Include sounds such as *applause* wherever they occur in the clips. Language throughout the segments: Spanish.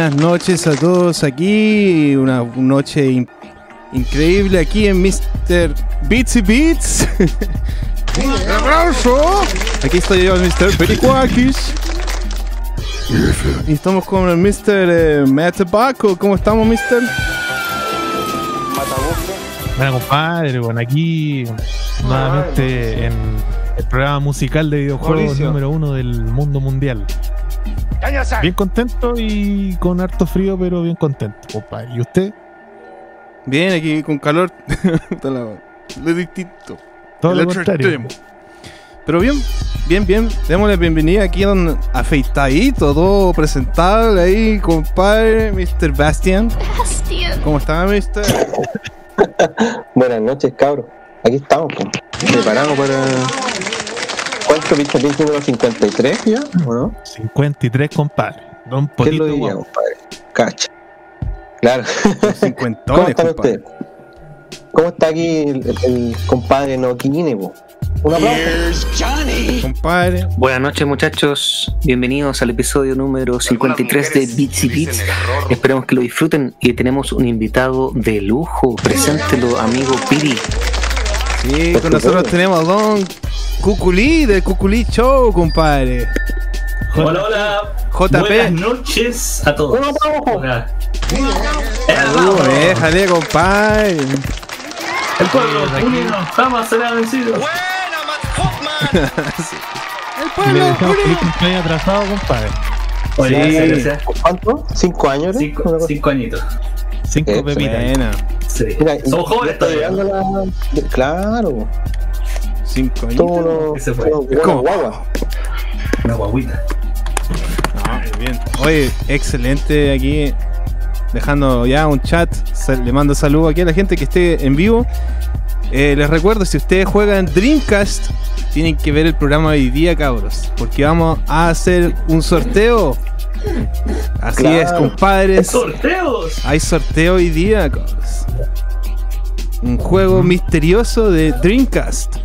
Buenas noches a todos aquí. Una noche in- increíble aquí en Mr. Beatsy Beats. *laughs* ¡Un abrazo! Aquí estoy yo, Mr. Pericuakis. Y estamos con el Mr. Eh, Matt Tobacco. ¿Cómo estamos, Mr.? Bueno, compadre, bueno, aquí nuevamente en el programa musical de videojuegos Mauricio. número uno del mundo mundial. Bien contento y con harto frío, pero bien contento, compadre. ¿Y usted? Bien, aquí con calor. *laughs* Lo distinto. Todo El lo otro contrario. extremo. Pero bien, bien, bien. Démosle bienvenida aquí a un afeitadito, todo presentable ahí, compadre, Mr. Bastian. ¿Cómo está, Mr.? *laughs* Buenas noches, cabros. Aquí estamos, preparados para. ¿Cuánto viste el número 53 ya? ¿O no? 53, compadre. Don ¿Quién Potito lo diría, compadre? Cacha. Claro. *laughs* ¿Cómo Cincuentones, están compadre. ustedes? ¿Cómo está aquí el, el- el compadre Noquine, po? Un aplauso. Compadre. Buenas noches muchachos, bienvenidos al episodio número 53 de Beats y Beats. Esperemos que lo disfruten y tenemos un invitado de lujo. Preséntelo, amigo Piri. Sí, con nosotros tenemos a Don Cuculí del Cuculí Show, compadre. Hola, hola. JP. Buenas noches a todos. Hola. Saludos, déjale, compadre. El pueblo unido jamás será vencido. Y le deseamos feliz cumpleaños atrasado, compadre. Sí. ¿Cuánto? ¿Cinco años? Cinco, añitos. Cinco Eh, pepitas. Sí. Mira, ya jóvenes está todavía. llegando la- Claro, Cinco años. todos unos Ese fue. ¿Cómo? guaguas. Una guaguita. No, muy bien. Oye, excelente aquí. Dejando ya un chat. Le mando saludos aquí a la gente que esté en vivo. Eh, les recuerdo, si ustedes juegan Dreamcast, tienen que ver el programa de hoy día, cabros. Porque vamos a hacer un sorteo. Así Claro. es, compadres. ¡Sorteos! Hay sorteo hoy día. Un juego misterioso de Dreamcast.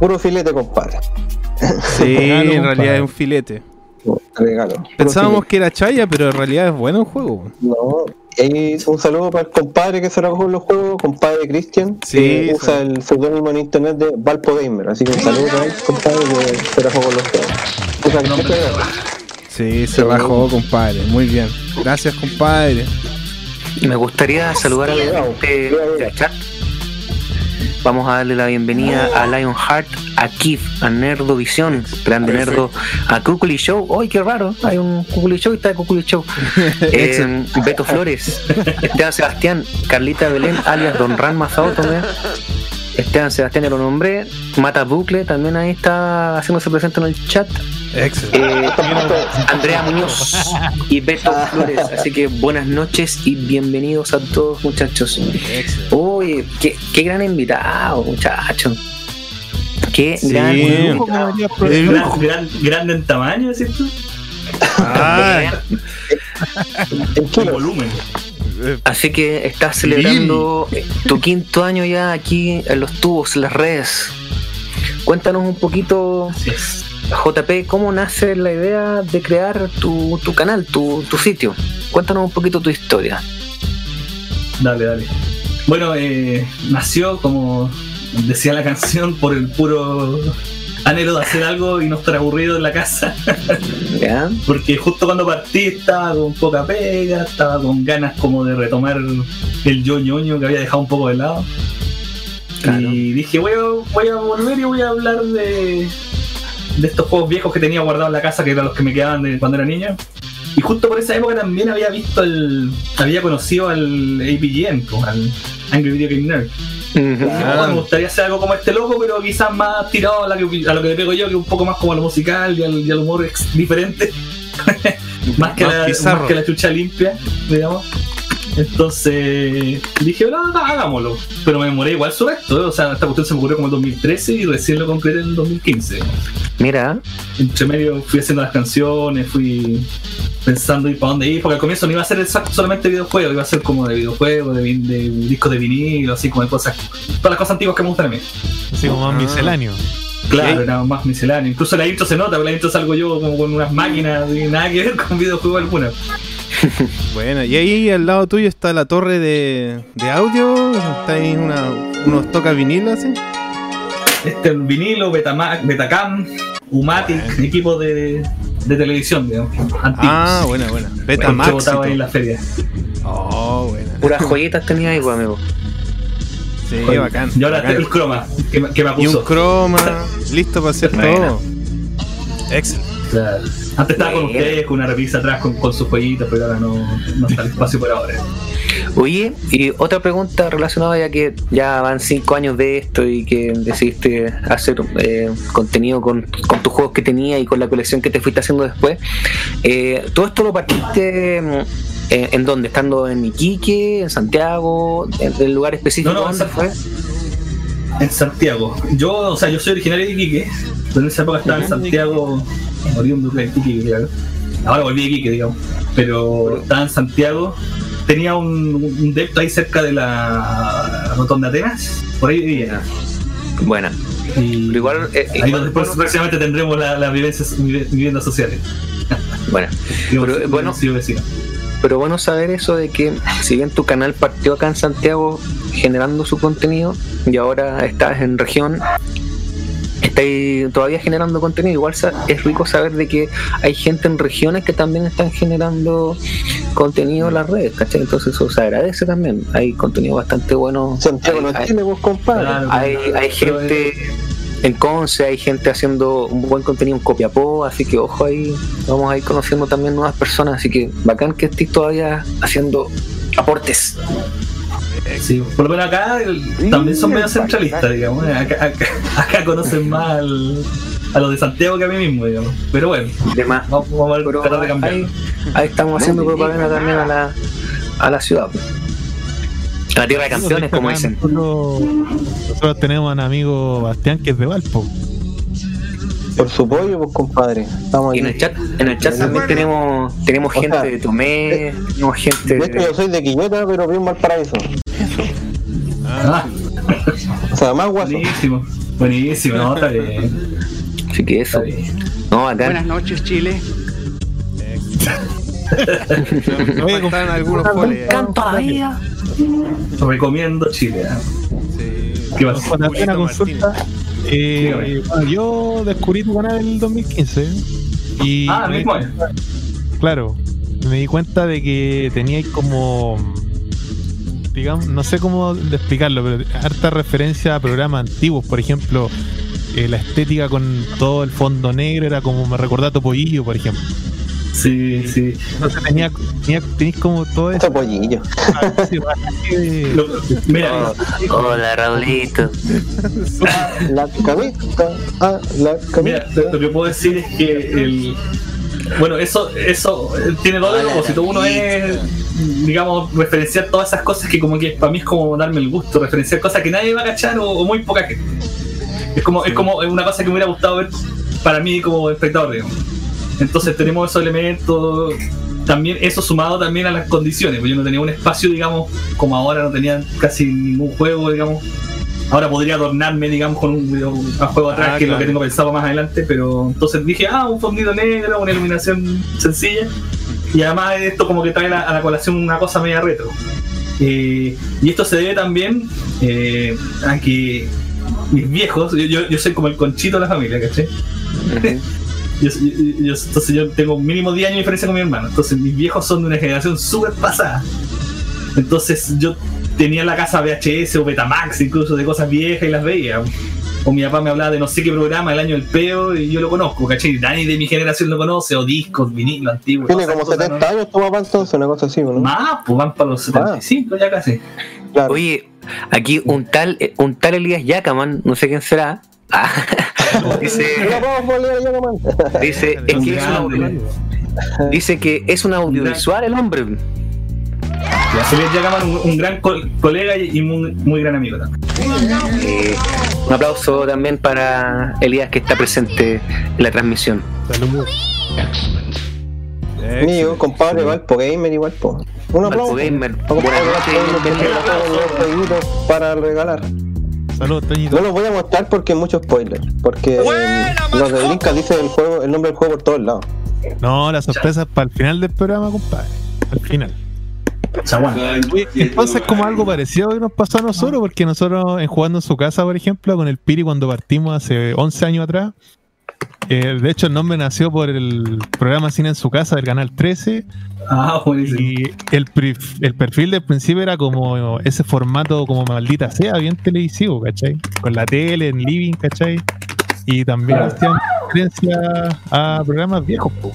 Puro filete, compadre. Sí, *laughs* Regalo, en realidad compadre. es un filete. Regalo. Pensábamos filete. que era chaya, pero en realidad es bueno el juego. No, y un saludo para el compadre que se trabajó con los juegos, compadre Cristian, Sí, que sí. usa el seudónimo en internet de Valpo Gamer. Así que un saludo para él, compadre, que se trabajó con los juegos. Gracias. de Sí, se bajó, compadre. Muy bien. Gracias, compadre. Me gustaría saludar a la gente del chat. Vamos a darle la bienvenida a Lionheart, a Kif, a Nerdo Visión, grande Nerdo, a Cuculi Show. ¡Ay, qué raro! Hay un Cuculi Show y está de Cuculi Show. *laughs* Eh, Beto Flores, *laughs* Esteban Sebastián, Carlita Belén, alias Don Ran Mazao también. Esteban Sebastián ya lo nombré. Mata Bucle también ahí está haciéndose presente en el chat. Excelente. Eh, Andrea Muñoz y Beto Flores. Así que buenas noches y bienvenidos a todos, muchachos. Excelente. Uy, qué, qué gran invitado, muchachos. Qué Sí. gran lujo. Gran, gran- grande en tamaño, ¿cierto? Ah, En volumen. Eh, Así que estás celebrando tu quinto año ya aquí en los tubos, en las redes. Cuéntanos un poquito. JP, cómo nace la idea de crear tu, tu canal, tu, tu sitio. Cuéntanos un poquito tu historia. Dale, dale. Bueno, eh, nació, como decía la canción, por el puro anhelo de hacer algo y no estar aburrido en la casa. ¿Ya? Porque justo cuando partí estaba con poca pega, estaba con ganas como de retomar el yo ñoño que había dejado un poco de lado. Claro. Y dije, voy a, voy a volver y voy a hablar de, de estos juegos viejos que tenía guardados en la casa, que eran los que me quedaban de cuando era niño. Y justo por esa época también había visto el. había conocido al APGN, al Angry Video Game Nerd. Ujú. Dije, "Oh, me gustaría hacer algo como este loco, pero quizás más tirado a, la que- a lo que le pego yo, que un poco más como a lo musical y al, y al humor diferente. *laughs* más, que Más la, más que la chucha limpia, digamos. Entonces dije, no, no, hagámoslo. Pero me demoré igual sobre esto. ¿eh? O sea, esta cuestión se me ocurrió como en 2013 y recién lo concreté en 2015. Mira, Entre medio fui haciendo las canciones, fui pensando ir para dónde ir, porque al comienzo no iba a ser exacto solamente videojuegos, iba a ser como de videojuegos, de, vin- de discos de vinilo, así como de cosas, todas las cosas antiguas que me gustan a mí. Así como más Ah. misceláneo. Claro, era más misceláneo. Incluso la intro se nota, porque la intro salgo yo como con unas máquinas y nada que ver con videojuegos alguna. *laughs* Bueno, y ahí al lado tuyo está la torre de, de audio. Está ahí una, unos toca vinilo así. Este es vinilo, Betamax, Betacam, Umatic, equipos de, de televisión, digamos, antiguos. Ah, buena, buena. Betamax. y botaba ahí en la feria. Oh, buena. puras joyitas tenía ahí, pues, amigo. Sí, bacán. Y ahora bacán. el croma, que, me- que me Y un acusó. croma, listo para hacer todo. Excelente. Claro. Antes estaba con ustedes con una revista atrás con, con sus jueguitos, pero ahora no, no está el espacio por ahora. Oye, y otra pregunta relacionada ya que ya van cinco años de esto y que decidiste hacer eh, contenido con, con tus juegos que tenía y con la colección que te fuiste haciendo después. Eh, ¿Todo esto lo partiste mm, en, en dónde? ¿Estando en Iquique, en Santiago, en el lugar específico? No, no, ¿Dónde en fue? En Santiago. Yo, o sea, yo soy originario de Iquique, pero en esa época estaba en Santiago, oriundo de Iquique, claro. Ahora volví a Iquique, digamos. Pero estaba en Santiago. Tenía un, un depto ahí cerca de la Rotonda Atenas. Por ahí vivía. Bueno, Y pero igual, eh, ahí igual- después próximamente tendremos las la vivencias- vive- viviendas sociales. *laughs* bueno, Digo, Pero, bueno, pero bueno saber eso de que si bien tu canal partió acá en Santiago generando su contenido y ahora estás en región estáis todavía generando contenido igual es rico saber de que hay gente en regiones que también están generando contenido en las redes ¿cachai? entonces eso se agradece también hay contenido bastante bueno Santiago hay, no hay- tiene vos, compadre. Claro, hay- hay gente en Conce hay gente haciendo un buen contenido en Copiapó, así que ojo ahí, vamos a ir conociendo también nuevas personas, así que bacán que estés todavía haciendo aportes. Sí, por lo menos acá el- también son medio centralistas, digamos. ¿eh? Acá, acá, *laughs* acá conocen más al- a los de Santiago que a mí mismo, digamos. Pero bueno, Demás. vamos, vamos a tratar de cambiar. ahí, ahí estamos haciendo propaganda también a la, a la ciudad. A la tierra de canciones, como dicen. Nosotros, nosotros tenemos a un amigo Bastián que es de Valpo. Por su pollo, pues, compadre. Estamos Y en el chat, en el chat también tenemos, tenemos gente sea, de Tomé, tenemos gente De yo de... soy de Quillota, pero bien mal Ah, O sea, más guaso. buenísimo. Buenísimo, no, está bien. Así que eso. No, acá. Buenas noches, Chile. Oye, faltan algunos poles. ahí. Recomiendo Chile. ¿eh? Sí. ¿Qué más? Cuando hacía una consulta, eh, bueno, yo descubrí tu canal en el 2015 y Ah, me- mismo es. claro, me di cuenta de que teníais como, digamos, no sé cómo explicarlo, pero harta referencia a programas antiguos, por ejemplo, eh, la estética con todo el fondo negro era como me recordaba a Topollillo, por ejemplo. Sí, sí. Entonces tenía, tenía tenéis como todo eso. pollillo. Lo- mira, Hola, Raulito. La camita. Ah, la Mira, camita. lo, lo que puedo decir es que el. Bueno, eso, eso eh, tiene dos propósitos. Uno es, digamos, referenciar todas esas cosas que, como que para mí es como darme el gusto, referenciar cosas que nadie va a cachar o, o muy poca gente. Es como, es como una cosa que me hubiera gustado ver para mí como espectador, digamos. Entonces tenemos esos elementos. También eso sumado también a las condiciones, porque yo no tenía un espacio, digamos, como ahora no tenía casi ningún juego, digamos. Ahora podría adornarme, digamos, con un, un juego atrás, Ah, que es lo que tengo pensado más adelante, pero entonces dije, ah, un fondito negro, una iluminación sencilla, y además esto como que trae la- a la colación una cosa media retro. Eh, y esto se debe también eh, a que mis viejos, yo, yo, yo soy como el conchito de la familia, ¿cachai? *laughs* Yo, yo- yo- entonces yo tengo mínimo 10 años de diferencia con mi hermano. Entonces mis viejos son de una generación súper pasada. Entonces yo tenía la casa VHS o Betamax incluso de cosas viejas y las veía. O mi papá me hablaba de no sé qué programa, el año del peo, y yo lo conozco, ¿cachai? Nadie de mi generación lo conoce, o discos, vinilo antiguo. Tiene como esas cosas, 70 años tu papá entonces, una cosa así, ¿no? Más, pues van para los 75 ya casi. Claro. Oye, aquí un tal, un tal Elías Yacaman, no sé quién será. ah, *laughs* dice, *laughs* dice, es que es dice que es un audiovisual el hombre. Ya, Elías Yagaman, un, un gran co- colega y, y muy, muy gran amigo también. Eh, un aplauso también para Elías que está presente en la transmisión. Saludos. Mío, compadre Valpo Gamer igual, po. Un aplauso. Valpo Gamer, para regalar. Saludos, Toñito. No los voy a mostrar porque hay mucho spoiler. Porque eh, los de Drinkas dicen el juego, el nombre del juego por todos lados. No, la sorpresa es para el final del programa, compadre. Al final. Entonces como algo parecido que nos pasó a nosotros, porque nosotros en jugando en su casa, por ejemplo, con el Piri cuando partimos hace 11 años atrás, eh, de hecho el nombre nació por el programa Cine en su casa del canal 13 Ah, buenísimo. y el, el perfil del principio era como ese formato como maldita sea, bien televisivo, ¿cachai? Con la tele, en living, ¿cachai? Y también hacían referencia a programas viejos, po.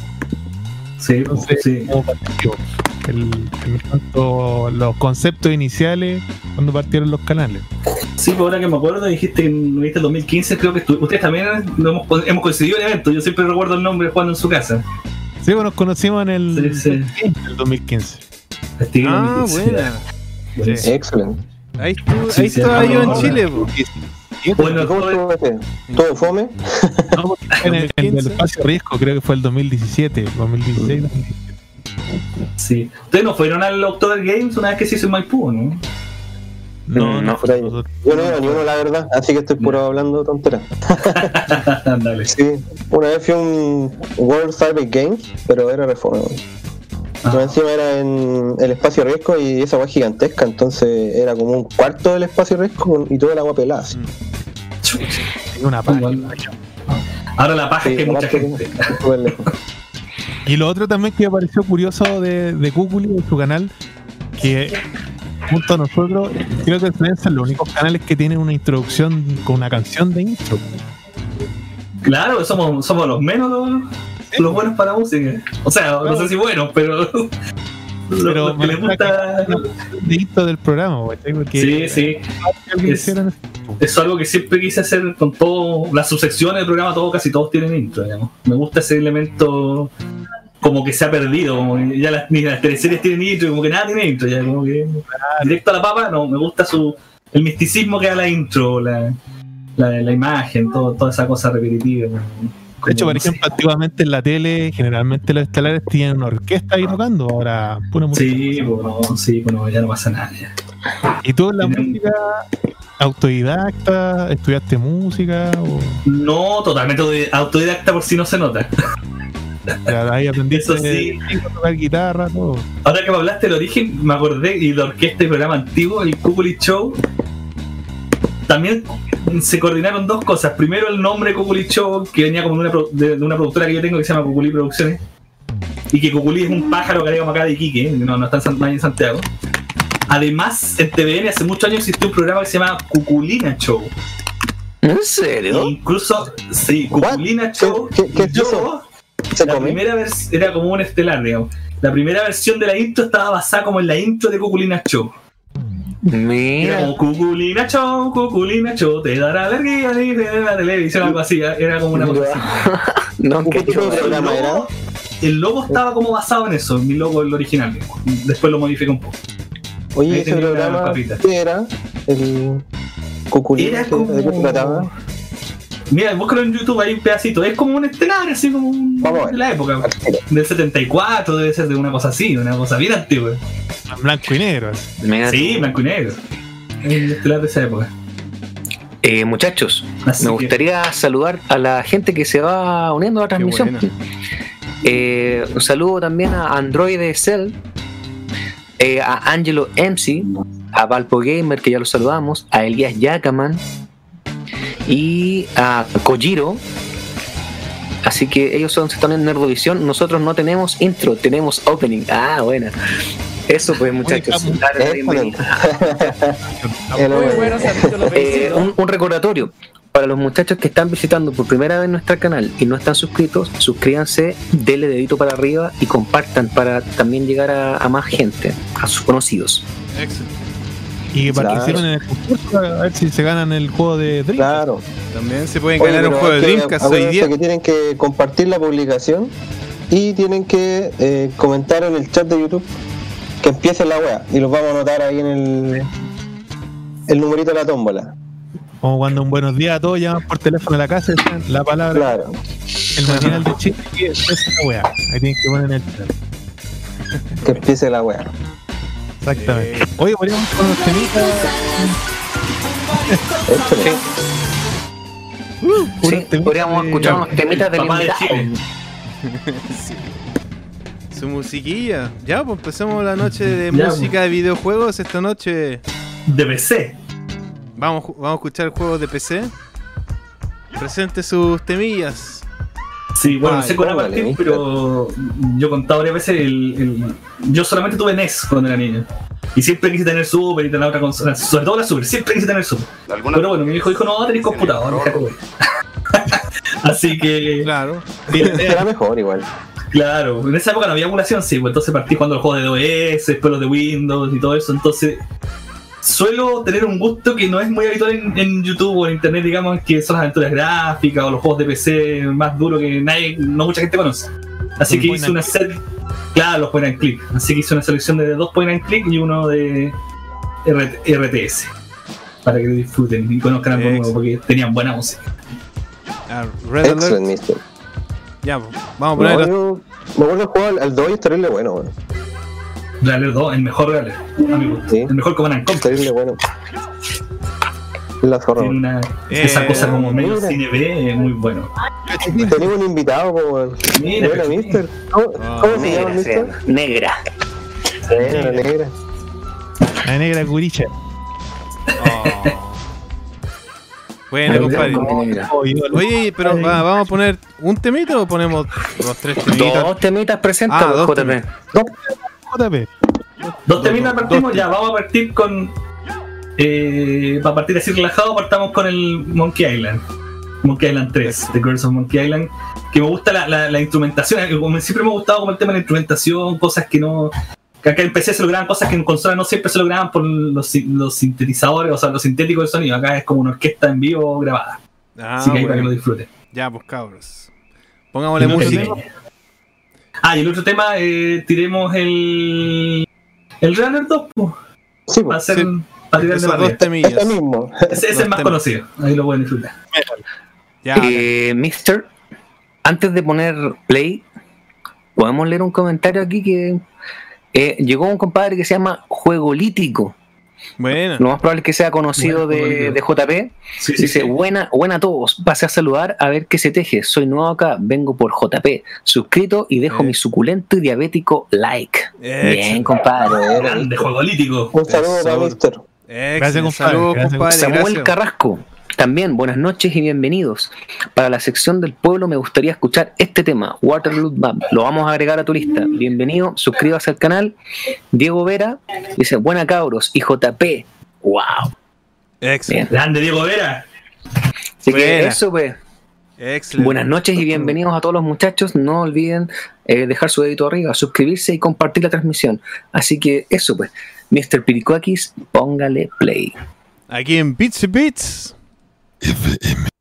Sí, Entonces, sí. como partió el, en los conceptos iniciales cuando partieron los canales. Sí, pues ahora que me acuerdo, dijiste que no viste el 2015, creo que ustedes también hemos, hemos coincidido en eventos. Yo siempre recuerdo el nombre jugando en su casa. Sí, bueno, nos conocimos en el, Sí, sí. en el 2015. Estilo Ah, 2015. buena. Buenísimo. Excelente. Ahí, estuvo, Sí, ahí sí, estaba yo en no, Chile, po. Bueno, ¿Y ¿Cómo todo- estuvo ese? ¿Todo fome? No, *laughs* en el, en el 2015. espacio riesgo, creo que fue el 2017, 2016. 2017. sí. ¿Ustedes no fueron al October Games una vez que se hizo en Maipú, no? No, Mm, no, por ahí. Yo no era ni uno, la verdad. Así que estoy puro hablando tonteras. *laughs* Ándale. Sí, una vez fui a un World Cyber Games, pero era reforma. Ah. encima era en el espacio riesgo y esa agua gigantesca, entonces era como un cuarto del espacio riesgo y toda el agua pelada. así. Una página. Igual. Ahora la paja es que hay mucha gente. Y lo otro también que me pareció curioso de, de Kukuli, de su canal, que junto a nosotros, creo que ser los únicos canales que tienen una introducción con una canción de intro. Claro, somos, somos los menos los, los buenos para música. O sea, no sé si buenos, pero. Pero los que les gusta. intro del programa, Sí, sí. alguien Es- es algo que siempre quise hacer con todo, las subsecciones del programa, todo, casi todos tienen intro, digamos. Me gusta ese elemento como que se ha perdido, como que ya las, ni las teleseries tienen intro, como que nada tiene intro, ya como que directo a la papa, no, me gusta su el misticismo que da la intro, la, la, la imagen, todo, toda esa cosa repetitiva. De hecho, por ejemplo, antiguamente en la tele, generalmente los estelares tenían una orquesta ahí tocando, ahora pura música. Sí, bueno, sí, bueno, ya no pasa nada. ya. ¿Y tú en la Tienen- música autodidacta, estudiaste música o No, totalmente autodi- autodidacta por si no se nota. ya ahí aprendiste Eso sí. a tocar guitarra, todo? Ahora que me hablaste del origen, me acordé y la orquesta y programa antiguo, el Kukuli Show. También se coordinaron dos cosas. Primero el nombre Kukuli Show, que venía como de una, de, de una productora que yo tengo que se llama Kukuli Producciones. Y que Kukuli es un pájaro que acá de Iquique, no, no está en, San- en Santiago. Además, en TVN hace muchos años existió un programa que se llama Cuculina Show. ¿En E serio? incluso, sí? Cuculina ¿Qué- Show. qué- qué yo, eso? ¿Se la come? primera era como un estelar, digamos. La primera versión de la intro estaba basada como en la intro de Cuculina Show. Mira. como Cuculina Show, Cuculina Show, te dará te dará la televisión, algo así. Era como una cosa así. *laughs* No, ¿Qué que tipo de El programa era? logo, el logo estaba como basado en eso, mi logo el original. Después lo modifiqué un poco. Oye, Ahí ese programa. ¿qué era? El Cuculín, Era ¿de como- qué se trataba? Mira, búscalo en YouTube, hay un pedacito. Es como un estelar, así como un- Vamos de la época. Del 74, debe ser de una cosa así, una cosa bien antigua. Blanco y negro. Sí, blanco y negro. El estelar de esa época. eh, muchachos, Así me que- gustaría saludar a la gente que se va uniendo a la transmisión. Eh, un saludo también a Android Cell, eh, a Angelo MC, a Valpo Gamer, que ya lo saludamos, a Elías Yakaman y a Kojiro. Así que ellos son, están en Nerdovisión. Nosotros no tenemos intro, tenemos opening. Ah, buena. Eso pues, muchachos. *laughs* Eh, un recordatorio para los muchachos que están visitando por primera vez nuestro canal y no están suscritos, suscríbanse, denle dedito para arriba y compartan para también llegar a, a más gente, a sus conocidos. Excelente. Y Claro. participen en el concurso a ver si se ganan el juego de Dream. Claro. También se pueden Oye, ganar un juego de que Dreamcast hoy día. que tienen que compartir la publicación y tienen que eh, comentar en el chat de YouTube Que empiece la wea. Y los vamos a anotar ahí en el. El numerito de la tómbola. Como cuando un buenos días a todos llaman por teléfono a la casa y dicen la palabra, Claro. el matinal de Chile y es esa weá. Ahí tienen que poner en el chat. Que empiece la wea. Exactamente. Oye, podríamos con los temitas. Sí, unos temitas podríamos de- escuchar unos temitas del de. Chile. *laughs* Su musiquilla. Ya, pues empecemos la noche de Ya, música de videojuegos. Esta noche De PC. vamos, vamos a escuchar juegos de PC. Presente sus temillas. Sí, bueno, no Ay, sé cómo póngale, partir, pero yo he contado varias veces el, el- Yo solamente tuve NES cuando era niño. Y siempre quise tener Super y tener la otra consola. Sobre todo la Super, siempre quise tener Super. ¿Alguna Pero bueno, mi hijo dijo, no, tenés computador. deja que voy". Así que, Claro. *laughs* Será mejor igual. claro, en esa época no había emulación, sí, pues entonces partí jugando los juegos de OS, después los de Windows y todo eso. Entonces, suelo tener un gusto que no es muy habitual en, en YouTube o en Internet, digamos, que son las aventuras gráficas o los juegos de PC más duros que nadie, no mucha gente conoce. Así Un que hice una serie. Claro, los point and click. Así que hice una selección de dos point and click y uno de R- RTS. Para que disfruten y conozcan algo nuevo, porque tenían buena música. Ah, Red Alert. Excellent, mister. Ya, vamos a poner. me acuerdo jugar al, al 2 y es terrible bueno, weón. Realer 2, el mejor Realer, a mi gusto. Sí. El mejor Command and Conquer. Terrible bueno. La zorra, Tiene una, Eh, esa cosa como medio mira. cine B, muy bueno. Tenemos un invitado, po. Mira, Buena, mister. ¿Cómo, Ah. cómo se llama, mister? Negra. Negra, la negra. La negra curicha. Oh. Bueno, compadre. Oye, pero va- ¿vamos a poner un temito o ponemos los tres temitas? Dos temitas presenta Ah, dos JP. temitas. JP. Dos temitas partimos, ya, vamos a partir con. Eh, para partir así relajado, partamos con el Monkey Island. Monkey Island 3, The Girls of Monkey Island. Que me gusta la, la- la instrumentación. eh, como siempre me ha gustado como el tema de la instrumentación, cosas que no. Que acá en PC se lograban cosas que en consola no siempre se lograban por los, los sintetizadores, o sea, los sintéticos del sonido. Acá es como una orquesta en vivo grabada. Ah, así que ahí para que lo disfruten. Ya, pues cabros. Pongámosle música. Ah, y el otro tema, eh, tiremos el. El Runner 2, pues, Sí, pues. hacer. Sí. Para para dos temillas. Ese mismo. *laughs* Ese, ese es más conocido, ahí lo pueden disfrutar. Ya, Eh, Mister, antes de poner play, podemos leer un comentario aquí que eh, llegó un compadre que se llama Juegolítico. Bueno. Lo más probable es que sea conocido Bueno, de, de JP. Sí, sí, Dice, sí. buena, buena a todos. Pase a saludar a ver qué se teje. Soy nuevo acá, vengo por JP. Suscrito y dejo Eh. mi suculento y diabético like. Bien, compadre. Grande juego lítico. Un saludo Eso. para. Excelente. Gracias, compadre. Gracias. compadre. Samuel gracias. Carrasco. También, buenas noches y bienvenidos. Para la sección del pueblo me gustaría escuchar este tema, Waterloo Map. Lo vamos a agregar a tu lista. Bienvenido, suscríbase al canal. Diego Vera dice, buena cabros. Y JP, wow. Excelente. Grande Diego Vera. Así que eso, pues. Excelente. Buenas noches y bienvenidos a todos los muchachos. No olviden eh, dejar su dedito arriba, suscribirse y compartir la transmisión. Así que eso, pues. Mr. Piricuakis, póngale play. Aquí en Beats y Beats.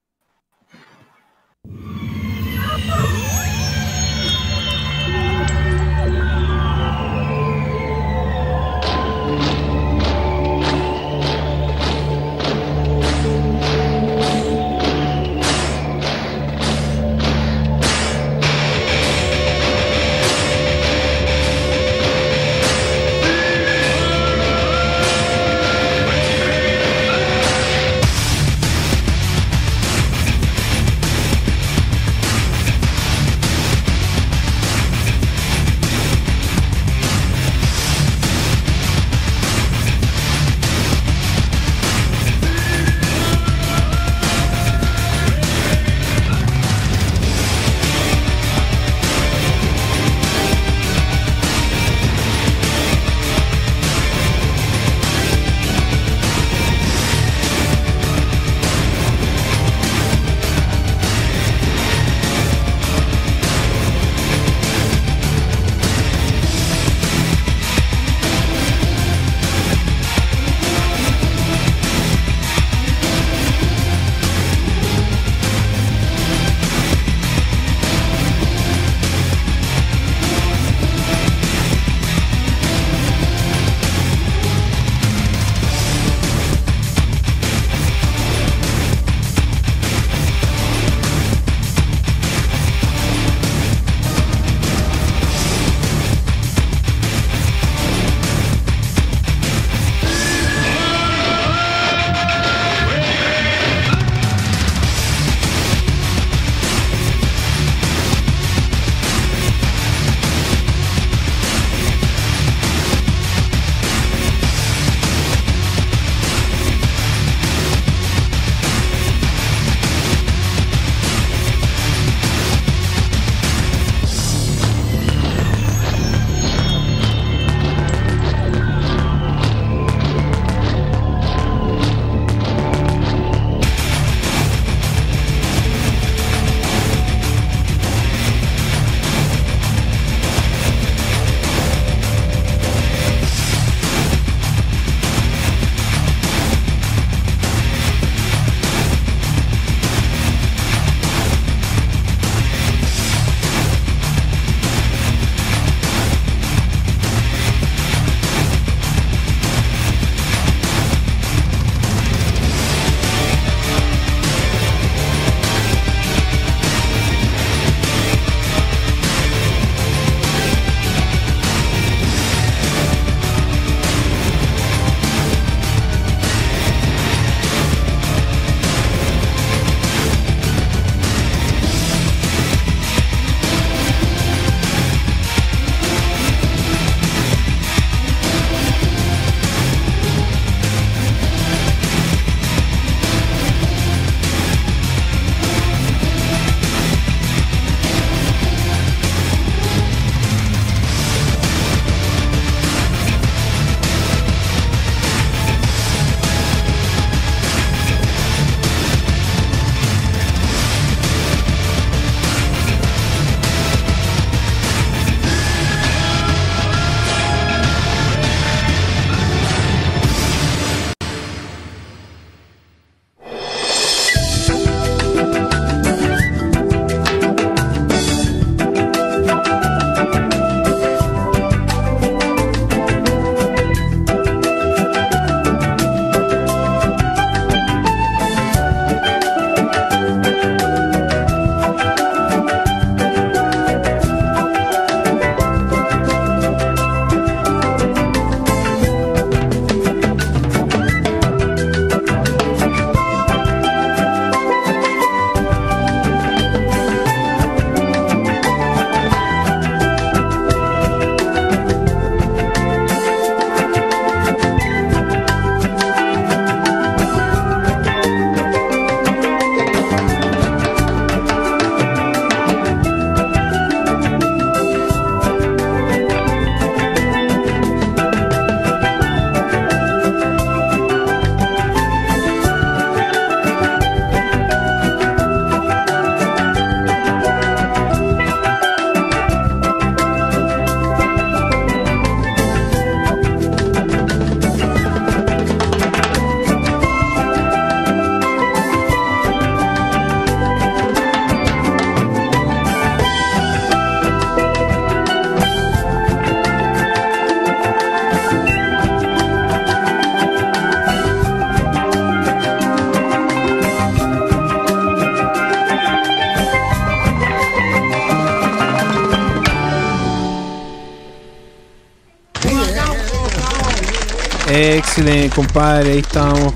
Excellent, compadre. Ahí estábamos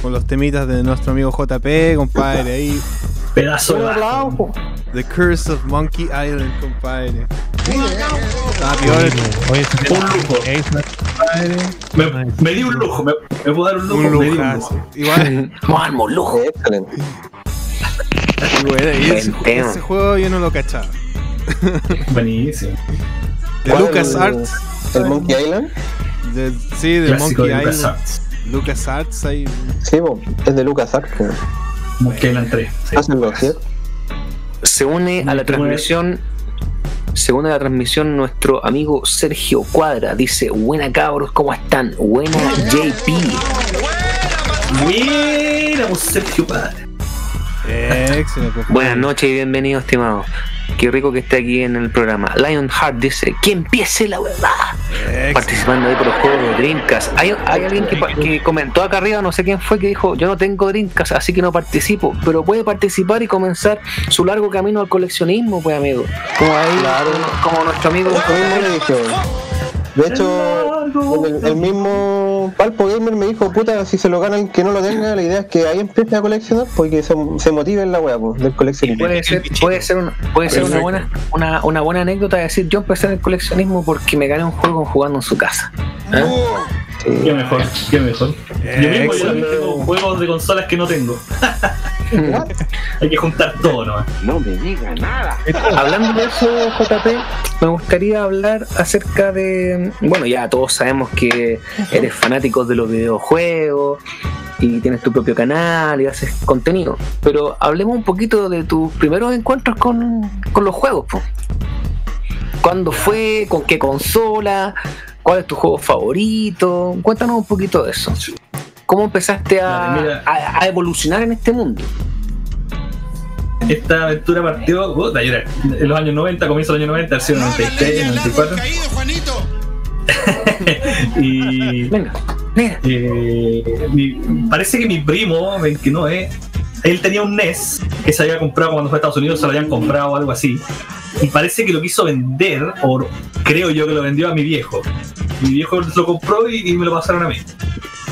con los temitas de nuestro amigo JP, compadre. Ahí. Pedazo de. The Curse of Monkey Island, compadre. Oye, Un lujo. Me, me di un lujo, me, me puedo dar un lujo, Un me di un lujo. Igual, *laughs* Vamos a armar un lujo. Excelente. bueno, y ese, ese juego yo no lo cachaba. Buenísimo. De ¿Cuál? Lucas Arts. El Monkey Island. De- sí, de Monkey de Island. LucasArts. Lucas Arts ahí. Sí, po. es de Lucas Arts. po. Monkey Island 3. sí. Se une a la transmisión. Se une a la transmisión nuestro amigo Sergio Cuadra. Dice, buena cabros, ¿cómo están? Buena JP. Buena, Sergio Padre. Excelente, compadre. Buenas noches y bienvenido, estimado. Qué rico que esté aquí en el programa. Lionheart dice, que empiece la verdad. Excelente. Participando ahí por los juegos de Dreamcast. Hay, hay alguien que, comentó acá arriba, no sé quién fue, que dijo, yo no tengo Dreamcast, así que no participo. Pero puede participar y comenzar su largo camino al coleccionismo, pues amigo. Como ahí, Claro. como, como nuestro amigo. Eso mismo le dije. De hecho, el, el mismo Palpo Gamer me dijo, puta, si se lo gana el que no lo tenga, la idea es que ahí empiece a coleccionar porque se, se motive en la wea del coleccionismo. Puede ser, puede ser, una, puede ser una, buena, una, una buena anécdota de decir, yo empecé en el coleccionismo porque me gané un juego jugando en su casa. ¿Eh? Sí. Qué mejor, qué mejor. Yo mismo yo también tengo juegos de consolas que no tengo. Hay que juntar todo nomás. No me diga nada. Hablando de eso, JP, me gustaría hablar acerca de. Bueno, ya todos sabemos que eres fanático de los videojuegos y tienes tu propio canal y haces contenido. Pero hablemos un poquito de tus primeros encuentros con, con los juegos. po. ¿Cuándo fue? ¿Con qué consola? ¿Cuál es tu juego favorito? Cuéntanos un poquito de eso. ¿Cómo empezaste a, a evolucionar en este mundo? Esta aventura partió en los años 90, comienzo de los años 90, ha sido 93, 94. y Venga, venga. eh, mi- parece que mi primo, ven que no es, él tenía un NES que se había comprado cuando fue a Estados Unidos, se lo habían comprado o algo así. Y parece que lo quiso vender, o creo yo que lo vendió a mi viejo. Mi viejo lo compró y, y me lo pasaron a mí.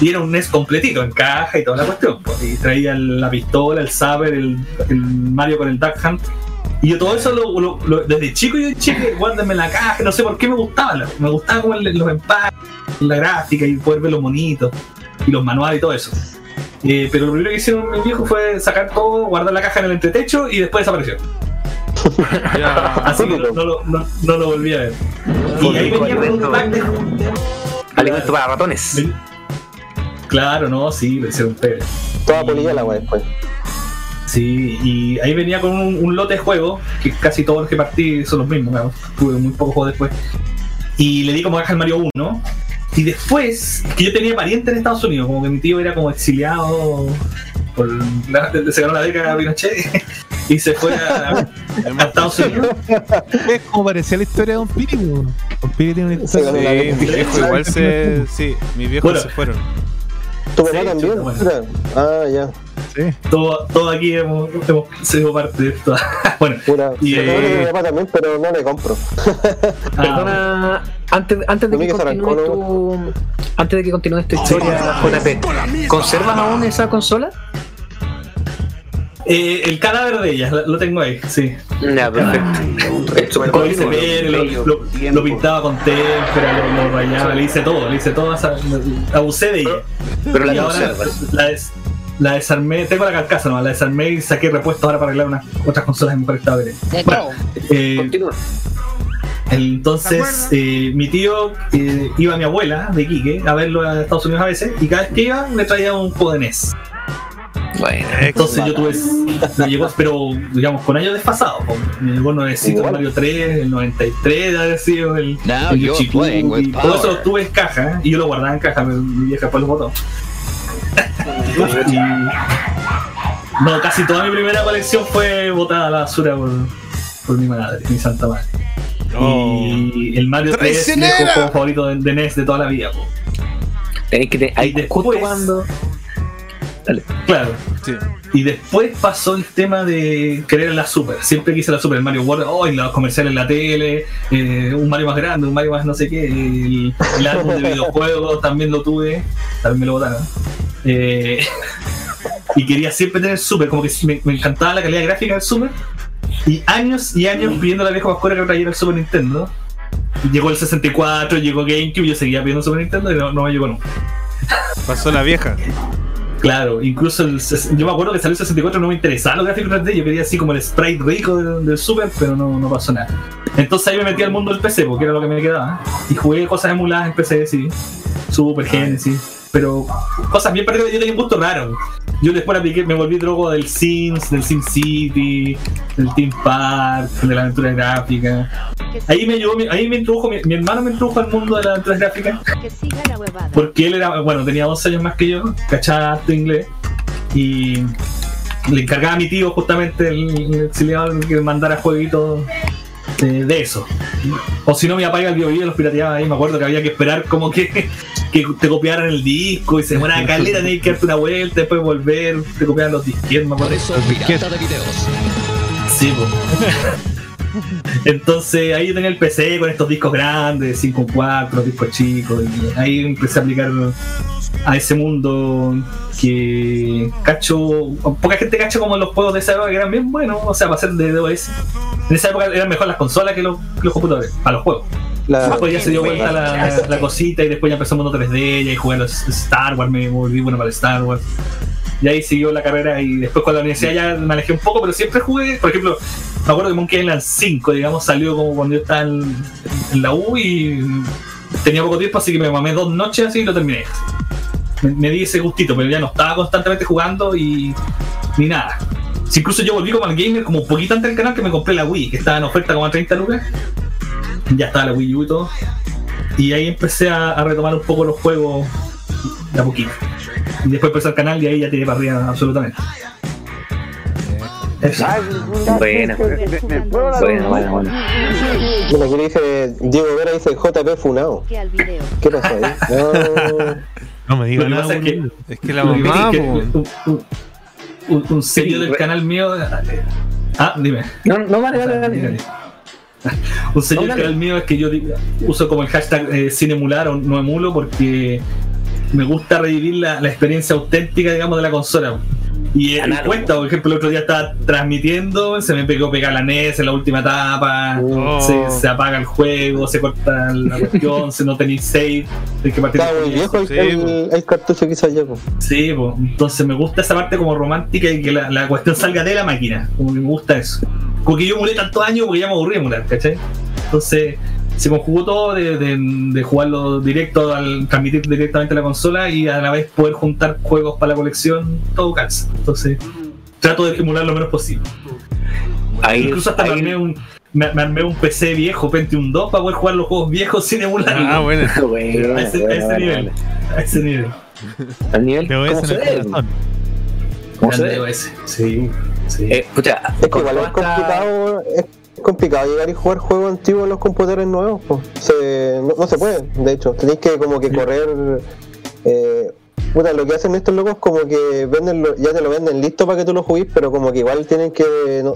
Y era un NES completito, en caja y toda la cuestión. pues. Y traía la pistola, el saber, el, el Mario con el Duck Hunt. Y yo todo eso lo, lo- lo- desde chico yo en la caja, no sé por qué me gustaba. Me gustaba como el- los empaques, la gráfica y poder ver los monitos y los manuales y todo eso. Eh, pero lo primero que hicieron mis viejos fue sacar todo, guardar la caja en el entretecho y después desapareció. *laughs* Ya. Así que no, no lo- no- no lo volví a ver. Y ahí venía con un pack de. Alimento para ratones. Ven- Claro, no, sí, un pebe. Toda polilla la wea después. Sí, y ahí venía con un, un lote de juegos, que casi todos los que partí son los mismos, tuve muy pocos juegos después. Y le di como caja al Mario 1. Y después, que yo tenía pariente en Estados Unidos, como que mi tío era como exiliado por la, se ganó la beca a Pinochet *laughs* y se fue a, a *laughs* Estados Unidos. Es como parecía la historia de Don Piri. Don Piri tiene una Se historia. Sí, mis viejos igual se. Sí, mis viejos Bueno. se fueron. ¿Tu papá Sí, también? chuta, bueno. Puta. Ah, ya. Sí. Todo, todo aquí hemos, hemos sido parte de esto. *laughs* bueno, Pura. Y, Yo creo que eh, mi papá también, pero no le compro. *laughs* ah, Perdona, antes, antes de que arrancó, tu, antes de que continúes tu historia, JP, ¿conservas aún esa consola? Eh, el cadáver de ella, lo tengo ahí, sí. Ya, perfecto. Lo hice ver, lo, lo- lo pintaba con témpera, lo, lo rayaba, le hice todo, le hice todo, esa- abusé de ella. Pero y la ahora conservas. la, des- la desarmé, tengo la carcasa nomás, la desarmé y saqué repuestos ahora para arreglar unas otras consolas en mejor estado. Bueno, eh, Continúa. entonces eh, mi tío eh, iba a mi abuela de Quique a verlo a Estados Unidos a veces y cada vez que iba me traía un juego de NES. Bueno, Entonces yo tuve, me llegó, pero digamos con años desfasados. Me llegó nuevecito el Igual. Mario 3, el 93, de haber sido el, Now el with Cookie. Todo eso lo tuve en caja ¿eh? y yo lo guardaba en caja, pero mi vieja después lo botó. Y- no, casi toda mi primera colección fue botada a la basura por, por mi madre, mi santa madre. Y el Mario 3 es mi juego favorito de, de NES de toda la vida. po. tenéis que te- ahí Y después- cuando Dale. Claro. Sí. Y después pasó el tema de querer la Super. Siempre quise la Super. El Mario World, oh, y los comerciales en la tele, eh, un Mario más grande, un Mario más no sé qué. El, el álbum de videojuegos también lo tuve. También me lo botaron. Eh, *laughs* y quería siempre tener Super. Como que me, me encantaba la calidad gráfica del Super. Y años y años pidiendo a la vieja Pascuera que trajera el Super Nintendo. Llegó el 64, llegó GameCube, yo seguía pidiendo Super Nintendo y no, no me llegó nunca. Pasó la vieja. Claro, incluso el, yo me acuerdo que salió el 64 no me interesaba los gráficos 3D, yo quería así como el sprite rico del, del Super, pero no, no pasó nada. Entonces ahí me metí al mundo del PC, porque era lo que me quedaba. Y jugué cosas emuladas en PC, sí. Super Genesis. Pero cosas bien parecidas, yo tenía un gusto raro. Yo después apliqué, me volví drogo del Sims, del Sim City, del Team Park, de la aventura gráfica. Ahí me ayudó, mi- ahí me introdujo, mi, mi hermano me introdujo al mundo de la aventura gráfica. Porque él era, bueno, tenía 12 años más que yo, cachaba harto inglés y le encargaba a mi tío justamente el, exiliado que me mandara jueguitos de, de eso. O si no, mi papá iba al video los pirateaba ahí. Me acuerdo que había que esperar como que, *laughs* que te copiaran el disco y se demoraba caleta, tenías que darte una vuelta, después volver, te copiaban los disquetes, me acuerdo. Sí, po. *laughs* *laughs* Entonces ahí yo tenía el PC con estos discos grandes, 5.4, discos chicos, y ahí empecé a aplicar a ese mundo que cacho, poca gente cacha como los juegos de esa época que eran bien buenos, o sea, para ser de DOS. En esa época eran mejor las consolas que los, que los computadores, para los juegos. La, Después ya se dio vuelta la, *laughs* la cosita y después ya empezó el mundo 3D, y jugué a los Star Wars, me volví bueno para el Star Wars. Y ahí siguió la carrera y después con la universidad ya me un poco, pero siempre jugué, por ejemplo, me acuerdo que Monkey Island 5, digamos, salió como cuando yo estaba en, la U y tenía poco tiempo, así que me mamé dos noches así y lo terminé. Me, di ese gustito, pero ya no estaba constantemente jugando y ni nada. Incluso yo volví como al gamer como un poquito antes del canal que me compré la Wii, que estaba en oferta como a 30 lucas. Ya estaba la Wii U y todo. Y ahí empecé a, retomar un poco los juegos de a. Y *laughs* después empecé el canal y ahí ya tiré para arriba absolutamente. Eso. Buena. Buena, buena, buena. Bueno, aquí le dice Diego Vera dice JP Funao. Que al. ¿Qué pasó ahí? *laughs* No. No me diga Lo que nada. es que-. Es que la *laughs* Lo que mamá, que un, un- sello Sí, del re- canal mío. eh, Ah, dime. No, no, vale, vale, Dale, vale. dale. Un sello No, del canal mío es que yo uso como el hashtag eh, sin emular o no emulo porque me gusta revivir la, la experiencia auténtica, digamos, de la consola. Y, eh, y Análogo. cuenta, por ejemplo, el otro día estaba transmitiendo, se me pegó pegar la NES en la última etapa, Oh. se, se apaga el juego, se corta la cuestión, *laughs* se no tenéis save, hay que partir muy viejo el, Sí, el, el cartucho que hizo yo. po. Sí, pues, entonces me gusta esa parte como romántica y que la, la cuestión salga de la máquina. Como que me gusta eso. Como que yo emulé tantos años porque ya me aburrí de emular, ¿cachai? Entonces se conjugó todo de, de, de jugarlo directo, al transmitir directamente a la consola y a la vez poder juntar juegos para la colección, todo calza. Entonces trato de emular lo menos posible. Ahí, Incluso hasta me armé un, me, me armé un PC viejo, Pentium 2, para poder jugar los juegos viejos sin emular. Ah, bueno. *laughs* Bueno, a ese, a bueno, ese bueno, nivel. bueno. A ese nivel. Al nivel, a ¿cómo se corazón. ¿Cómo se? OS. Sí, sí. Eh, escucha, Es que igual es complicado, es complicado llegar y jugar juegos antiguos en los computadores nuevos. po. Se, no, no se puede, de hecho. Tenéis que como que correr. Eh, puta, lo que hacen estos locos como que venden lo- ya te lo venden listo para que tú lo juguís, pero como que igual tienen que no,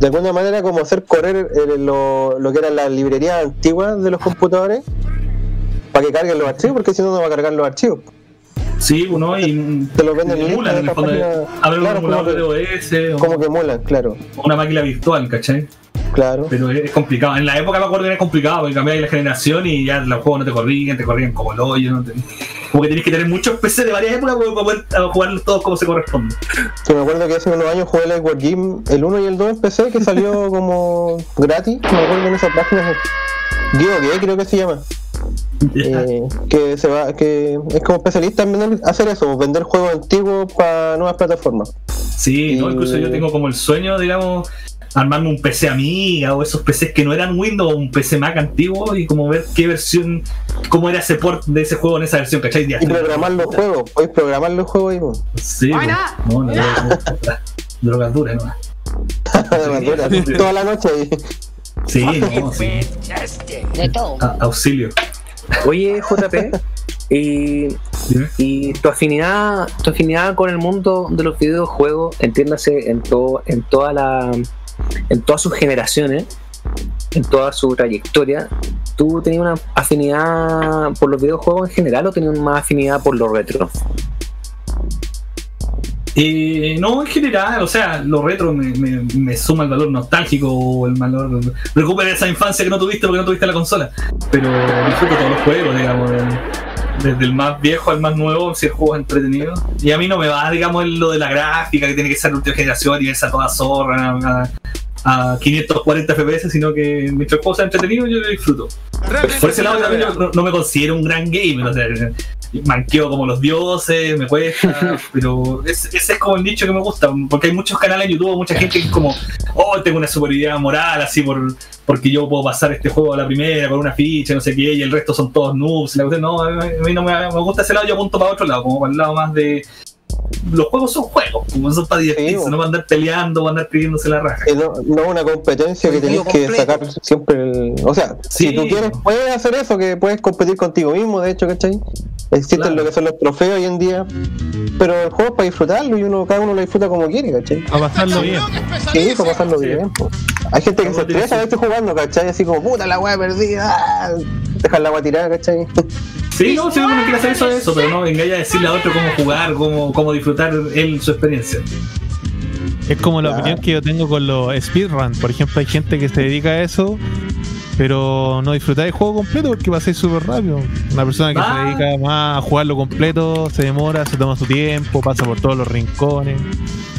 de alguna manera como hacer correr eh, lo, lo que eran las librerías antiguas de los computadores para que carguen los archivos, porque si no no va a cargar los archivos. Sí, uno y Te lo venden emulan en el fondo. página. Abren un Claro, emulador de OS o Como que molan, claro, una máquina virtual, ¿cachai? claro. Pero es, complicado. En la época me acuerdo que era complicado porque cambiaba la generación y ya los juegos no te corrían, te corrían como el hoyo. no te- Como que tenés que tener muchos PC de varias épocas para poder jugarlos todos como se corresponde. Que me acuerdo que hace unos años jugué el Edward Game, el 1 y el 2 en PC, que salió *laughs* como gratis, me acuerdo en esa página. Geo creo que se llama. Eh, que se va, que es como especialista en vender- hacer eso, vender juegos antiguos para nuevas plataformas. Sí, ¿no? Incluso yo tengo como el sueño, digamos, armarme un PC Amiga o esos PCs que no eran Windows, un PC Mac antiguo y como ver qué versión, cómo era ese port de ese juego en esa versión, ¿cachai? Y programar los juegos, podéis programar los juegos ahí, po. Sí, pues, no, no, no, *laughs* drogas duras, toda la noche ahí. Sí, no, sí. De todo. A- auxilio. Oye, JP, y Y tu afinidad, tu afinidad con el mundo de los videojuegos, entiéndase en todo, en toda la, en todas sus generaciones, en toda su trayectoria, ¿tú tenías una afinidad por los videojuegos en general o tenías más afinidad por los retro? Eh, no, en general, o sea, lo retro me, me, me suma el valor nostálgico o el valor. Recupera esa infancia que no tuviste porque no tuviste la consola. Pero disfruto todos los juegos, digamos. Desde el más viejo al más nuevo, si el juego es entretenido. Y a mí no me va, digamos, lo de la gráfica, que tiene que ser de última generación y esa toda zorra a, a 540 FPS, sino que mientras juego sea entretenido, yo lo disfruto. Por ese lado, también no, no me considero un gran gamer, o sea, manqueo como los dioses, me cuesta, *laughs* pero ese, ese es como el nicho que me gusta, porque hay muchos canales en YouTube, mucha gente que es como, oh, tengo una superioridad moral, así por porque yo puedo pasar este juego a la primera con una ficha, no sé qué, y el resto son todos noobs. La no, a mí no me, me gusta ese lado, yo apunto para otro lado, como para el lado más de. Los juegos son juegos, como son para divertirse, bueno. no para andar peleando, para andar pidiéndose la raja. Eh, No, no una competencia que tenés que sacar siempre el... O sea, Sí. si tú quieres, puedes hacer eso, que puedes competir contigo mismo, de hecho, ¿cachai? Existen Claro. lo que son los trofeos hoy en día, pero el juego es para disfrutarlo y uno cada uno lo disfruta como quiere, ¿cachai? A pasarlo bien. Sí, para pasarlo Sí. bien. Hay gente que se estresa a veces jugando, ¿cachai? Así como, puta la weá perdida, dejar la weá tirada, ¿cachai? *laughs* Sí, no, si uno quiere hacer eso, eso, pero no vengáis a decirle a otro cómo jugar, cómo, cómo disfrutar él su experiencia. Es como la Claro. opinión que yo tengo con los speedrun. Por ejemplo, hay gente que se dedica a eso, pero no disfruta del juego completo porque pasáis súper rápido. Una persona que Ah. se dedica más a jugarlo completo se demora, se toma su tiempo, pasa por todos los rincones.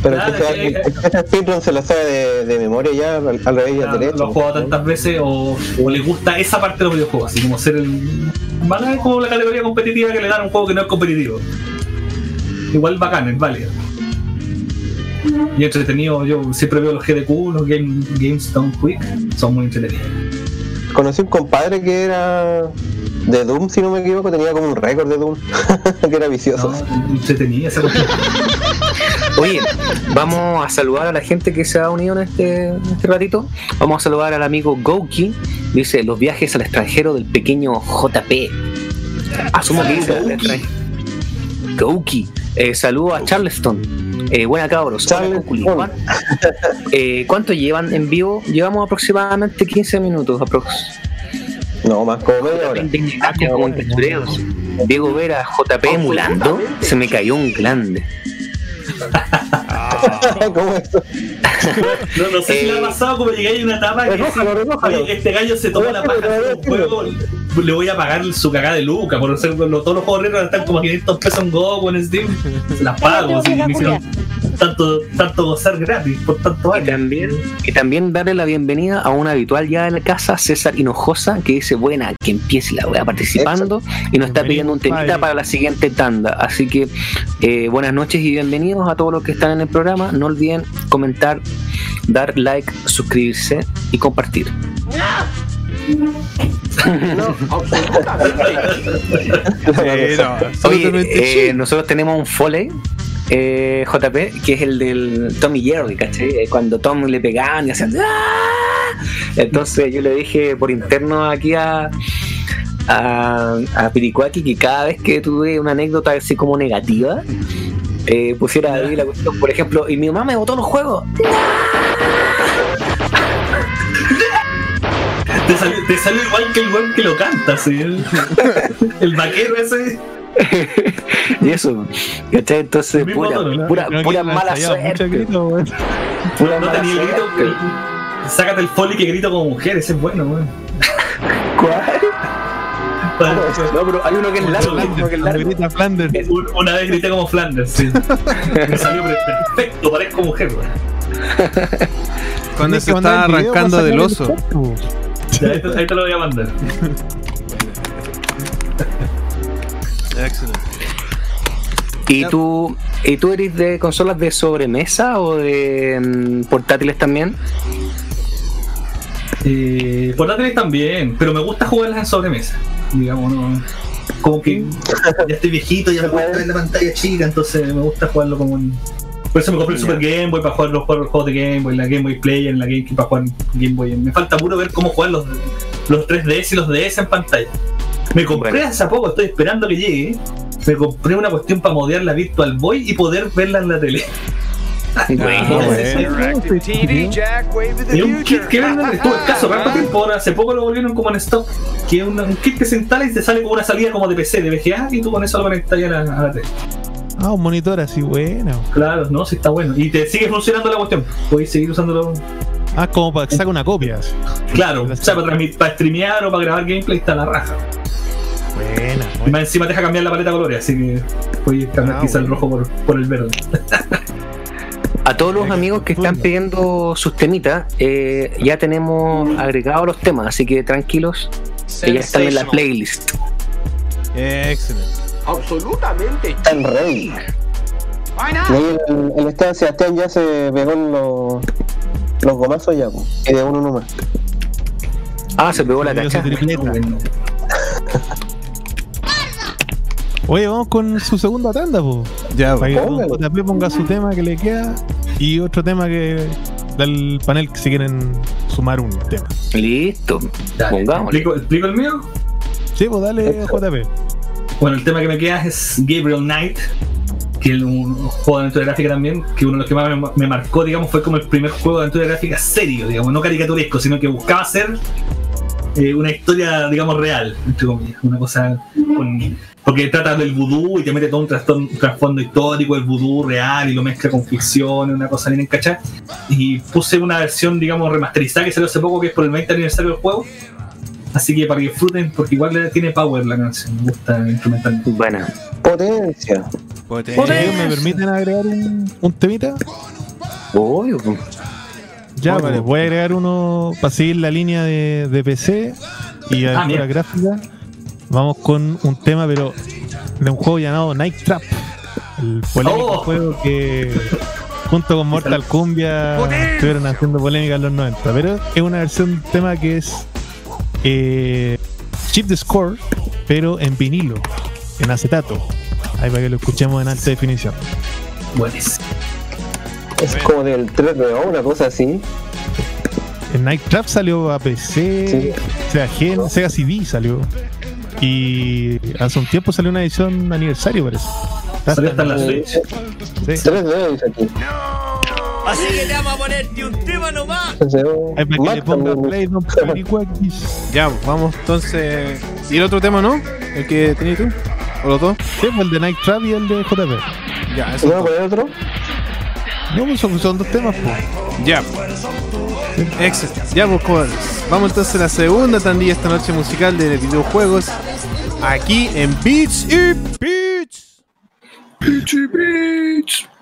Pero el que, el que se la sabe de, de memoria ya, al, al revés y al Claro, derecho. lo han jugado tantas veces o, o les gusta esa parte de los videojuegos, así como ser el. Van como la categoría competitiva que le dan a un juego que no es competitivo. Igual bacán, es válido. Y entretenido, yo siempre veo los GDQ, los Game, Games Quick, son muy entretenidos. Conocí un compadre que era de Doom, si no me equivoco, tenía como un récord de Doom, *laughs* que era vicioso. No, entretenida esa cuestión. *laughs* Oye, vamos a saludar a la gente que se ha unido en este, en este ratito. Vamos a saludar al amigo Gouki. Dice los viajes al extranjero del pequeño JP. Asumo que dice al extranjero. Gouki. Eh, saludo a Charleston. Eh, buena cabros. Hola, Charleston. Cúculi. ¿Cuán- eh, ¿Cuánto llevan en vivo? Llevamos aproximadamente 15 minutos. Aprox. No, más como media hora. Testureos. Diego Vera, JP emulando. Se me cayó un grande. *laughs* *laughs* ¿Cómo es eso? No, no sé si le Eh, ha pasado como llegáis a una etapa que Renójalo, dice, renójalo. "Oye, este gallo se tomó la paja de un juego, le voy a pagar su cagada de Luca por lo- todos los juegos retro están como a 500 pesos en Go en Steam. Se las pago, si me hicieron tanto, tanto gozar gratis por tantos Y años. también, y también darle la bienvenida a un habitual ya de la casa, César Hinojosa, que dice buena, que empiece la wea participando y nos está pidiendo un temita para la siguiente tanda. Así que eh, buenas noches y bienvenidos a todos los que están en el programa. No olviden comentar, dar like, suscribirse y compartir. Sí, no, absolutamente *laughs* Oye, eh, nosotros tenemos un foley. Eh, JP, que es el del Tommy Jerry, ¿cachai? Eh, Cuando Tom le pegaban y hacían ¡Ah! Entonces yo le dije por interno aquí a, a, a Piricuaki que cada vez que tuve una anécdota así como negativa, eh, pusiera ahí la cuestión, por ejemplo, y mi mamá me botó los juegos. Te salió, te salió igual que el weón que lo canta, ¿sí? el vaquero ese. *laughs* y eso, ¿cachai? Entonces, pura, pura, mala suerte. grito. Pura No mala tenía el grito. suerte. el- sácate el foley que grito como mujer, ese es bueno, weón. *laughs* ¿Cuál? No, pero hay uno que es largo, hay uno que es La largo. grita Flanders. Un- Una vez grité como Flanders, sí. Me salió perfecto, parezco mujer, weón. Cuando se video arrancando del oso. Ya, ahí, te, ahí te lo voy a mandar. *laughs* Excelente. ¿Y tú, ¿Y tú eres de consolas de sobremesa o de mm, portátiles también? Eh, portátiles también, pero me gusta jugarlas en sobremesa. Digamos, no. Como que ya estoy viejito, ya me gusta ver la pantalla chica, entonces me gusta jugarlo como en. Por eso me compré el Super Game Boy para jugar los juegos de Game Boy, la Game Boy Player, la GameCube para jugar Game Boy. Me falta puro ver cómo jugar los, los 3DS y los DS en pantalla. Me compré Bueno. hace poco, estoy esperando que llegue. me compré una cuestión para modear la Virtual Boy y poder verla en la tele. *laughs* Bueno, Y un kit que venden, estuvo escaso, tanto *laughs* tiempo, ahora hace poco lo volvieron como en stock. Que es un kit que se instala y te sale como una salida como de PC, de VGA, y tú con eso lo conectas ya a la, a la tele. Ah, un monitor así, bueno. Claro, no, sí está bueno. Y te sigue funcionando la cuestión. Puedes seguir usándolo. Ah, como para que saque una copia. Claro, *laughs* o sea, para, para streamear o para grabar gameplay está la raja. Buena, Y más encima te deja cambiar la paleta de colores, así que puedes cambiar Ah, quizá el rojo por, por el verde. A todos los amigos que están pidiendo sus temitas, eh, ya tenemos agregados los temas, así que tranquilos, que ya están en la playlist. Excelente. Absolutamente. Están rey. Why Y not? ahí el, el Esteban Sebastián ya se pegó en los, los gomazos ya, y de uno nomás. Ah, se pegó la cacha. Oye, vamos con su segunda tanda, po. Ya, Para que JP ponga su tema que le queda y otro tema que del panel que si quieren sumar un tema. Listo, pongámosle. ¿explico, ¿Explico el mío? Sí, pues dale JP. Bueno, el tema que me queda es Gabriel Knight, que es un juego de aventura gráfica también, que uno de los que más me, me marcó, digamos, fue como el primer juego de aventura gráfica serio, digamos, no caricaturesco, sino que buscaba ser eh, una historia, digamos, real, entre comillas, una cosa con- porque trata del vudú y te mete todo un, trasfondo histórico del vudú real y lo mezcla con ficción, una cosa bien encachada. Y puse una versión, digamos, remasterizada que salió hace poco, que es por el 20 aniversario del juego. Así que para que disfruten, porque igual le tiene power la canción, me gusta instrumentalmente. Buena. Potencia. Potente. Oye, ¿Me permiten agregar un, un temita? Obvio, po. Ya, vale, voy a agregar uno para seguir la línea de, de PC y Ah, gráfica. Vamos con un tema, pero de un juego llamado Night Trap. El polémico Oh. juego que junto con Mortal Cumbia estuvieron haciendo polémica en los 90. Pero es una versión de un tema que es eh, Chip the Score, pero en vinilo, en acetato. Ahí para que lo escuchemos en alta definición. Buenísimo. Es como del 3DO, una cosa así. El Night Trap salió a PC, Sí. Sega Gen, Sega CD salió. Y hace un tiempo salió una edición aniversario, parece. Salió hasta la Switch. sí. 3DO dice aquí. Así que te vamos a ponerte un tema nomás. 3DO. Ahí para que le ponga play, Panicuaquis. Ya, vamos entonces. ¿Y el otro tema, no? ¿El que tenías tú? ¿O los dos? Sí, pues el de Night Trap y el de JP. Ya, eso. ¿No a poner otro? No, pues son, son dos temas, pues. Ya. Excelente. Ya, pues, jóvenes. Vamos entonces a la segunda tandilla esta noche musical de videojuegos. Aquí en Beats y Beats. Thank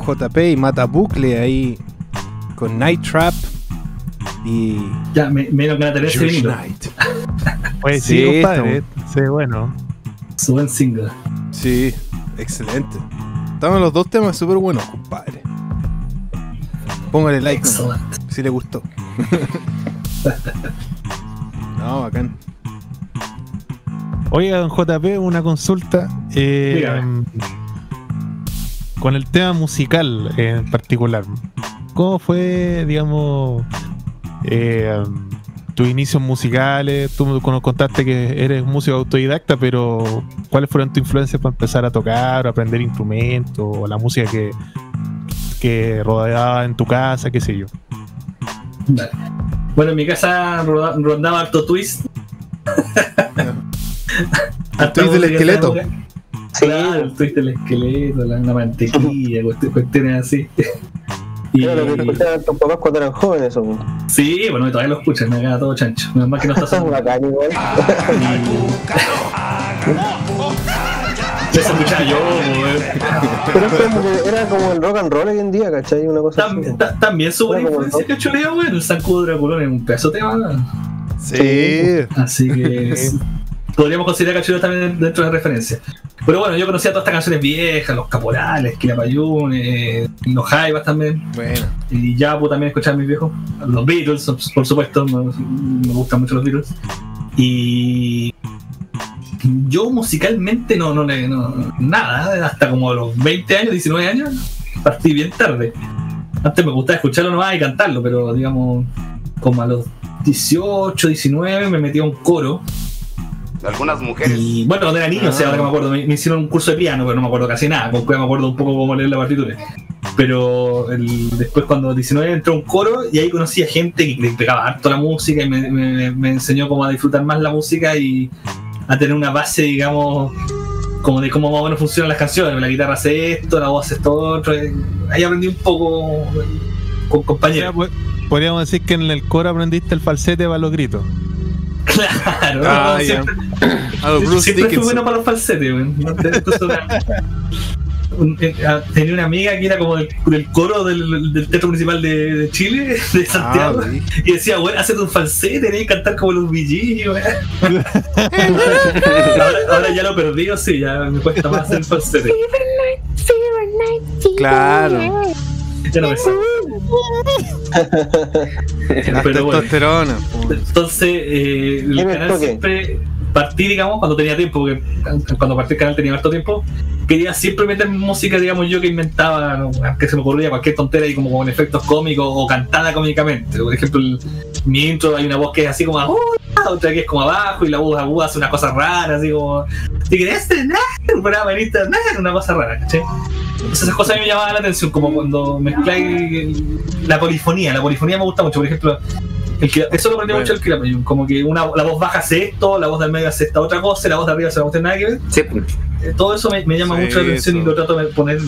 JP y Mata Bucle ahí con Night Trap y Ya, me, me ese George vinilo. Knight. Pues Sí, sí, compadre. Sí, bueno. Su buen single. Sí, excelente. Estaban los dos temas súper buenos, compadre. Póngale like si le gustó. *laughs* no, bacán. Oiga, don JP, una consulta. eh, Dígame. Con el tema musical en particular. ¿Cómo fue, digamos, eh, tus inicios musicales? Tú nos contaste que eres músico autodidacta, pero ¿cuáles fueron tus influencias para empezar a tocar o aprender instrumentos o la música que, que rodeaba en tu casa, qué sé yo? Dale. Bueno, en mi casa rondaba harto twist. Twist del esqueleto. Época. Claro, el twist del esqueleto, la, la mantequilla, *laughs* cuest- cuestiones así. Y, Era lo que escuchaban tus papás cuando eran jóvenes, eso. po. sí, bueno, todavía lo escuchan, me queda todo chancho. Menos mal que no está Eso es *laughs* solo. bacán igual. Eso escuchaba yo, weón. Pero es era como el rock and roll hoy en día, ¿cachai? Una cosa así. También, ta- también su influencia el que choreo, weón. El Zancudo Draculón es un pedazo de tema. Sí. Así que *laughs* podríamos considerar Cachureo también dentro de la referencia. Pero bueno, yo conocía todas estas canciones viejas, los Caporales, Quilapayún, eh, los Jaivas también. Bueno. Y Yapu también escuchaba a mis viejos. Los Beatles, por supuesto, me, me gustan mucho los Beatles. Y yo musicalmente no, no, no, nada, hasta como a los 20 años, 19 años, partí bien tarde. Antes me gustaba escucharlo nomás y cantarlo, pero digamos, como a los 18, 19 me metí a un coro. Algunas mujeres Y bueno, cuando era niño, o sea, ahora que me acuerdo, me, me hicieron un curso de piano, pero no me acuerdo casi nada. Con me acuerdo un poco cómo leer la partitura. Pero el- después, cuando 19 entró a un coro y ahí conocí a gente que le pegaba harto la música y me, me- me enseñó cómo a disfrutar más la música y a tener una base, digamos, como de cómo más o menos funcionan las canciones. La guitarra hace esto, la voz hace esto otro. eh, Ahí aprendí un poco con O sea, compañeros. po- podríamos decir que en el coro aprendiste el falsete para los gritos. Claro, Ah, ¿no? ya. siempre, Bruce Dickinson. bueno para los falsetes, eh, ah, tenía una amiga que era como del, del coro del, del teatro municipal de, de Chile, *laughs* de Santiago, Ah, y decía, weón, hazte un falsete, tenés que cantar como los VG, *laughs* ahora, ahora ya lo perdí, o sí, ya me cuesta más hacer falsete. Claro. Ya no me sale. Pero bueno. Entonces, eh, el canal siempre partí, digamos, cuando tenía tiempo, porque cuando partí el canal tenía harto tiempo, quería siempre meter música, digamos, yo que inventaba, ¿no? que se me ocurría cualquier tontera y como con efectos cómicos o cantada cómicamente. Por ejemplo, el- mi intro hay una voz que es así como "Hola", otra que es como abajo y la voz aguda hace una cosa rara, así como si querés tener un programa una cosa rara, ¿cachai? Entonces esas cosas a mí me llamaban la atención, como cuando mezcláis la polifonía. La polifonía me gusta mucho, por ejemplo, *laughs* el que, eso lo aprendí Bueno. mucho el Quilapayún, como que una, la voz baja hace esto, la voz del medio hace esta otra cosa, y la voz de arriba hace la cuestión nada que ver. Sí, pues. Eh, Todo eso me, me llama Sí, mucho la atención y eso. lo trato de poner.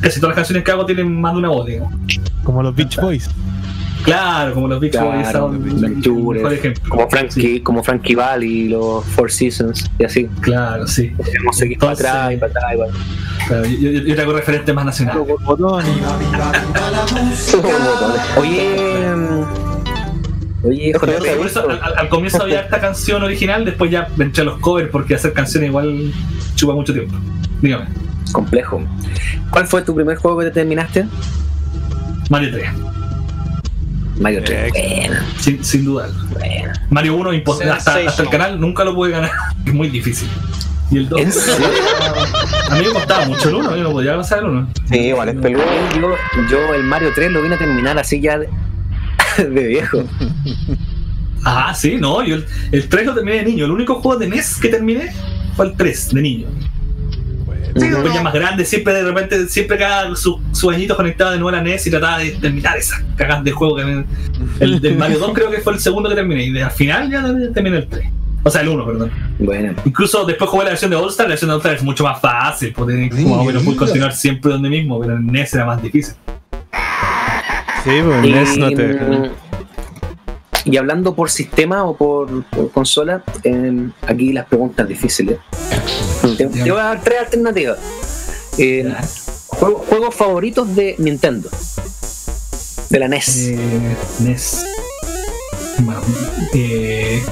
Casi todas las canciones que hago tienen más de una voz, digamos. Como los Beach Boys. Claro, como los Beach Boys Claro, por ejemplo. como Frankie, como Frankie Valli, los Four Seasons y así. Claro, sí. Podemos seguir para Entonces- atrás y para atrás y para. Claro, yo, yo, yo traigo referentes más botones. *laughs* Oye, mm, oye, Sí, por eso, al, al- comienzo había esta canción original, después ya entré a los covers porque hacer canciones igual chupa mucho tiempo. Dígame, complejo. ¿Cuál fue tu primer juego que te terminaste? Mario 3, Mario 3. Buena, sin, sin duda. buena. Mario 1, imposible. Hasta, hasta el canal nunca lo pude ganar, *laughs* es muy difícil. Y el 2, ¿En serio? a mí me costaba mucho el 1, yo no podía pasar el 1. Sí, igual es peludo. Yo, yo el Mario 3 lo vine a terminar así ya *laughs* de, viejo. Ah, sí, no, yo el, el 3 lo terminé de niño. El único juego de NES que terminé fue el 3 de niño. Después ya más grande, siempre de repente, siempre cada su, su añito conectado de nuevo a la NES y trataba de terminar esas cagas de juego que me- el del Mario 2 creo que fue el segundo que terminé y de- al final ya terminé el 3. O sea, el 1, perdón. Bueno, Incluso después jugué la versión de All Star, la versión de All Star es mucho más fácil, porque más o menos pude continuar siempre donde mismo, pero en NES era más difícil. Sí, pues y, NES no te. mm, Y hablando por sistema o por, por consola, eh, aquí las preguntas difíciles. Te, te voy a dar tres alternativas. Eh, juego- juegos favoritos de Nintendo. De la NES. Eh, NES. Eh,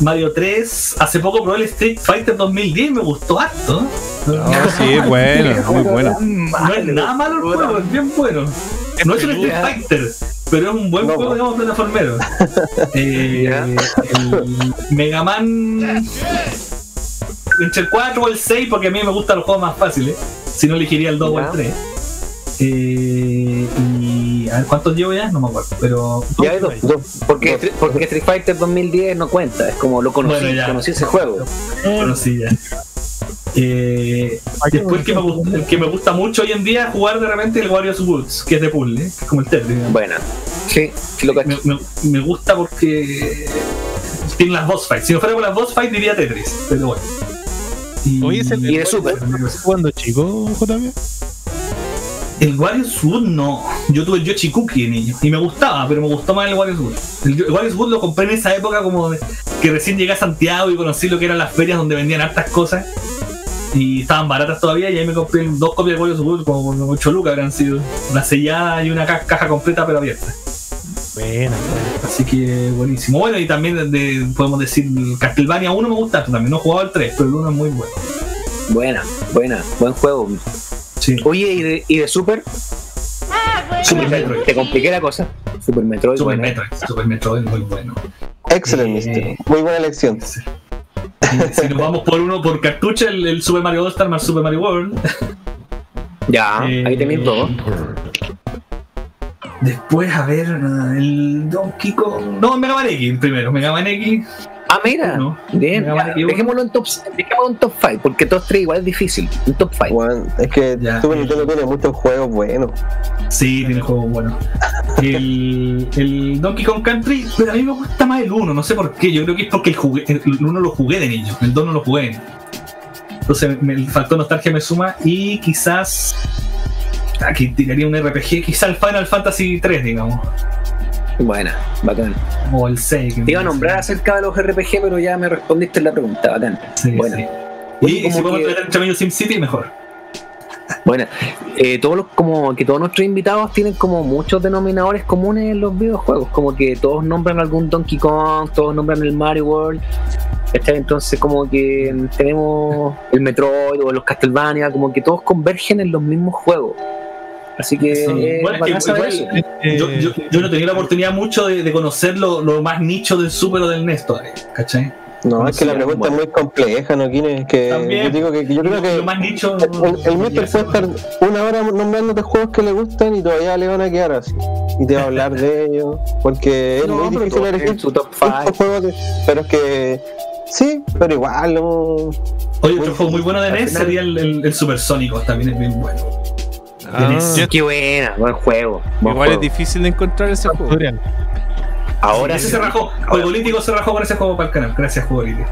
Mario 3. Hace poco probé el Street Fighter 2010 y me gustó harto. No, sí, bueno, muy *laughs* bueno. No es nada malo el juego, es bien bueno. No es un Street Fighter, pero es un buen No, juego, digamos, plataformero. *laughs* Eh, el Mega Man. Entre el 4 o el 6, porque a mí me gustan los juegos más fáciles. Si no, elegiría el 2 o el Ya. 3. Eh, y a ver, ¿cuántos llevo ya? No me acuerdo. Pero. Ya hay dos. Porque, Street- porque Street Fighter 2010 no cuenta, es como lo conocí, Bueno, ya. conocí ese juego. Sí, ya. Eh, después el que, me que me gusta mucho hoy en día es jugar de repente el Warriors Woods, que es de puzzle, ¿eh? que es como el Tetris. Bueno, sí, sí lo me, me- me gusta porque tiene las boss fights. Si no fuera por las boss fights diría Tetris, pero bueno. Y, Oye, es el- Y de Super. ¿Cuándo chico, JB? El Warriors Wood no. Yo tuve el Yoshi Cookie de niño y me gustaba, pero me gustó más el Warriors Wood. El, el Warriors Wood lo compré en esa época como de- que recién llegué a Santiago y conocí lo que eran las ferias donde vendían hartas cosas y estaban baratas todavía y ahí me compré dos copias de Warriors Wood como 8 lucas habrán sido. Una sellada y una ca- caja completa pero abierta. Buena. Así que buenísimo. Bueno, y también de- podemos decir Castlevania 1 me gusta también. No he jugado el 3, pero el 1 es muy bueno. Buena, buena, buen juego. Sí. Oye, ¿y de, y de Super? Super Metroid. Te compliqué la cosa. Super Metroid, Super buena. Metroid. Super Metroid es muy bueno. Excelente, Eh. Muy buena elección. *laughs* si nos vamos por uno por cartucho, el, el Super Mario All-Star más Super Mario World. Ya, Eh, ahí tenéis todo. Después, a ver, el Donkey Kong. No, el Mega Man X primero. Mega Man X. Ah, mira. No. Bien, ya, Man X1. dejémoslo en top dejémoslo en top 5, porque todos tres igual es difícil. Un top 5. Juan, es que Ya. Super Nintendo tiene muchos juegos buenos. Sí, tiene juegos buenos. El, el Donkey Kong Country, pero a mí me gusta más el 1, no sé por qué. Yo creo que es porque el, jugué, el 1 lo jugué de niño, el 2 no lo jugué de niño. Entonces me, el factor nostalgia me suma y quizás. Aquí tiraría un RPG, quizás el Final Fantasy 3, digamos. Buena, bacán. O el 6. que Te iba a nombrar acerca de los RPG, pero ya me respondiste la pregunta, bacán. Sí, Bueno. sí. Oye, Y, como si podemos que- traer entre medio SimCity, mejor. Bueno, eh, todos los, como que todos nuestros invitados tienen como muchos denominadores comunes en los videojuegos, como que todos nombran algún Donkey Kong, todos nombran el Mario World, ¿cachai? entonces como que tenemos el Metroid o los Castlevania, como que todos convergen en los mismos juegos. Así que Sí. eh, Bueno, igual- eso. Eh, Yo, yo, yo no tenía la oportunidad mucho de, de conocer lo, lo más nicho del Super o del NES todavía, ¿cachai? No, es que la pregunta bueno. es muy compleja, ¿no, Kine? Es que También. yo digo que, que yo creo Lo- que lo más nicho. el, el Mister puede estar una hora nombrándote juegos que le gustan y todavía le van a quedar así. Y te va a hablar de ellos. Porque es No, muy difícil elegir su top estos five. juegos. de- pero es que sí, pero igual no. Oye, otro juego muy bueno de NES sería el, el, el Supersónico, también es bien bueno. Ah. Qué buena, buen juego. buen igual es juego. difícil de encontrar ese juego. Ahora sí. se rajó. Juegolítico se rajó con ese juego para el canal. Gracias, Juegolítico.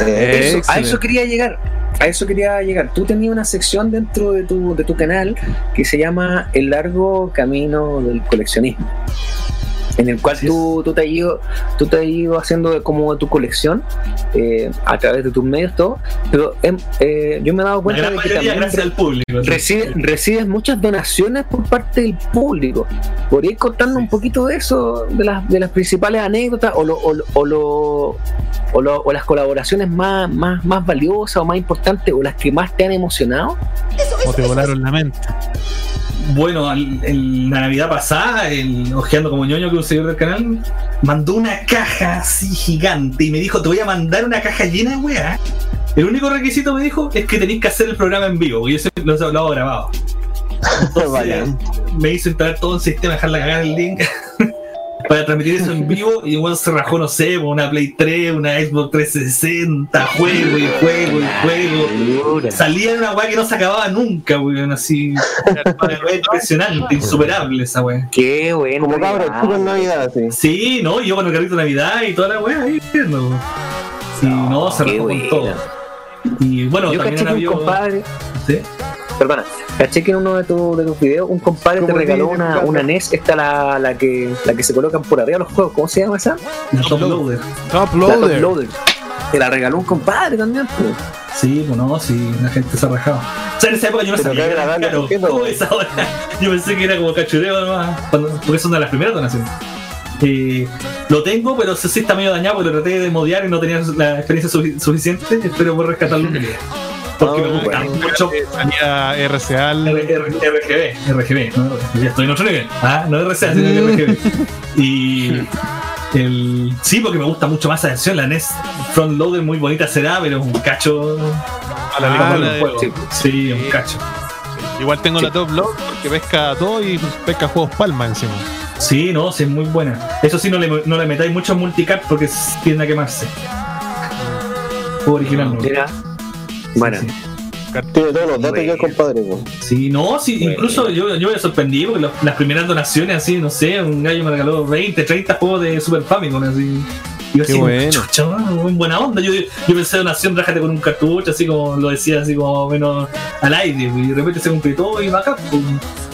Eh, Eso- a eso quería llegar. A eso quería llegar. Tú tenías una sección dentro de tu, de tu canal que se llama El largo camino del coleccionismo. En el cual tú, tú, te has ido, tú te has ido haciendo de como tu colección eh, a través de tus medios, todo. Pero em, eh, yo me he dado cuenta de que también gracias al público. sí. recibe- recibes muchas donaciones por parte del público. ¿Podrías contarnos un poquito de eso, de las, de las principales anécdotas o, lo- o, lo- o, lo- o lo- o las colaboraciones más, más, más valiosas o más importantes o las que más te han emocionado? O te volaron la mente. Bueno, en la Navidad pasada, el Ojeando como ñoño, que un seguidor del canal, mandó una caja así gigante y me dijo: Te voy a mandar una caja llena de weá. El único requisito me dijo es que tenéis que hacer el programa en vivo, porque yo siempre lo, lo hago grabado. *laughs* Entonces, me hizo instalar todo el sistema, dejar la cagada el link *laughs* para transmitir eso en vivo. Y igual se rajó, no sé, una Play 3, una Xbox 360, juego y juego y juego. Salía de una weá que no se acababa nunca, weón, así. Una weá impresionante, insuperable esa weá. Qué bueno. como regalo. chicos en Navidad, sí. Sí, no, yo con el carrito de Navidad y toda la weá ahí, no. Sí, no, se rajó con todo. Y bueno, Yo también habido. compadre, ¿sí? perdona, caché que en uno de, tu- de tus videos un compadre te ¿Cómo regaló una, una NES, esta la, la que la que se colocan por arriba los juegos, ¿cómo se llama esa? La Top Loader. Top La Top Loader. Te la regaló un compadre también, pues. Sí, pues no, sí, la gente se ha rajado. O sea, en esa época yo no Pero sabía qué que era agradable, caro. ¿por qué no? ¿Cómo es ahora? *laughs* Yo pensé que era como cachureo nomás, cuando- porque es una de las primeras donaciones. Eh, lo tengo, pero sí está medio dañado porque lo traté de modiar y no tenía la experiencia sufi- suficiente. Espero poder rescatarlo un día. Porque Ah, me gusta mucho Salía RGB, RGB, ¿no? ya estoy en otro nivel. Ah, no RCA, sino RGB. *laughs* Y el, sí, porque me gusta mucho más esa versión. La NES Front Loader muy bonita será, pero es un cacho. A la de- juego. sí. Sí, un cacho. Igual tengo la Top Load porque pesca todo y pesca juegos Palma encima. Sí, no, sí, es muy buena. Eso sí, no le, no le metáis mucho multicap porque tiende a quemarse. Juego original, no. Bueno, Sí, Tiene todos los datos ya, compadre. po. Sí, no, sí, incluso yo, yo me sorprendí porque los- las primeras donaciones, así, no sé, un gallo me regaló 20, 30 juegos de Super Famicom, así. Y yo Qué así, bueno. chucha, muy buena onda. Yo, yo pensé donación, rájate con un cartucho, así como lo decía, así como menos al aire, y de repente se concretó y bacán. pues.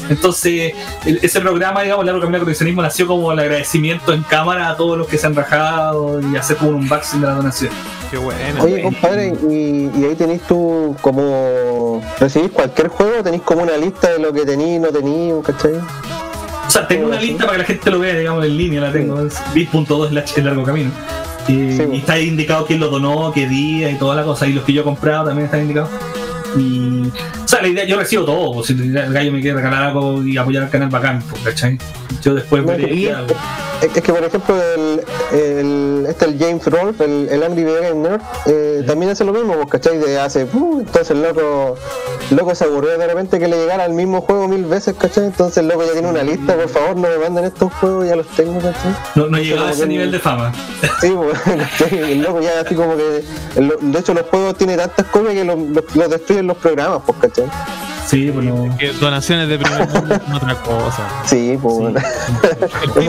Entonces, el- ese programa, digamos, Largo Camino al Coleccionismo, nació como el agradecimiento en cámara a todos los que se han rajado y hacer como un unboxing de la donación. Qué bueno. Oye, compadre, y, y ahí tenéis tú como. ¿Recibís cualquier juego? ¿Tenéis como una lista de lo que tenéis y no tenéis? ¿Cachai? O sea, tengo una lista para que la gente lo vea, digamos, en línea, la tengo, es bit.2 slash el largo camino. Y, Sí, y bueno. está ahí indicado quién lo donó, qué día y toda la cosa. Y los que yo he comprado también están indicados. Y. O sea, la idea, yo recibo todo. pues, Si el gallo me quiere regalar algo y apoyar al canal bacán, pues, ¿cachai? Yo después No, veré y-. Es que, por ejemplo, el, el, este el James Rolfe, el, el Angry Video Game Nerd, eh, también hace lo mismo, pues, ¿cachai? De hace. uh, entonces el loco, loco se aburrió de repente que le llegara el mismo juego mil veces, ¿cachai? Entonces el loco ya tiene una lista, por favor, no me manden estos juegos, ya los tengo, ¿cachai? No, no llegado a ese nivel de fama. Sí, pues, *laughs* el loco ya así como que. de hecho, los juegos tienen tantas copias que los, los, los destruyen los programas, pues, ¿cachai? Sí, no. Que donaciones de primer mundo son otra cosa. Sí, pues. bueno. Eso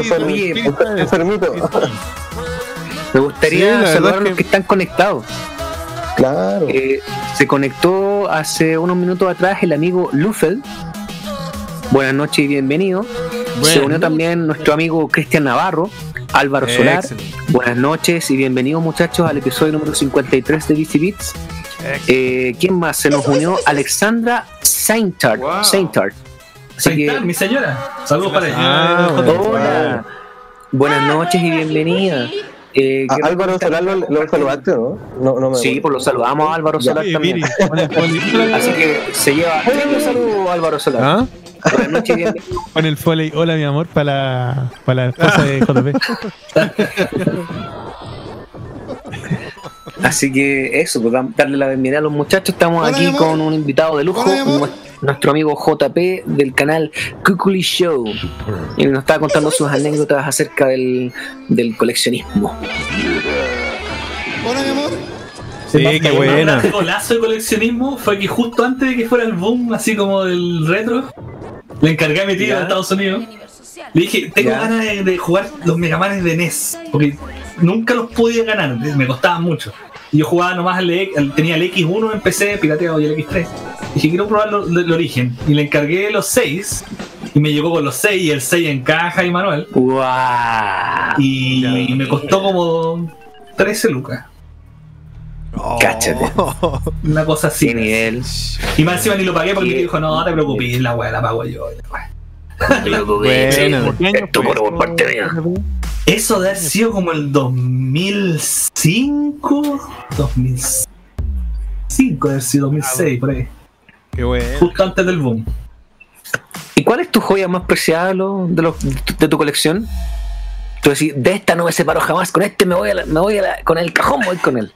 enfermito. me gustaría Sí, saludar a los que- que están conectados. Claro. Eh, se conectó hace unos minutos atrás el amigo Lufel. Buenas noches y bienvenido. se Buenas unió también nuestro amigo Cristian Navarro, Álvaro Solar. Excelente. Buenas noches y bienvenidos muchachos al episodio número 53 de BC Beats. Eh, ¿Quién más se nos unió? Alexandra Saintart. Wow. Saintart. Así que, mi señora. Saludos para ella. Ah, bueno. hola. Buenas noches y bienvenida. Eh, A ¿qué Álvaro? Solar lo, lo saludaste, ¿no? No, no me Sí, pues lo saludamos a Álvaro Solar también. *laughs* Así que se lleva triple saludo Álvaro Solar. ¿Ah? Buenas noches. Pon el foley. Hola, mi amor, para la, para la esposa de JP. *laughs* Así que eso, pues, darle la bienvenida a los muchachos. Estamos Hola, aquí con un invitado de lujo, Hola, nuestro amigo JP del canal Kukuli Show. Y nos estaba contando sus anécdotas acerca del, del coleccionismo. Hola, mi amor. Sí, qué El buena. grande golazo de coleccionismo fue que justo antes de que fuera el boom, así como del retro, le encargué a mi tío Ya. de Estados Unidos. Le dije, tengo Ya. ganas de, de jugar los Megamanes de NES, porque nunca los podía ganar, me costaban mucho. Yo jugaba nomás, al, E- al- tenía el X1 en PC, pirateado y el X3. Dije, quiero probar lo- lo- el origen. Y le encargué los 6, y me llegó con los 6 y el 6 en caja y manual. ¡Guau! Y me costó como 13 lucas. Cáchate. Una cosa así. ¡Qué nivel! Y más encima ni lo pagué porque me dijo, no, no te preocupes, la weá la pago yo. la Bueno. Esto por, por parte mía. Eso de haber sido como el 2005, 2005, de haber sido 2006, por ahí. Qué bueno. Justo antes del boom. ¿Y cuál es tu joya más preciada lo- de, los- de tu colección? Tú decís, de esta no me separo jamás, con este me voy, a la- me voy a la- con el cajón, voy con él.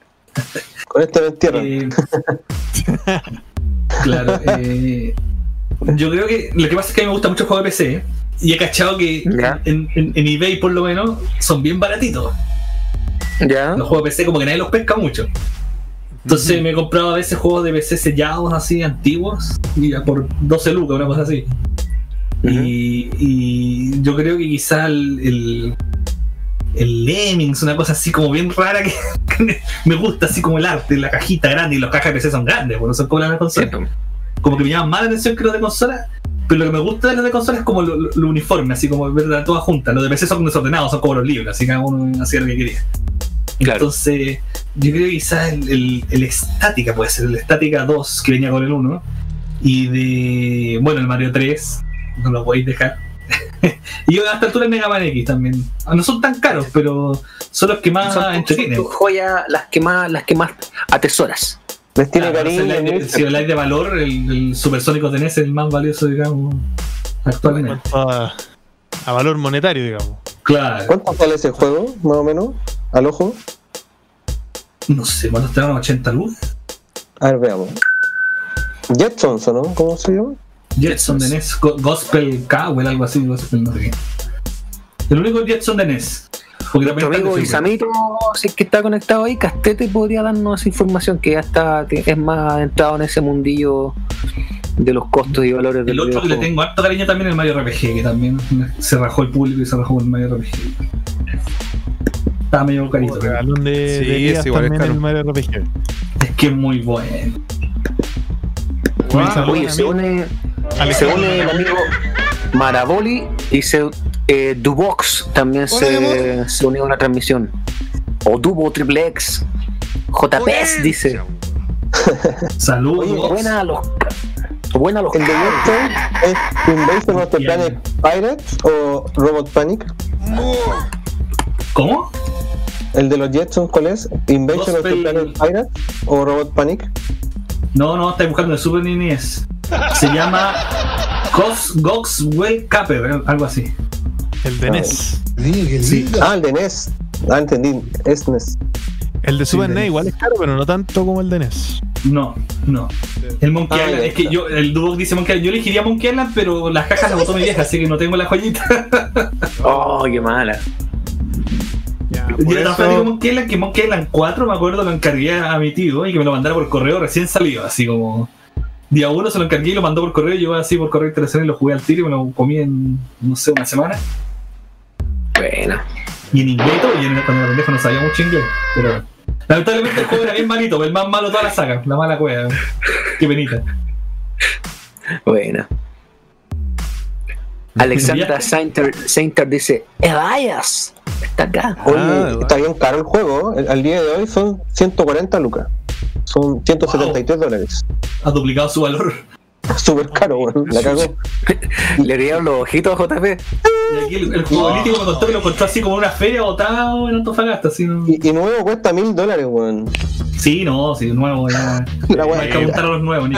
Con este me entierran. Eh, *laughs* claro, eh, yo creo que lo que pasa es que a mí me gusta mucho el juego de PC y he cachado que en, en- en eBay por lo menos son bien baratitos. ¿Ya? Los juegos de PC como que nadie los pesca mucho. Entonces me he comprado a veces juegos de PC sellados así antiguos y por 12 lucas, una cosa así. y, y yo creo que quizá el, el, el Lemmings, una cosa así como bien rara que, que *laughs* me- gusta, así como el arte, la cajita grande y las cajas de PC son grandes, porque no son como las Sí, consolas. pues. Como que me llaman más la atención que los de consola. Pero lo que me gusta de los de consola es como lo, lo- lo uniforme, así como ver todas juntas. Los de PC son desordenados, son como los libros, así cada uno hacía lo que quería. Claro. Entonces, yo creo que quizás el, el, el Estática puede ser, el Estática 2 que venía con el 1. Y de. Bueno, el Mario 3, no lo podéis dejar. *laughs* y yo a esta altura el Mega Man X también. Ah, No son tan caros, pero son los que más entretienen. tus joyas las que más, las que más atesoras. Les tiene Claro, cariño. si habláis si habláis de valor, el, el Supersónico de NES es el más valioso, digamos, En actualmente. a, a valor monetario, digamos. Claro. ¿Cuánto sale ese juego, más o menos? Al ojo. No sé, ¿cuántos te dan 80 luz? A ver, veamos. Jetsons, ¿o no? ¿Cómo se llama? Jetson de NES, Go- Gospel Cowell, algo así, Gospel no sé qué. El único Jetson de NES. Porque Nuestro amigo está. Isamito, si es que está conectado ahí, Castete podría darnos esa información que ya está, que es más entrado en ese mundillo de los costos y valores del El otro que le tengo harto cariño también es el Mario RPG, que también se rajó el público y se rajó con el Mario RPG. Estaba medio carito, Regalón de, Sí, de es igual, es también caro. el Mario RPG. es que es muy bueno. Bueno, Oye, se une, se une el amigo Maraboli y se, eh, Dubox también se, se unió a la transmisión. O Dubo Triple X. JPS dice. Saludos. Buena a los. Buena a los. ¿El de Jetson es Invasion of the Planet Pirates o Robot Panic? ¿Cómo? ¿El de los Jetsons cuál es? ¿Invasion of the Planet Pirates o Robot Panic? No, no, estáis buscando el Super NES. Se llama Gos Goxwell Capper, eh, algo así. El de NES. Sí. Ah, el de NES. Ah, entendí. Es NES. El de Super de NES NES. igual es caro, pero no tanto como el de NES. No, no. El Monkey Ah, Island, es que yo, el Dubox dice Monkey Island, yo elegiría Monkey Island, pero las cajas las botó mi vieja, así que no tengo la joyita. *laughs* Oh, qué mala. Ya, Y por era tan eso- fanático de Monkey Island que Monkey Island 4, me acuerdo, lo encargué a mi tío y que me lo mandara por correo recién salido, así como. Día uno se lo encargué y lo mandó por correo, yo así por correo internacional y lo jugué al tiro y me lo comí en, no sé, una semana. Buena. Y en inglés y todo, y en, cuando era pendejo no sabía mucho inglés. Pero lamentablemente el juego era bien malito, el más malo de toda la saga, la mala cueva. Qué penita. Buena. Alexandra Sainter, Sainter dice: Elias. Está acá. Oye, Ah, está bien caro el juego. El- Al día de hoy son 140 lucas. Son 173 dólares. Ha duplicado su valor. Súper caro, weón. La cagó. Le dieron los ojitos a JP. Y aquí el, el juego político me contó que lo encontró así como en una feria botado en Antofagasta. Así, ¿no? Y, y nuevo cuesta mil dólares, weón. Sí, no, sí, nuevo ya. *laughs* La No weá hay que apuntar a los nuevos, ni.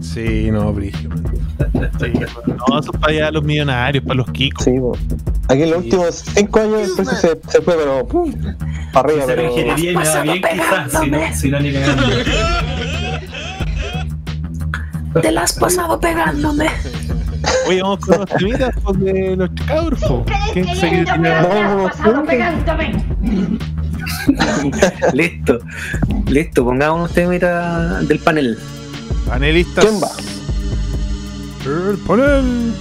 Sí, no, Brigio. no, eso es para allá los millonarios, para los kikos. Sí, weón. Aquí en los últimos 5 años el precio se, se fue, pero. pum, para arriba, pero. ingeniería y me da bien, quizás, si no, si no, ni cagando. *laughs* Te la has pasado pegándome. Oye, vamos con los temitas pues, de los cabros. po. ¿Quién se quiere tirar? No, no, no, *laughs* Listo. Listo, pongamos unos temitas del panel. Panelistas. ¿Quién va? El panel.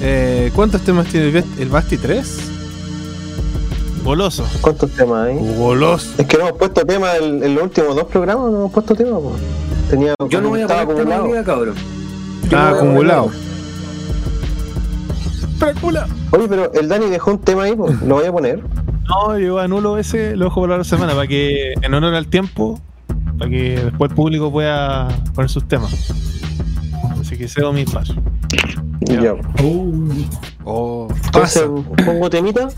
Eh, ¿Cuántos temas tiene el, Bast- el Basti 3? Goloso. ¿Cuántos temas hay? Goloso. Es que no hemos puesto tema en, en los últimos dos programas, no hemos puesto tema, po. Tenía Yo no voy a estaba poner acumulado. cabrón. Está acumulado. Oye, pero el Dani dejó un tema ahí, po. lo voy a poner. No, yo anulo ese, lo dejo para la otra semana, para que, en honor al tiempo, para que después el público pueda poner sus temas. Así que cedo mi espacio. Ya. Uh, Oh, Entonces, pasa. pongo temita.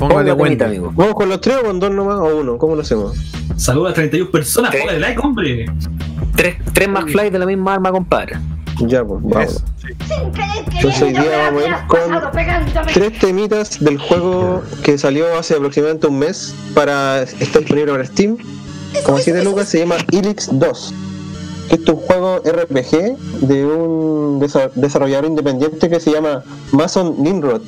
Póngale Ponga buen. temita, amigo. ¿Vamos con los tres o con dos nomás o uno? ¿Cómo lo hacemos? saluda a 31 personas, Sí. póngale like, hombre. Tres, tres McFly de la misma arma, compadre. Ya, pues, vamos. Entonces hoy día vamos a ir con tres temitas del juego que salió hace aproximadamente un mes para está disponible para Steam. Como 7 lucas se llama Elix 2. Que esto es un juego RPG de un desa- desarrollador independiente que se llama Mason Nimrod.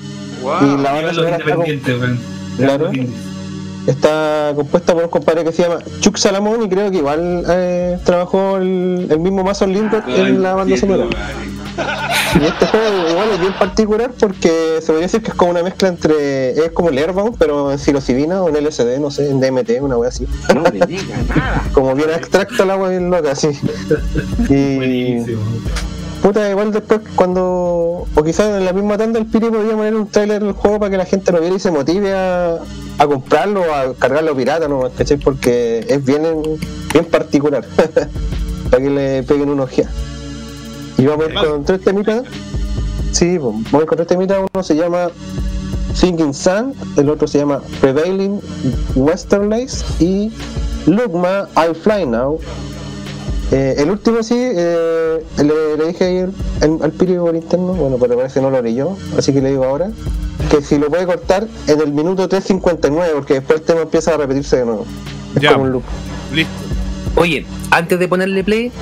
Y la banda sonora está, weón. Claro. Está compuesta por un compadre que se llama Chuck Salamón y creo que igual eh, trabajó el, el mismo Mason Nimrod en la banda sonora. Y este juego igual es bien particular porque se podría decir que es como una mezcla entre. Es como el Airbound, pero en psilocibina o en LSD, no sé, en DMT, una wea así. No me digas nada. *laughs* Como bien abstracta la wea bien loca, sí. *laughs* Y. Buenísimo. Puta, igual después cuando. O quizás en la misma tanda el Piri podría poner un trailer del juego para que la gente lo viera y se motive a, a comprarlo a cargarlo pirata, ¿no? ¿Cachai? Porque es bien, bien particular. *laughs* para que le peguen una ojeada. Y vamos a ir con tres temitas. Sí, pues, vamos a ir con tres temitas. Uno se llama Thinking Sun, el otro se llama Prevailing Westernlace y Lugma I Fly Now. Eh, el último sí, eh, le, le dije ayer al, al Piri por interno, bueno, pero parece que no lo leyó, así que le digo ahora, que si lo puede cortar en el minuto 3.59, porque después el tema empieza a repetirse de nuevo. Es Ya. como un loop. Listo. Oye, antes de ponerle play,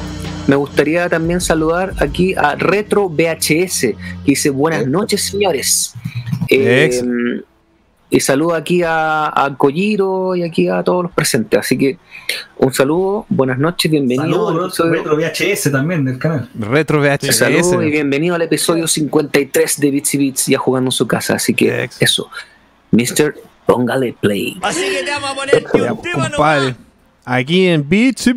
me gustaría también saludar aquí a Retro VHS, que dice buenas noches, señores. Eh. Y saludo aquí a, a Kojiro y aquí a todos los presentes. Así que un saludo, buenas noches, bienvenido al Saludos, episodio. Retro VHS también del canal. Retro VHS. Saludos y bienvenido al episodio 53 de Bits y Bits, ya jugando en su casa. Así que Ex. eso, Mr. Póngale Play. Así que te vamos a poner un tema compadre. nomás. Aquí en Beats y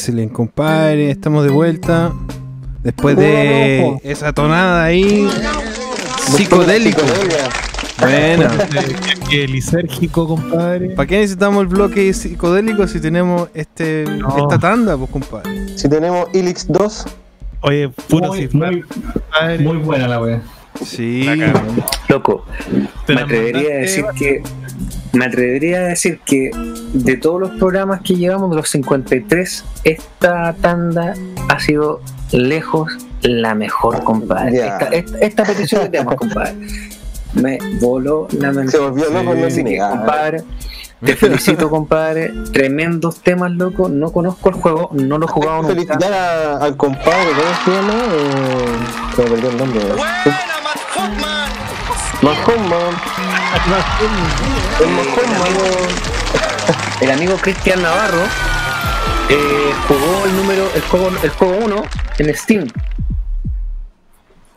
Excelente, compadre. Estamos de vuelta. Después de esa tonada ahí. Psicodélico. Bueno. *laughs* Que lisérgico, compadre. ¿Para qué necesitamos el bloque psicodélico si tenemos este No. esta tanda, pues, compadre? Si tenemos Ilix 2, Oye, puro Muy, cifrar, muy, compadre. muy buena la wea. Sí. Loco, Te me atrevería a decir que me atrevería a decir que de todos los programas que llevamos de los 53 esta tanda ha sido lejos la mejor compadre. Esta, esta, esta petición de temas compadre me voló la mente. Se volvió loco no que, negar. compadre te felicito compadre. Tremendos temas loco. No conozco el juego no lo he jugado que nunca. felicitar a- al compadre, ¿cómo se llama? Eh, se me perdió el nombre. Mahoma. El Mahoma. el amigo Cristian Navarro eh, jugó el número el juego el juego 1 en Steam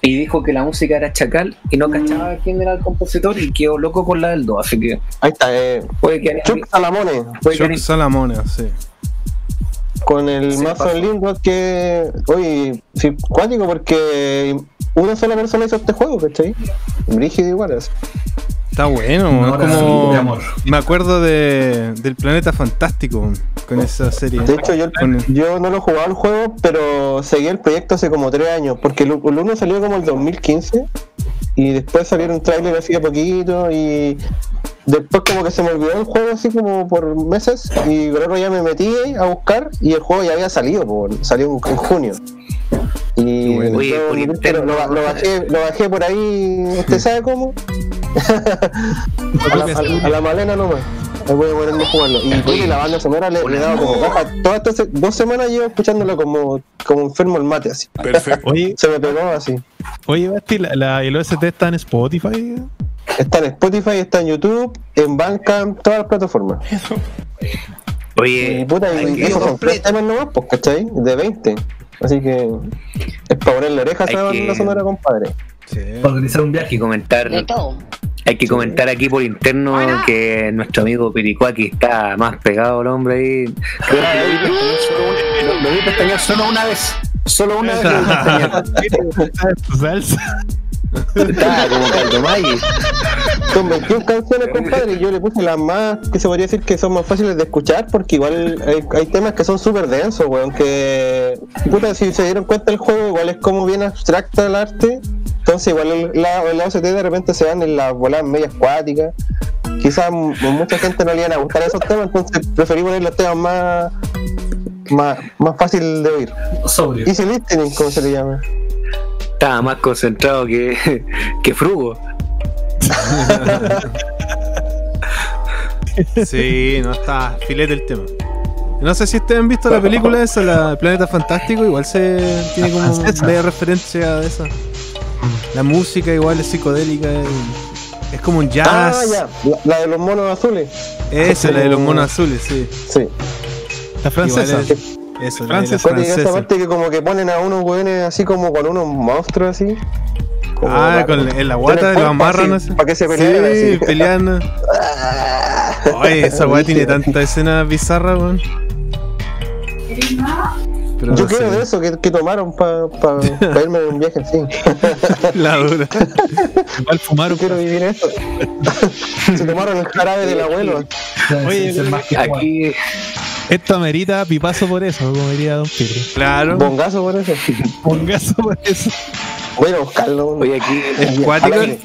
y dijo que la música era chacal y no cachaba quién era el compositor y quedó loco con la del 2 así que Ahí está, eh, puede que Chuck Salamone. puede que Chuck Salamone, sí. Con el mazo pasó. Lindward que. Oye, sí, cuático porque una sola persona hizo este juego, ¿cachai? Brígido igual es. Está bueno, Una es como de amor. me acuerdo de del planeta fantástico con esa serie. De hecho, yo, yo no lo he jugado el juego, pero seguí el proyecto hace como tres años, porque el, el uno salió como el 2015 y después salieron trailers así de poquito y después como que se me olvidó el juego así como por meses y luego ya me metí a buscar y el juego ya había salido, po, salió en, en junio. Y pero lo, lo bajé, lo bajé por ahí, ¿usted sabe cómo? *laughs* a, la, a- a la malena nomás. Ahí voy a ponerme a jugarlo. Y la banda sonora le, le he dado como caja. Todas estas se- dos semanas llevo escuchándolo como, como enfermo el mate así. Oye, *laughs* Se me pegó así. oye, Basti, la, la, el OST está en Spotify. Está en Spotify, está en YouTube, en Bandcamp, todas las plataformas. Y oye puta, y, y esos son nomás, pues, ¿cachai? De 20. Así que es para ponerle orejas a esa que- banda sonora, compadre. Sí. Para organizar un viaje. que comentar De todo. hay que comentar aquí por interno que nuestro amigo Piricuaki está más pegado al hombre ahí creo que lo vi pestañear solo una- lo- lo vi pestañear solo una vez solo una vez *laughs* Estaba como Caldomagui. Son 21 canciones, compadre, y yo le puse las más que se podría decir que son más fáciles de escuchar, porque igual hay, hay temas que son súper densos, weón, que, puta, si se dieron cuenta el juego, igual es como bien abstracta el arte, entonces igual el, la, el OCT de repente se van en las voladas medias acuáticas, quizás mucha gente no le iban a gustar esos temas, entonces preferí poner los temas más, más, más fácil de oír. Sobrio. Easy listening, como se le llama. Estaba más concentrado que, *laughs* que Frugo. *laughs* Sí, no está filete el tema. No sé si ustedes han visto la película esa, la Planeta Fantástico, igual se tiene como francesa. media referencia de esa. La música igual es psicodélica, es, es como un jazz. Ah, ya, la, la de los monos azules. Esa, la de los monos azules, sí. Sí. La francesa. Igual es- eso, la la Francesa. Cuando esa parte que como que ponen a unos weones así como con unos monstruos así. Como Ah, para- con en la guata lo amarran así. Para que se peleen Sí, así. peleando. Oye, esa weá tiene tanta escena bizarra, weón. Pero Yo no quiero sé. de eso que, que tomaron para pa, pa irme de un viaje así. La dura. Igual fumaron. Quiero vivir eso. se tomaron el jarabe del abuelo. Oye, Es el más que juega. Aquí Esto amerita pipazo por eso, como diría Don Pedro. Claro. Bongazo por eso. Pongazo por eso. Voy a ir a buscarlo. Oye, aquí aire.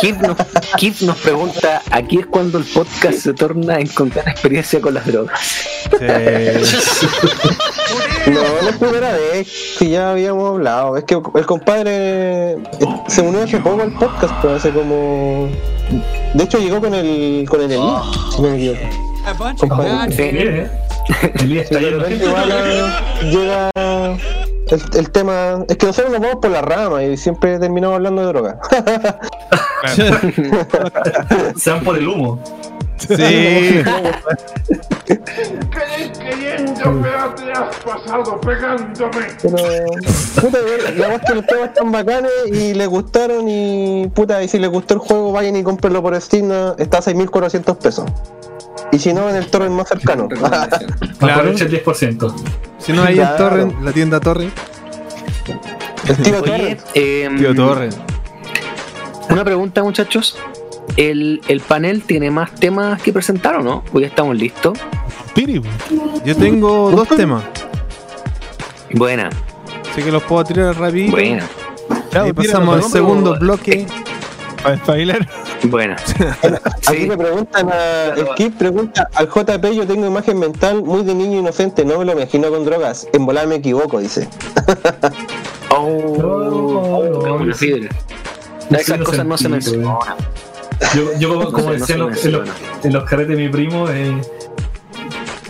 Kip nos, nos pregunta, aquí es cuando el podcast se torna en contar experiencia con las drogas. Sí. *laughs* No, no es primera vez que ya habíamos hablado. Es que el compadre eh, se unió hace poco al podcast, pues hace como. De hecho llegó con el con el Elías, si no me equivoco. Compadre. Elías está lleno de eh, llega el, el tema. Es que nosotros nos vamos por la rama y siempre terminamos hablando de droga. *laughs* Se van por el humo. Sí. *laughs* Pero, puta, la verdad es que los temas están bacanes y les gustaron y, puta, y si les gustó el juego, vayan y cómprenlo por Steam, ¿no? está a 6.400 pesos. Y si no, en el torrent más cercano. *laughs* Claro. Aprovecha el 10%. Si no hay en Claro. Torrent, la tienda Torrent. el tío torrent. em, Tío Torrent. una pregunta, muchachos. ¿El, ¿El panel tiene más temas que presentar o no? Pues ya estamos listos. Piri. Yo tengo dos temas. Buena, Así que los puedo tirar rapidito. buena, Chao, pasamos al segundo bloque. Para espabilar. buena. *laughs* Aquí Sí. me preguntan, a, pregunta al JP, yo tengo imagen mental muy de niño inocente, no me lo imagino con drogas. En volar me equivoco, dice. *laughs* Oh, una no, fibra. no Esas cosas no se mencionan. Yo, yo como, No decía en los, en, los, menciona. en los carretes de mi primo, eh,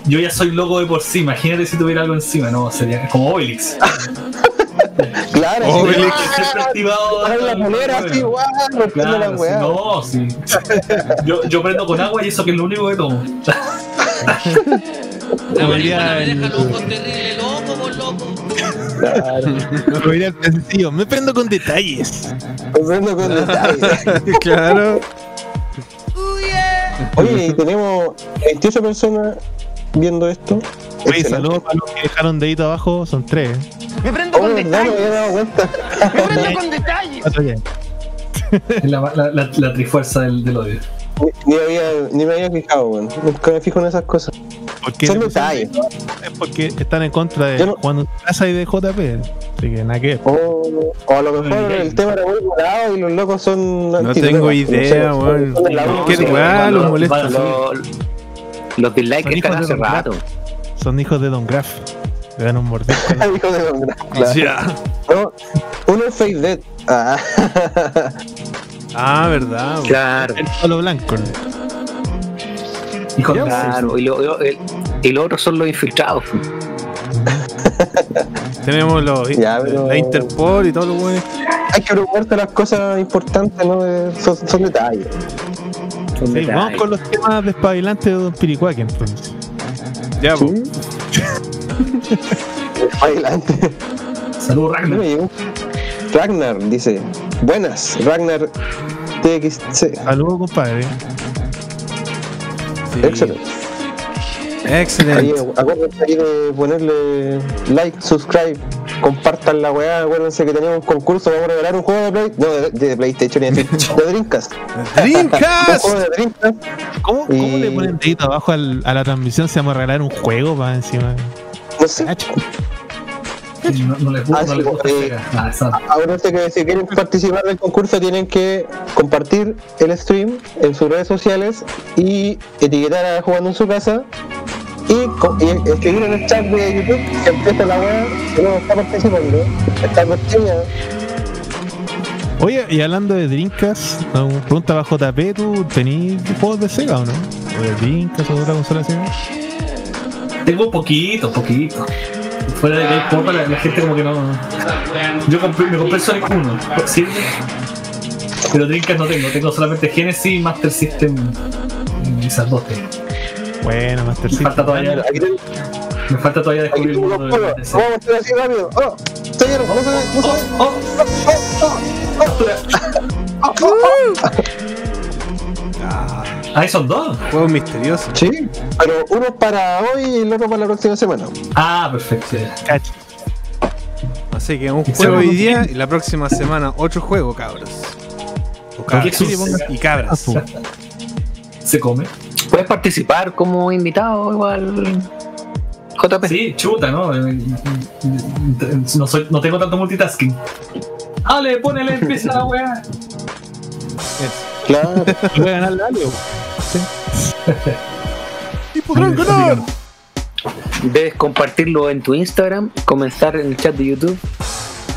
yo ya soy loco de por sí. Imagínate si tuviera algo encima, no, sería como Obelix. Claro, sí. Obelix. Claro, no, sí. Yo, yo prendo con agua y eso que es lo único que tomo. *laughs* La marihuana me deja loco, terrible loco, por loco. El sencillo, me prendo con detalles. Rompiendo con detalle. *laughs* claro. Oye, y tenemos 28 personas viendo esto. Oye, saludos para los que dejaron dedito abajo, son tres. ¿eh? Me prendo Oh, con no me. Me prendo con detalles. La, la, la, la trifuerza del, del odio. Ni, ni había, ni me había fijado, weón. Nunca me fijo en esas cosas. Porque Son detalles. Es porque están en contra de no- Juan Casa y de JP. Así que nada que. O, o a lo mejor el tema era muy morado y los locos son. No tengo idea, sé, weón. No, ¿Qué sí, weá no, los molesta? vale, Los, dislikes están hace rato. Son hijos de Don Graff. Le dan un mordisco. *laughs* Hijo de Don Gra- claro. No, uno es Face Dead. Ah. Ah, verdad. weón. Claro, El palo blanco. Hijo de claro. Y, lo- lo- el- y los otros son los infiltrados. *laughs* Tenemos los, Ya, pero- la Interpol y todo lo bueno. Hay que preocuparte las cosas importantes, ¿no? Son, son detalles. Sí, vamos con los temas despabilantes de Don Piricuaque entonces. Ya, ¿Sí? *laughs* Adelante. Saludos, Ragnar. Ragnar dice: Buenas, Ragnar TXC. Saludos, compadre. Sí. Excelente. Ahí, Excelente. acuérdense de ponerle like, subscribe, compartan la weá. Acuérdense que tenemos un concurso, vamos a regalar un juego de Play, no, de, de PlayStation, fin, *laughs* de Dreamcast. Un Dreamcast. juego de Dreamcast. ¿Cómo, cómo le ponen dedito abajo al- a la transmisión? Se vamos a regalar un juego para encima. No sé. No, no les gusta, Ah, no sí, les gusta eh. Ah, que si quieren participar del concurso tienen que compartir el stream en sus redes sociales y etiquetar a jugando en su casa y, y escribir en el chat de YouTube que empieza la weá que no está participando. Está cuestión Oye, y hablando de no, pregunta para JP, ¿tú tenés juegos de Sega o no? ¿O de Dreamcast o de otra consola Sega? Tengo poquito, poquito. Fuera de que hay poco, la, la gente como que no. Yo compré, me compré el Sonic 1, ¿sí? Pero Dreamcast no tengo, tengo solamente Genesis y Master System. y Esas dos tengo. Bueno, Master System. falta todavía, Aquí tengo me falta todavía descubrir el mundo juegos. Vamos a hacer así rápido. Oh, señor, no se ve, no se ve. Oh, Ahí son dos. Juego misterioso. Sí, pero uno para hoy y el otro para la próxima semana. Ah, perfecto. Cacho. Así que un juego hoy día y la próxima semana otro juego, cabros. O cabras. ¿Qué sucede? Y cabras. *laughs* Se come. Puedes participar como invitado igual. JP. Sí, chuta, ¿no? Eh, No, soy, no tengo tanto multitasking. Ale, ponele, empieza la weá. Claro. *laughs* Voy a ganar la Alio. Y podrán ganar. Debes compartirlo en tu Instagram, comenzar en el chat de YouTube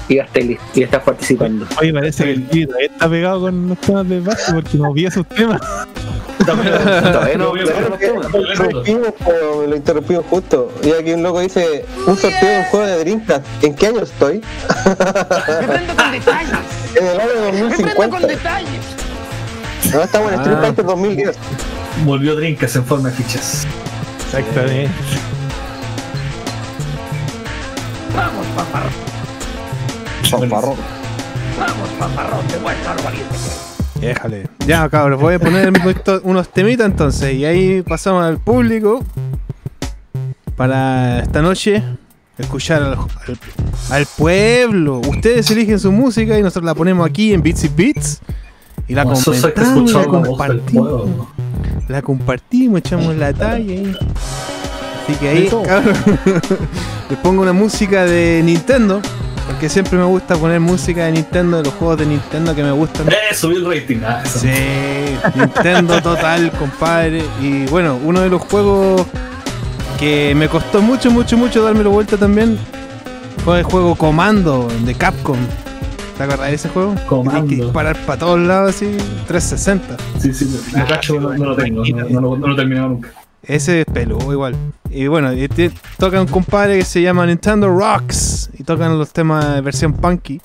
y ya estás listo, y estás participando. Oye, parece que el todavía está pegado con los temas de base porque no vi esos temas. Todavía no- Lo interrumpimos, justo. Y aquí un loco dice, un sorteo de un juego de Dreamcast. ¿En qué año estoy? *laughs* Me prendo con detalles. En el año Me prendo con 2050. detalles. No, estamos en Street Ah. Fighter 2010. Volvió Drinkas en forma de fichas. Exactamente. Fanfarrón. Déjale. Ya, cabros, voy a poner unos temitas entonces. Y ahí pasamos al público para esta noche escuchar al, al- al pueblo. Ustedes eligen su música y nosotros la ponemos aquí en Beats y Beats. Y la comentamos, la compartimos. La compartimos, echamos la talla ahí. Así que ahí, cabros, *laughs* les pongo una música de Nintendo. Porque siempre me gusta poner música de Nintendo, de los juegos de Nintendo que me gustan. Eh, subí el rating. Ah, eso. Sí, Nintendo total, compadre. Y bueno, uno de los juegos que me costó mucho, mucho, mucho dármelo vuelta también fue el juego Comando de Capcom. ¿Te acuerdas de ese juego? Comando. Tienes que disparar para todos lados así, 360. Sí, sí, lo cacho, no, no lo tengo, no, no lo, no lo he terminado nunca. Ese es peludo igual. Y bueno, y te- toca un compadre que se llama Nintendo Rocks. Y tocan los temas de versión punky.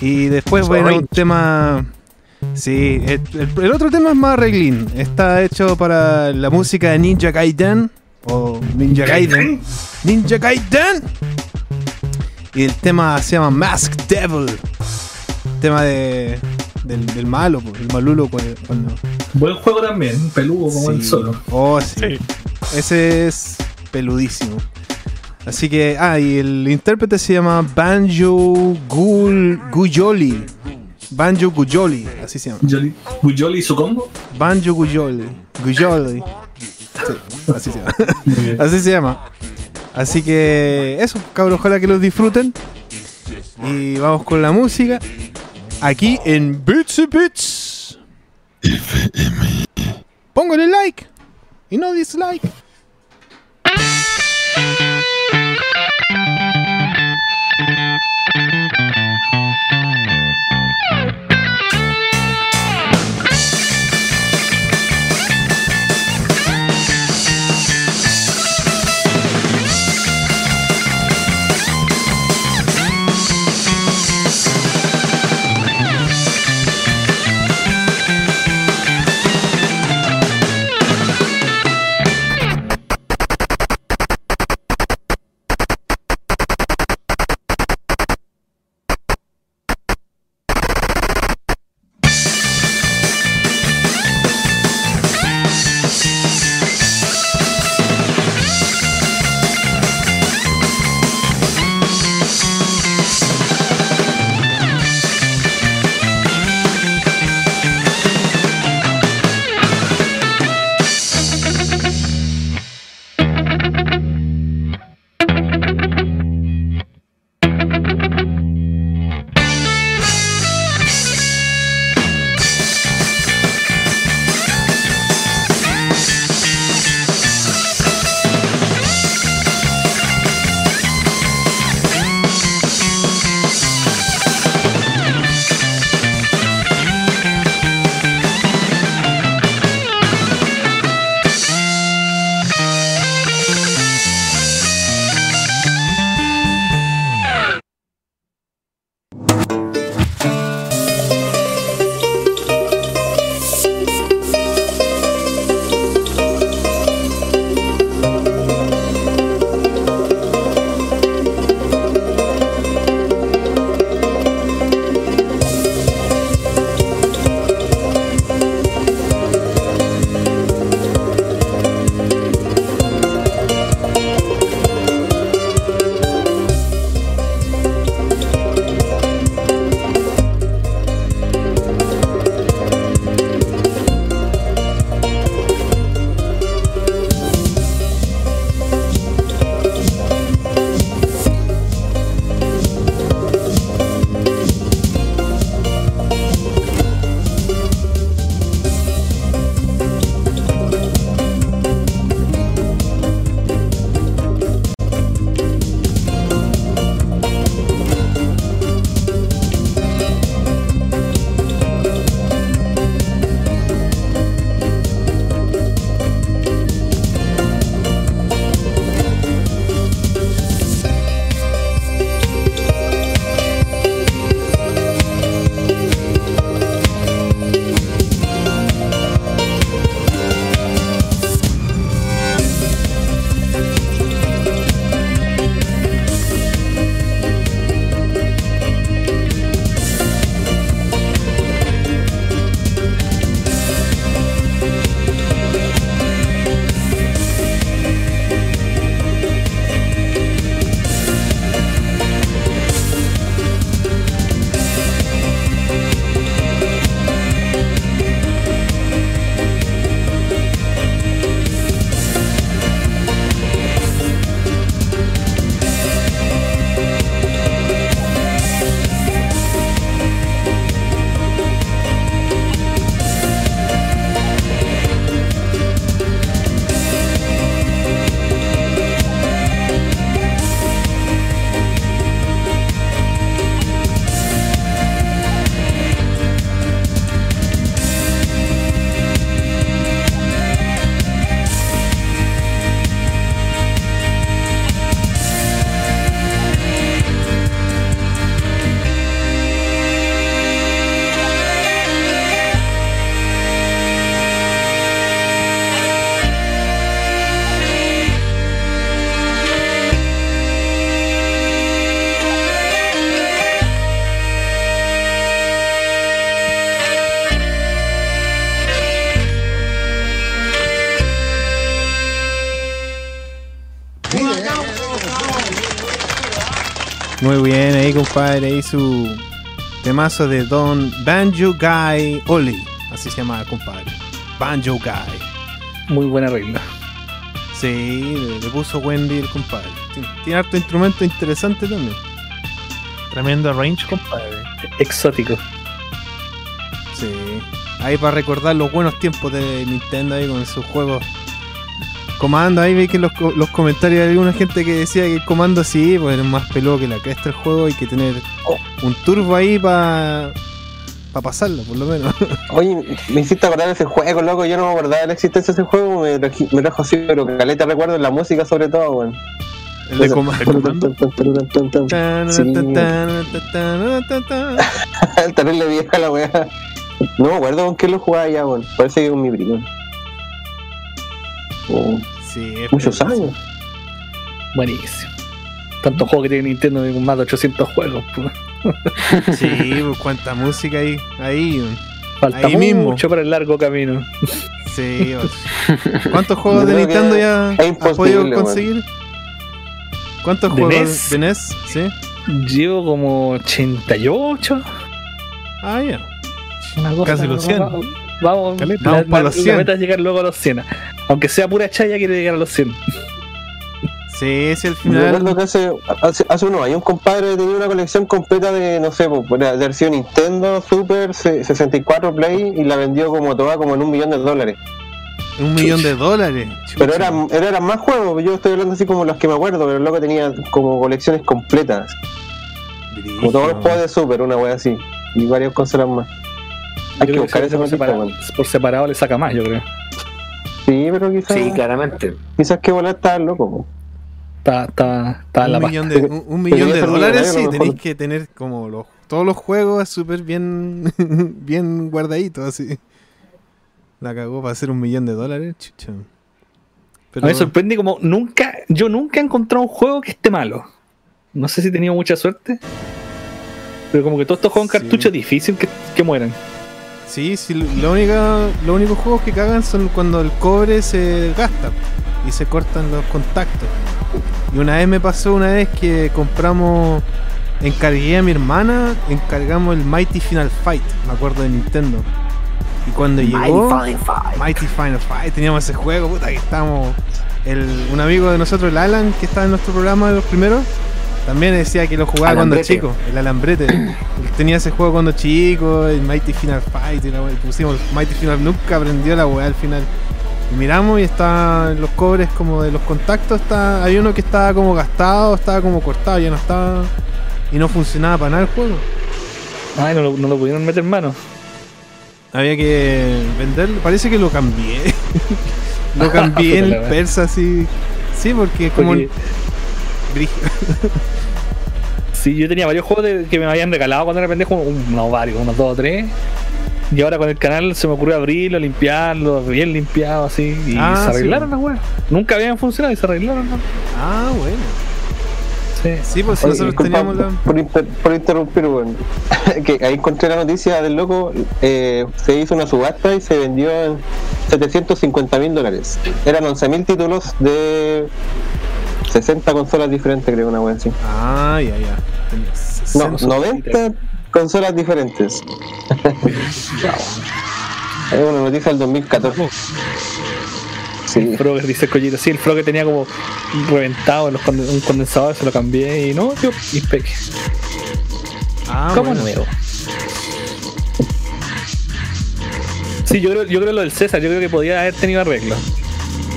Y después bueno, un tema. Sí, el otro tema es más reglín. Está hecho para la música de Ninja Gaiden. O Ninja Gaiden. Ninja Gaiden. Y el tema se llama Mask Devil. Tema de, del, del malo, pues, el malulo cu- cuando, Buen juego también, peludo como Sí. el solo. Oh, sí. Ese es peludísimo. Así que, ah, y el intérprete se llama Banjo Gul Guyoli. Banjo Guyoli, así se llama. Guyoli y su combo. Banjo Guyoli. Guyoli. Sí, así se llama. *laughs* Así se llama. Así que eso, cabros, ojalá que los disfruten. Y vamos con la música. Aquí en Bits y Bits. Póngale like y no dislike. Compadre. Ahí su temazo de Don Banjo Guy Oli. Así se llama, compadre. Banjo Guy. Muy buena regla. Sí, le, le puso Wendy el compadre. Tiene, tiene harto instrumento interesante también. Tremendo range, compadre. Exótico. Sí. Ahí para recordar los buenos tiempos de Nintendo ahí con sus juegos. Comando, ahí vi que los, los comentarios de alguna gente que decía que el comando sí, pues era más peludo que la cresta el juego, hay que tener un turbo ahí para pasarlo, por lo menos. *laughs* Oye, me hiciste acordar de ese juego, loco. Yo no me acordaba de la existencia de ese juego. Me, traji- me trajo así, pero caleta recuerdo en la música, sobre todo, weón. El de comando. El *laughs* *laughs* terrible vieja la weá. No me acuerdo con qué lo jugaba ya, weón. Parece que con mi primo. Muchos años. Buenísimo. Tantos juegos que tiene Nintendo más de 800 juegos. pues. *laughs* Sí, pues cuánta música ahí. Ahí, Falta Ahí mismo. mucho para el largo camino. sí. *laughs* pues. ¿Cuántos juegos de Nintendo ya has podido conseguir? ¿Cuántos ¿De juegos NES? de NES? Sí. Llevo como 88. Ah, ya. Una cosa, Casi los 100. Vamos, vamos la, Vamos la- los la 100. meta es llegar luego a los 100. Aunque sea pura chaya, quiere llegar a los 100. Sí, sí, al Yo final. recuerdo que hace, hace, hace unos años un compadre tenía una colección completa de, no sé, pues, de haber sido Nintendo, Super, se- 64 Play y la vendió como toda como en un millón de dólares. Un millón de dólares. Pero eran, era- eran más juegos, yo estoy hablando así como los que me acuerdo, pero el loco tenía como colecciones completas. Como todos los juegos de Super, una wea así. Y varias consolas más. Hay que Yo buscar esa por, separado, por separado le saca más, yo creo. Sí, pero quizás, Sí, claramente. quizás que volar está loco. po. Está, está, está en la un pasta. millón de, un, millón de dólares, sí, tenéis que tener como los, todos los juegos súper bien, *laughs* bien guardaditos, así. La cagó para hacer un millón de dólares, chucha. Pero, A mí me sorprende como nunca, yo nunca he encontrado un juego que esté malo. No sé si he tenido mucha suerte. Pero como que todos estos juegos en Sí. cartucho es difícil que, que mueran. Sí, sí, lo única, los únicos juegos que cagan son cuando el cobre se gasta y se cortan los contactos. Y una vez me pasó una vez que compramos, encargué a mi hermana, encargamos el Mighty Final Fight, me acuerdo de Nintendo. Y cuando llegó... Mighty Final Fight, teníamos ese juego, puta, que estábamos. El, un amigo de nosotros, el Alan, que estaba en nuestro programa de los primeros, también decía que lo jugaba Alambrete. cuando chico, el Alambrete. Tenía ese juego cuando chico, el Mighty Final Fight, y la wea, pusimos Mighty Final, nunca aprendió la weá al final. Y miramos y está los cobres como de los contactos, está, hay uno que estaba como gastado, estaba como cortado, ya no estaba. Y no funcionaba para nada el juego. Ay, no lo, no lo pudieron meter en mano. Había que venderlo. Parece que lo cambié. *laughs* lo cambié en persa, sí. Sí, porque como. Porque-. *laughs* Sí, yo tenía varios juegos de- que me habían regalado cuando era pendejo, un- no varios, unos dos o tres. Y ahora con el canal se me ocurrió abrirlo, limpiarlo, bien limpiado así. Y Ah, se sí. arreglaron las weas. Nunca habían funcionado y se arreglaron. ¿no? Ah, bueno. Sí. Sí, pues si Oye, nosotros disculpa teníamos la. por, inter- por interrumpir, weón. *laughs* que ahí encontré la noticia del loco. eh, se hizo una subasta y se vendió en 750 mil dólares. Eran 11 mil títulos de 60 consolas diferentes, creo, una wea así. Ah, ya, ya. No, 60. 90 consolas diferentes. *laughs* es una noticia del 2014. Sí. El Frogger dice el collito. Sí, el Frogger tenía como reventado en los conden- un condensador, se lo cambié y no, yo impec. Ah, como bueno. nuevo. Sí, yo creo, yo creo lo del César, yo creo que podía haber tenido arreglo.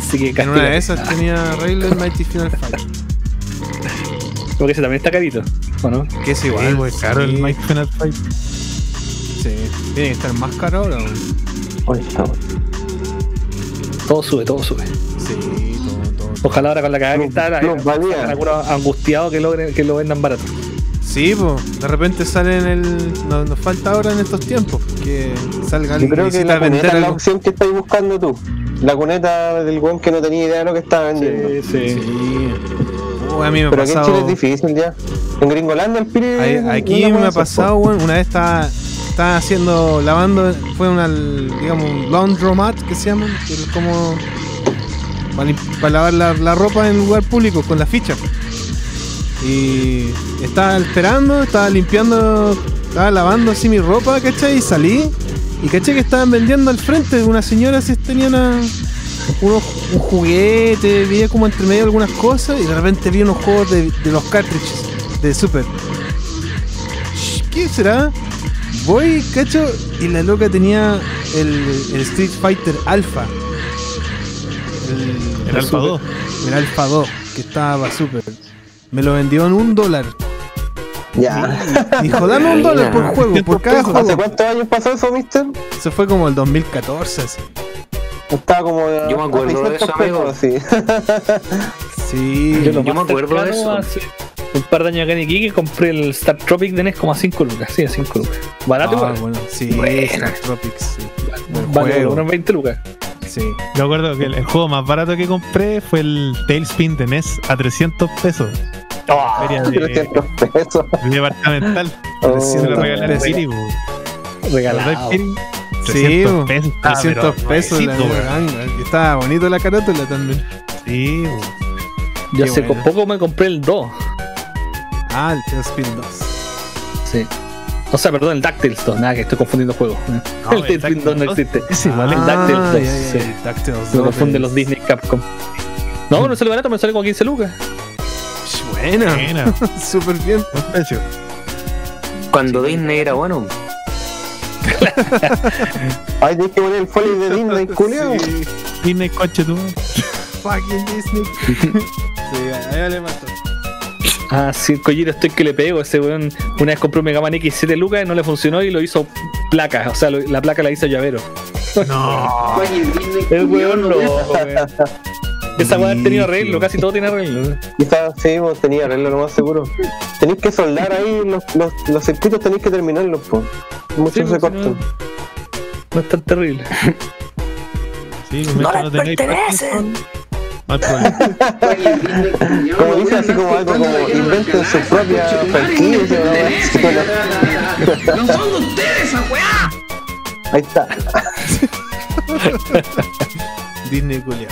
Así que En una de esas tenía arreglo el Mighty Final Fight. Porque ese también está carito, ¿o no? Que es igual, Igual, pues, caro el sí, Mike Final Fight. Sí. Tiene que estar más caro ahora. Todo sube, todo sube. Sí, todo, todo. Ojalá ahora con la cagada que está, la- angustiado que, logren, que lo vendan barato. Sí, pues, de repente sale en el. Nos, nos falta ahora en estos tiempos que salga Yo alguien creo que la vender es la opción que estáis buscando tú. La cuneta del weón que no tenía idea de lo que estaba vendiendo. sí. Sí. Uy, a mí me ha Pero aquí en Chile pasado. es difícil ya. En Gringolandia el no- Aquí no me ha pasado, weón. Una vez estaba, estaba haciendo, lavando, fue una, digamos, un laundromat que se llama, que es como para, lavar la, la ropa en lugar público con la ficha. Y estaba esperando, estaba limpiando, estaba lavando así mi ropa, ¿cachai? Y salí. Y caché que estaban vendiendo al frente. Una señora así tenía una, unos, un juguete, vi como entre medio algunas cosas. Y de repente vi unos juegos de, de los cartridges de Super. ¿Qué será? Voy, cacho, y la loca tenía el, el Street Fighter Alpha. El, El Alpha 2. el Alpha 2, que estaba super. Me lo vendió en un dólar. Ya. *laughs* Dijo, dame un dólar por juego, por cada ¿Hace cuántos años pasó eso, mister? Eso fue como el 2014. así. Estaba como. a- Yo me acuerdo de eso, 600 pesos, sí. *laughs* Sí. Yo, me acuerdo de eso. hace Un par de años acá en Iquique compré el Star Tropic de NES como a 5 lucas. Sí, a 5 lucas. Barato Ah, bueno, sí, Buena. Star Tropics, sí. Buen Vale, juego. unos 20 lucas. Sí. Yo acuerdo que el, el juego más barato que compré fue el Tailspin de NES a 300 pesos. Feria de, 300 pesos. de departamental. Oh. Se lo. Piri, bu. Regalado. Sí, 300 bu, pesos. Ah, 300 pero pesos la Estaba bonito la carátula también. Sí, bu. Yo Qué hace bueno. poco me compré el 2. Ah, el Tailspin 2. Sí. O sea, perdón, el DuckTales 2. Nada, que estoy confundiendo juegos. el el Tailspin 2 no existe. Es igual, el el DuckTales 2, ya, ya, sí. el DuckTales Me 2 confunden es- los Disney Capcom. No, no sale barato, me sale como 15 lucas. Buena. Buena. *laughs* Súper bien. Buen precio. Cuando Disney era bueno. *laughs* Ay, tienes que poner el folio de Disney, culiao. Sí. Disney, coche tú. Fucking Disney. *laughs* sí, ahí le mató. Ah, sí, el collito estoy que le pego. Ese weón una vez compró un Mega Man X 7 lucas y no le funcionó y lo hizo placa. O sea, lo- la placa la hizo llavero. No. El weón no, weón. Esa ha tenido arreglo, casi todo tiene arreglo. Quizás sí, vos tenía arreglo lo más seguro. Tenéis que soldar ahí los, los, los circuitos, tenéis que terminarlos, po. Muchos Sí, se pues, cortan. no. No es tan terrible. *laughs* Sí, no no problema. *laughs* Como dice así como algo como inventen su propia franquicia. ¿no? ¡No son ustedes esa weá! Ahí está. Disney culiao.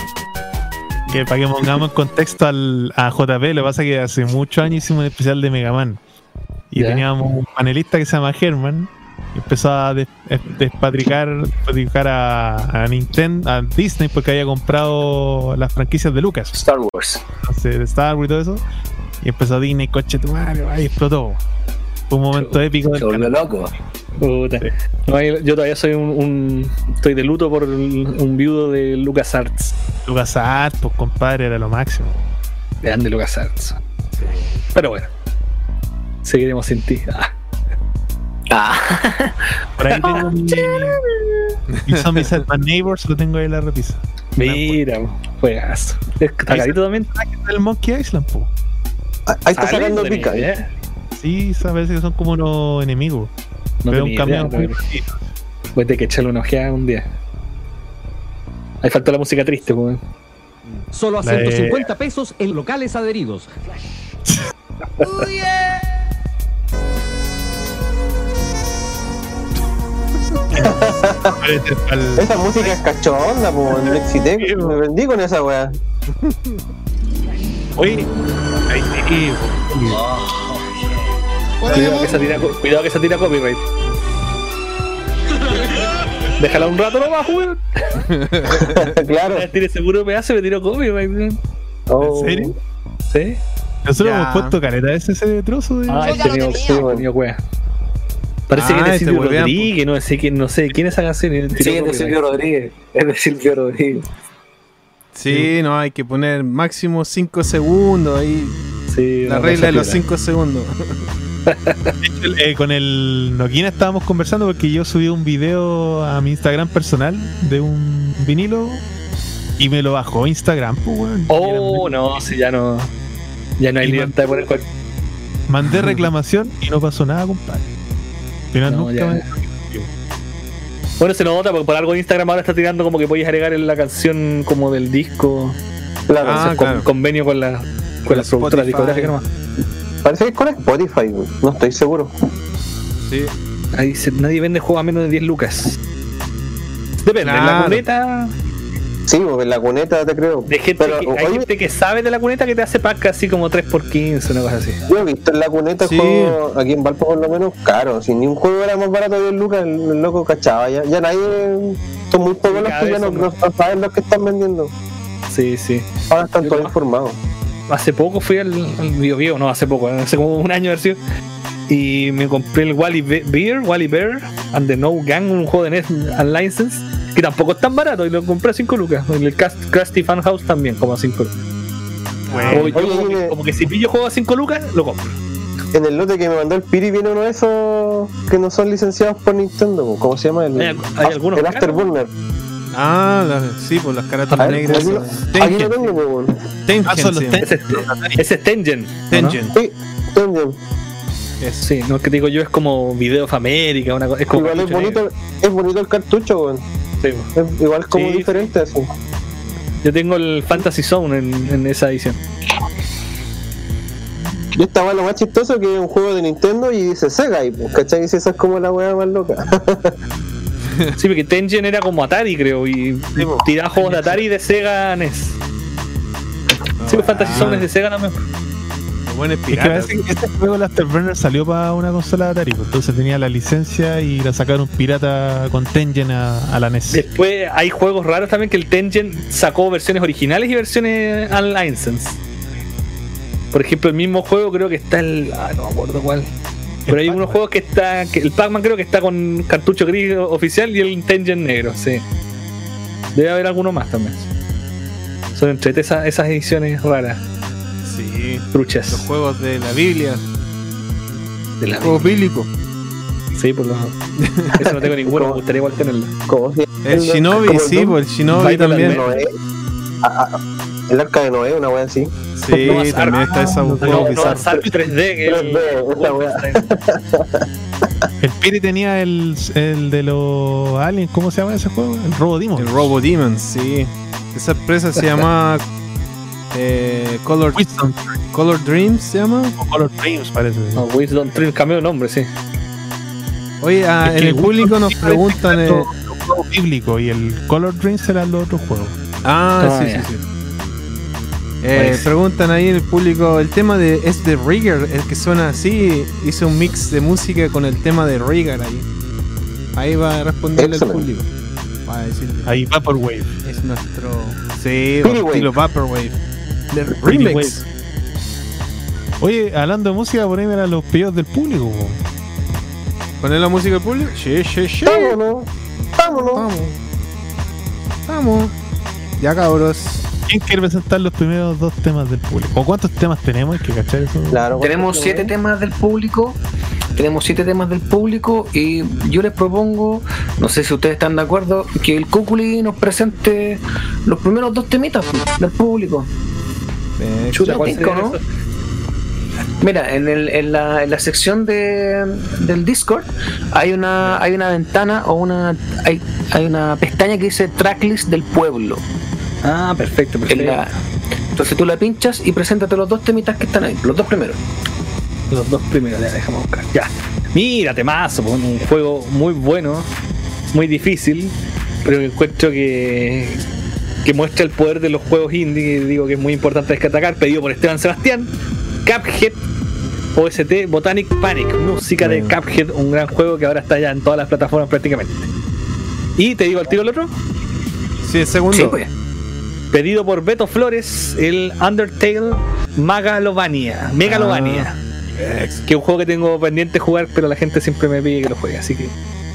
Que para que pongamos en contexto al, a JP, lo que pasa es que hace muchos años hicimos un especial de Mega Man. Y Ya. teníamos un panelista que se llama Herman. Y empezó a des- eh, despatricar, despatricar a, a Nintendo, a Disney, porque había comprado las franquicias de Lucas. Star Wars. Entonces, de Star Wars y todo eso. Y empezó Disney, coche tu madre, y explotó. Fue un momento épico del Se volvió loco. Puta. No, yo yo todavía soy un, un- Estoy de luto por un viudo de LucasArts. Lucas Arts, pues compadre, era lo máximo. Grande LucasArts. Pero bueno. Seguiremos sin ti. Ah. Ah, Por ahí tengo *laughs* mi. Mi Zombie Set My Neighbors, lo tengo ahí en la repisa. Mira, juegazo. ¿Está carito también? El Monkey Island, po. Ahí está Ah, sacando lindo, pica. tenía Sí, sabes que son como unos enemigos. No Veo un camión muy. Voy a tener que echarle una ojeada un día. Ahí faltó la música triste, pues. Solo a La de- 150 pesos en locales adheridos. Parece *laughs* al- Esa música es cachonda, po, en Lexitec. Me vendí con esa weá. Oye, ahí. Cuidado que, se tira, cuidado que se tira copyright. Déjala un rato nomás, weón. *laughs* claro. Tiene ese puro pedazo y me tiró copyright, weón. Oh. ¿En serio? ¿Sí? Nosotros Ya. hemos puesto caleta ese, ese trozo de. Ah, sí, he tenido wea. Parece Ah, que es de te Silvio huevean, Rodríguez, no sé, quién, no sé quién es esa canción. sí, es de. Silvio Rodríguez. Es de Silvio Rodríguez. Sí, no, hay que poner máximo 5 segundos ahí. Sí, La regla de los piola. 5 segundos. *laughs* Eh, con el Nokia estábamos conversando porque yo subí un video a mi Instagram personal de un vinilo y me lo bajó Instagram, pues, weón. Oh, no, sí, ya no. Ya no hay Y libertad de poner cual- Mandé reclamación y no pasó nada, compadre. Al final No, nunca ya. me. Bueno, se nota porque por algo en Instagram ahora está tirando como que podéis agregar en la canción como del disco. Claro. Ah, claro. convenio con la, con la productora discográfica nomás. Parece que es con Spotify, no estoy seguro. Sí. Ahí dice, nadie vende juegos a menos de 10 lucas. Depende, en la Claro. cuneta. Sí, porque en la cuneta te creo. De gente Pero, que, hay oye, gente que sabe de la cuneta que te hace pack así como 3x15, una cosa así. yo he visto en la cuneta Sí. juegos, aquí en Valpo por lo menos, caro. Si ni un juego era más barato de 10 lucas, el, el loco cachaba. Ya, ya nadie. Son muy pocos los que ya no, saben los que están vendiendo. Sí, sí. Ahora están todos informados. Hace poco fui al, al Bio Bio, no, hace poco, hace como un año sido. Y me compré el Wally Be- Bear, Wally Bear and the No Gang, un juego de NES Unlicensed, que tampoco es tan barato, y lo compré a 5 lucas. En el Cast- Krusty Fan House también, como a 5 lucas. O yo Oye, como, que, como que si pillo juego a 5 lucas, lo compro. En el lote que me mandó el Piri viene uno de esos que no son licenciados por Nintendo. ¿Cómo se llama? El, Hay- hay algunos el caros. Ah, la- sí, por las carátulas negras. aquí, lo- esas. aquí lo Tengen. tengo, weón. Tengen Ah, son los se llama. Ese, es Tengen. Tengen. Sí, Tengen. Eso. Sí, no es que digo yo, es como Video of America, una cosa. Es como Igual es bonito, es bonito el cartucho, weón. Sí, Es igual como Sí, diferente así. Yo tengo el Fantasy Zone en, en esa edición. Y esta weá lo más chistoso que es un juego de Nintendo y dice Sega y pues, ¿cachai? Y esa es como la weá más loca. *laughs* *laughs* Sí, porque Tengen era como Atari, creo, y tiraba juegos de Atari y de Sega NES. Sí, pues Fantasy Zone es de Sega también. Lo bueno es Es que pirata. parece que este juego, el Afterburner, salió para una consola de Atari, pues, entonces tenía la licencia y la sacaron pirata con Tengen a, a la NES. Después hay juegos raros también que el Tengen sacó versiones originales y versiones unlicensed. Por ejemplo, el mismo juego creo que está el. Ah, no me acuerdo cuál. Pero hay unos juegos que está. Que el Pac-Man creo que está con cartucho gris oficial y el Tengen negro, sí. Debe haber alguno más también. Son entre esas, esas ediciones raras, Sí. Los truchas. juegos de la Biblia. De la Juegos bíblicos. Sí, por lo Eso no tengo *laughs* ninguno, me gustaría igual tenerlo. El Shinobi, sí, Doom- pues el Shinobi también. El arca de Noé, una weá así. Sí, *laughs* también está esa No, juego no, bizarro. Ark 3D, que es *laughs* el- 3D, esa weá. *laughs* El Piri tenía el, el de los aliens, ¿cómo se llama ese juego? El Robo Demon. El Robo Demons, sí. Esa empresa se llama eh, Color, Wisdom Color Dreams, se llama. o Color Dreams, parece. No, Wisdom Tree cambió de nombre, sí. Oye, ah, en el público nos preguntan. era eh, los- los juegos bíblicos y el Color Dreams eran los otros juegos. Ah, Ah, sí, sí, sí. Eh, preguntan ahí en el público, el tema de es de Rigger, el que suena así, hizo un mix de música con el tema de Rigger ahí. Ahí va a responderle al Excelente. público. Va a decirle, Ahí Vaporwave. es nuestro... Sí, estilo Vaporwave. De remix. Oye, hablando de música, por ahí eran los pedidos del público. po. ¿Poner la música al público? Sí, sí, sí. Vámonos, vámonos. Vamos. Vamos. Ya cabros. ¿Quién quiere presentar los primeros dos temas del público? ¿O cuántos temas tenemos? Hay que cachar eso. Claro, Tenemos siete temas del público. Tenemos siete temas del público y yo les propongo, no sé si ustedes están de acuerdo, que el Cúculi nos presente los primeros dos temitas del público. Eh, Chuta, ¿cuál tinca, sería ¿no? eso? Mira, en, el- en la, en la sección de, del Discord hay una hay una ventana o una hay, hay una pestaña que dice tracklist del pueblo. Ah, perfecto, En perfecto. la- entonces tú la pinchas y preséntate los dos temitas que están ahí, los dos primeros. Los dos primeros, ya, déjame buscar. Ya. Mira, temazo, po, un juego muy bueno, muy difícil, pero que encuentro que, que muestra el poder de los juegos indie, que digo que es muy importante destacar, pedido por Esteban Sebastián, Cuphead, OST, Botanic Panic, música de Cuphead, un gran juego que ahora está ya en todas las plataformas prácticamente. Y te digo al tiro el otro, Sí, el segundo. Sí, pues. Pedido por Beto Flores, el Undertale Magalovania, Megalovania. Que es un juego que tengo pendiente jugar, pero la gente siempre me pide que lo juegue, así que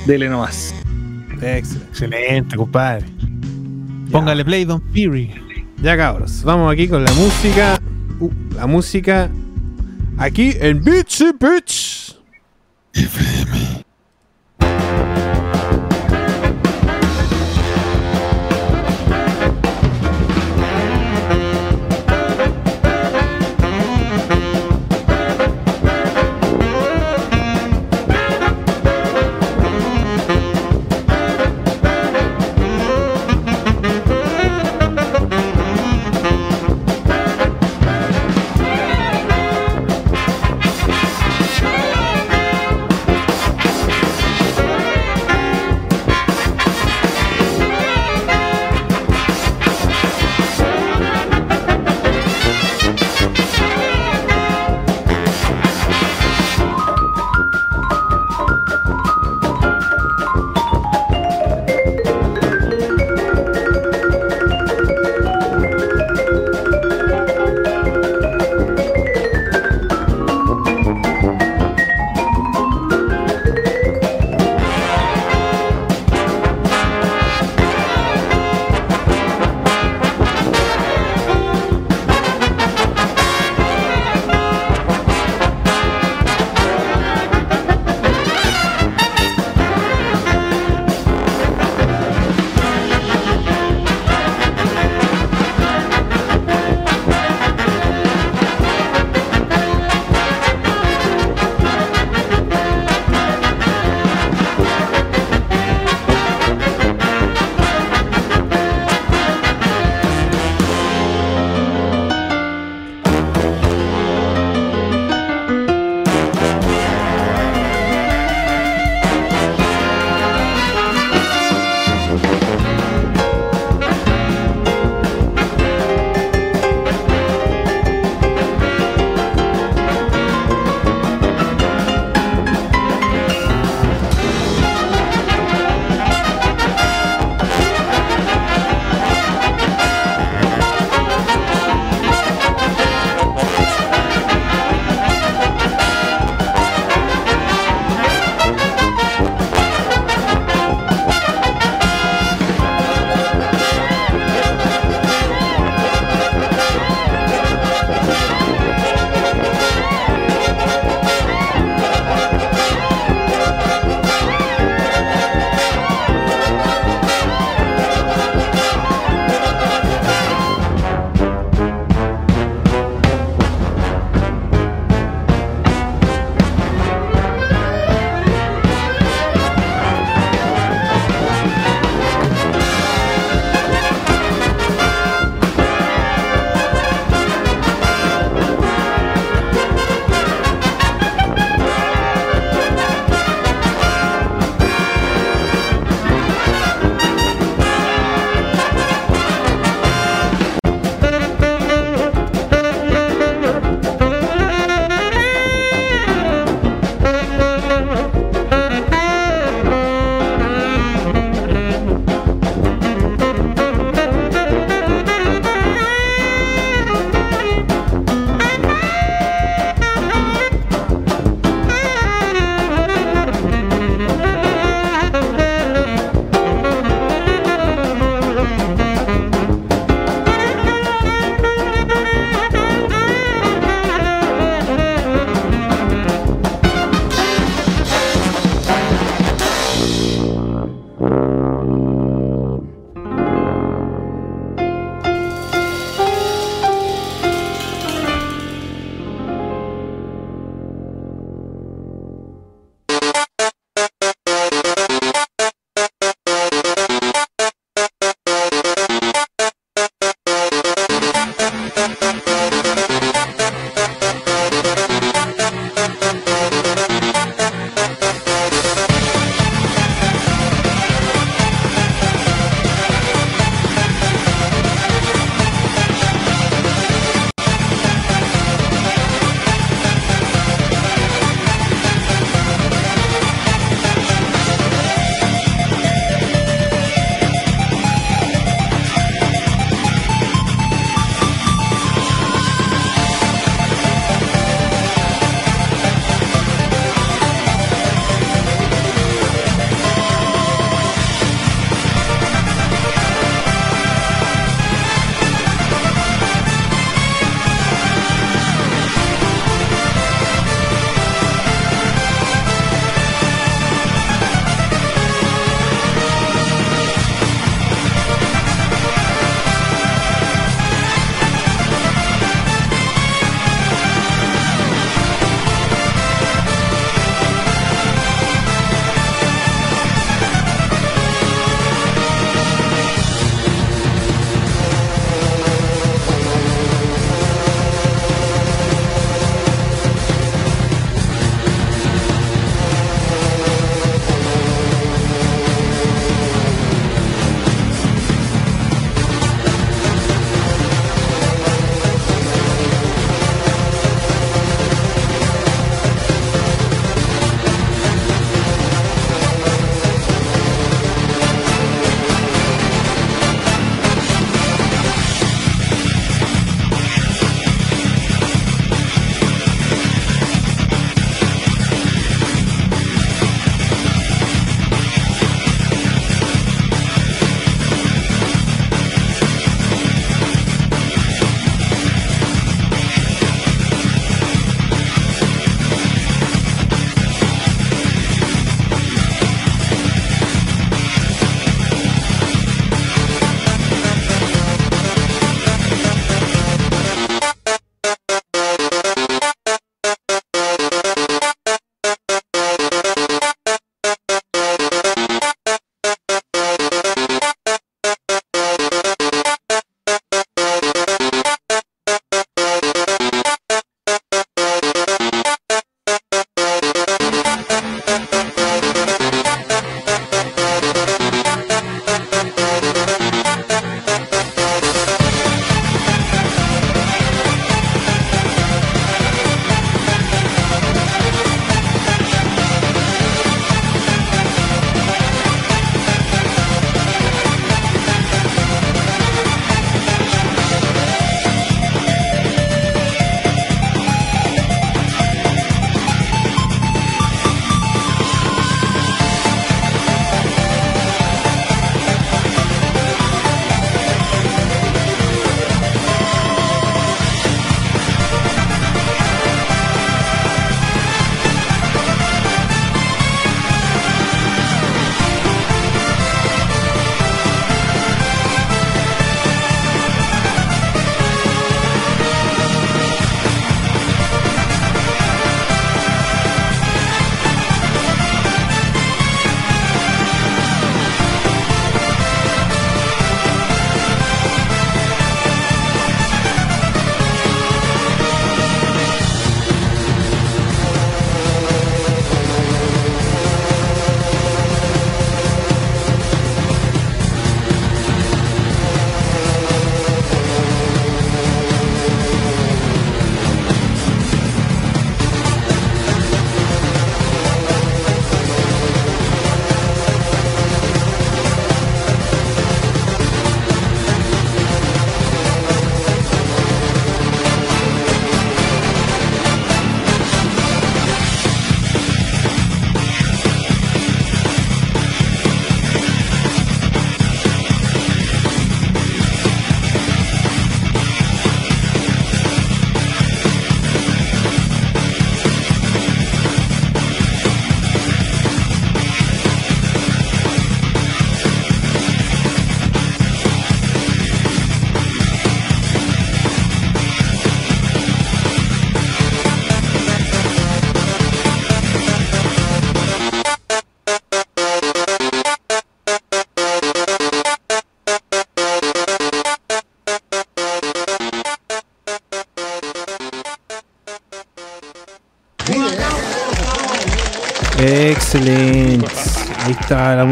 dele nomás. Excelente. Compadre. Póngale play, Don Piri. Ya cabros, vamos aquí con la música. Uh, la música aquí en Beach Beach. Thank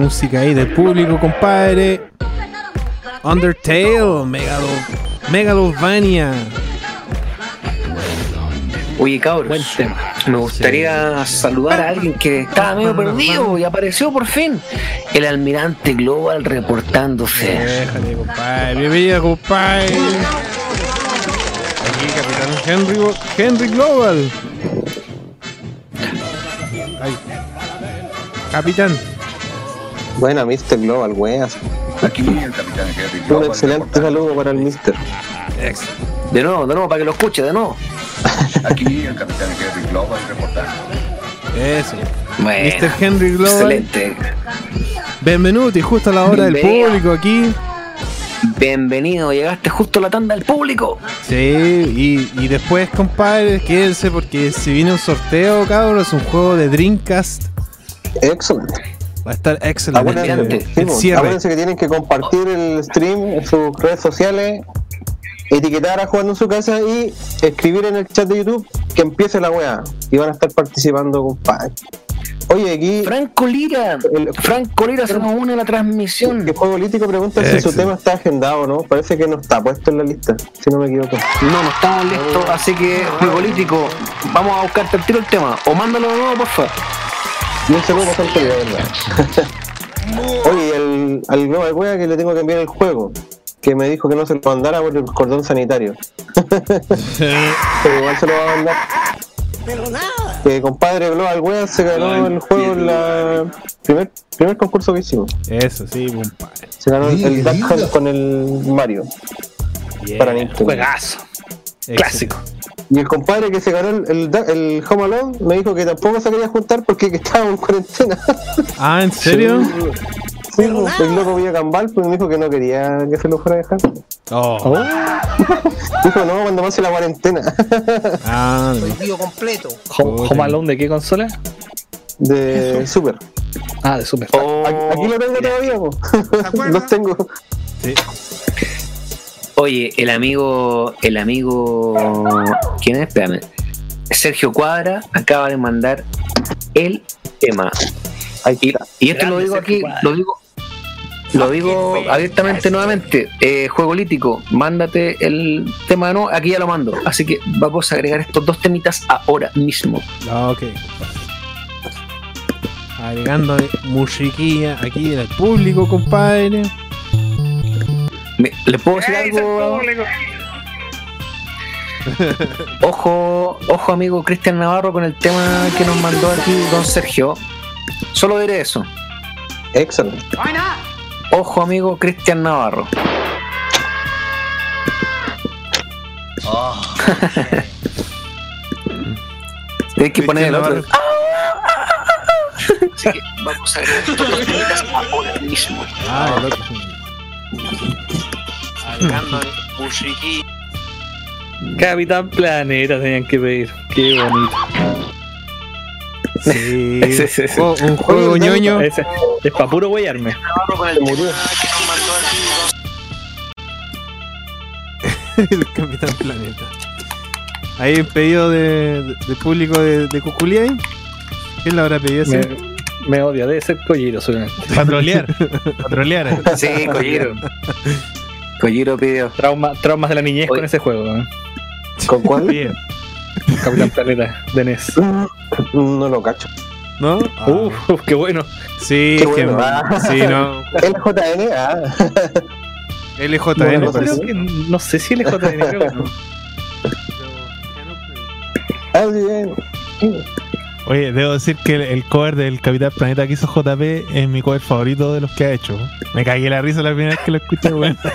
música ahí del público, compadre. Undertale, Megalo, Megalovania. Oye, cabros, me gustaría saludar a alguien que estaba medio perdido y apareció por fin. El almirante Global reportándose. Déjale, compadre. Bienvenido, compadre. Aquí, Capitán Henry, Henry Global. Capitán. Buena, Mr. Global, weas. Aquí el capitán Henry Un Global. excelente saludo para el Mister. De nuevo, de nuevo, para que lo escuche, de nuevo. *laughs* Aquí el capitán Henry Global reportando. Eso. Bueno, Mr. Henry Global. excelente. Benvenuti, justo a la hora del público aquí. Bienvenido, llegaste justo a la tanda del público. Sí, y, y después, compadre, quédense porque si viene un sorteo, cabrón, es un juego de Dreamcast. Excelente. Va a estar excelente. Sí. Acuérdense que tienen que compartir el stream en sus redes sociales, etiquetar a jugando en su casa y escribir en el chat de YouTube que empiece la weá. Y van a estar participando, compadre. Oye, aquí Franco Lira. el, Franco Lira se nos une a la transmisión. el juego político pregunta si su tema está agendado o no. Parece que no está puesto en la lista, si no me equivoco. No, no estamos listos, así que, juego político, vamos a buscarte el tiro el tema. O mándalo de nuevo, por favor. Y un segundo bastante de verdad. *laughs* Oye, el, al Global Wea que le tengo que enviar el juego, que me dijo que no se lo mandara por el cordón sanitario. *laughs* Pero igual se lo va a mandar. Que compadre Global Wea se ganó el juego en la primer, primer concurso que hicimos. Eso, sí, compadre. Se ganó el, el Duck Hunt con el Mario para Nintendo. Juegazo. Clásico. Y el compadre que se ganó el, el, el Home Alone me dijo que tampoco se quería juntar porque que estaba en cuarentena. *laughs* Ah, ¿en serio? Sí, pues, el loco Villa Cambal pues, me dijo que no quería que se lo fuera a dejar. Oh. *laughs* Dijo, no, cuando pase la cuarentena. *laughs* Ah, no. Prohibido completo. Home, Home Alone de qué consola? De Super. Ah, de Super. Aquí, aquí lo tengo todavía, po. Los tengo. Sí. Oye, el amigo, el amigo, ¿quién es? Espérame. Sergio Cuadra acaba de mandar el tema. Ahí Y, está. y esto lo digo Sergio aquí, Cuadra. lo digo, lo digo abiertamente nuevamente. Eh, Juego Lítico, mándate el tema de nuevo, aquí ya lo mando. Así que vamos a agregar estos dos temitas ahora mismo. Ah, ok. Agregando musiquilla aquí del público, compadre. Me- ¿Le puedo decir algo? *laughs* Ojo, ojo amigo Cristian Navarro con el tema que nos mandó aquí don Sergio. Solo diré eso. Excelente. Ojo amigo Cristian Navarro. Tienes que poner el otro. Así que vamos a agregar *laughs* estos dos ahora mismo. Ah, el *laughs* Capitán Planeta tenían que pedir. Qué bonito. Sí. Sí, sí, sí. Oh, un juego Oye, ñoño. Ese- es para puro huellarme. Navarro con *laughs* el Capitán Planeta. Ahí el pedido de, público de, de Cuculiay. ¿Quién lo habrá pedido ese? Me, me odia, debe ser Colliro solamente. Patrolear. *laughs* Patrolear. eh. Sí, Colliro. Colliro pidió. Trauma, traumas de la niñez Oye. con ese juego. ¿eh? ¿Con cuál? Bien. Capitán Planeta de NES. No lo cacho. ¿No? Ah, Uf, uf, qué bueno. sí, qué que- bueno. Ah. sí, no. LJN, ah. LJN, No. Creo que, no sé si el JN creo que no. *laughs* Ah, bien. Oye, debo decir que el, el cover del Capitán Planeta que hizo JP es mi cover favorito de los que ha hecho. Me cagué la risa la primera vez que lo escuché, weón. *laughs*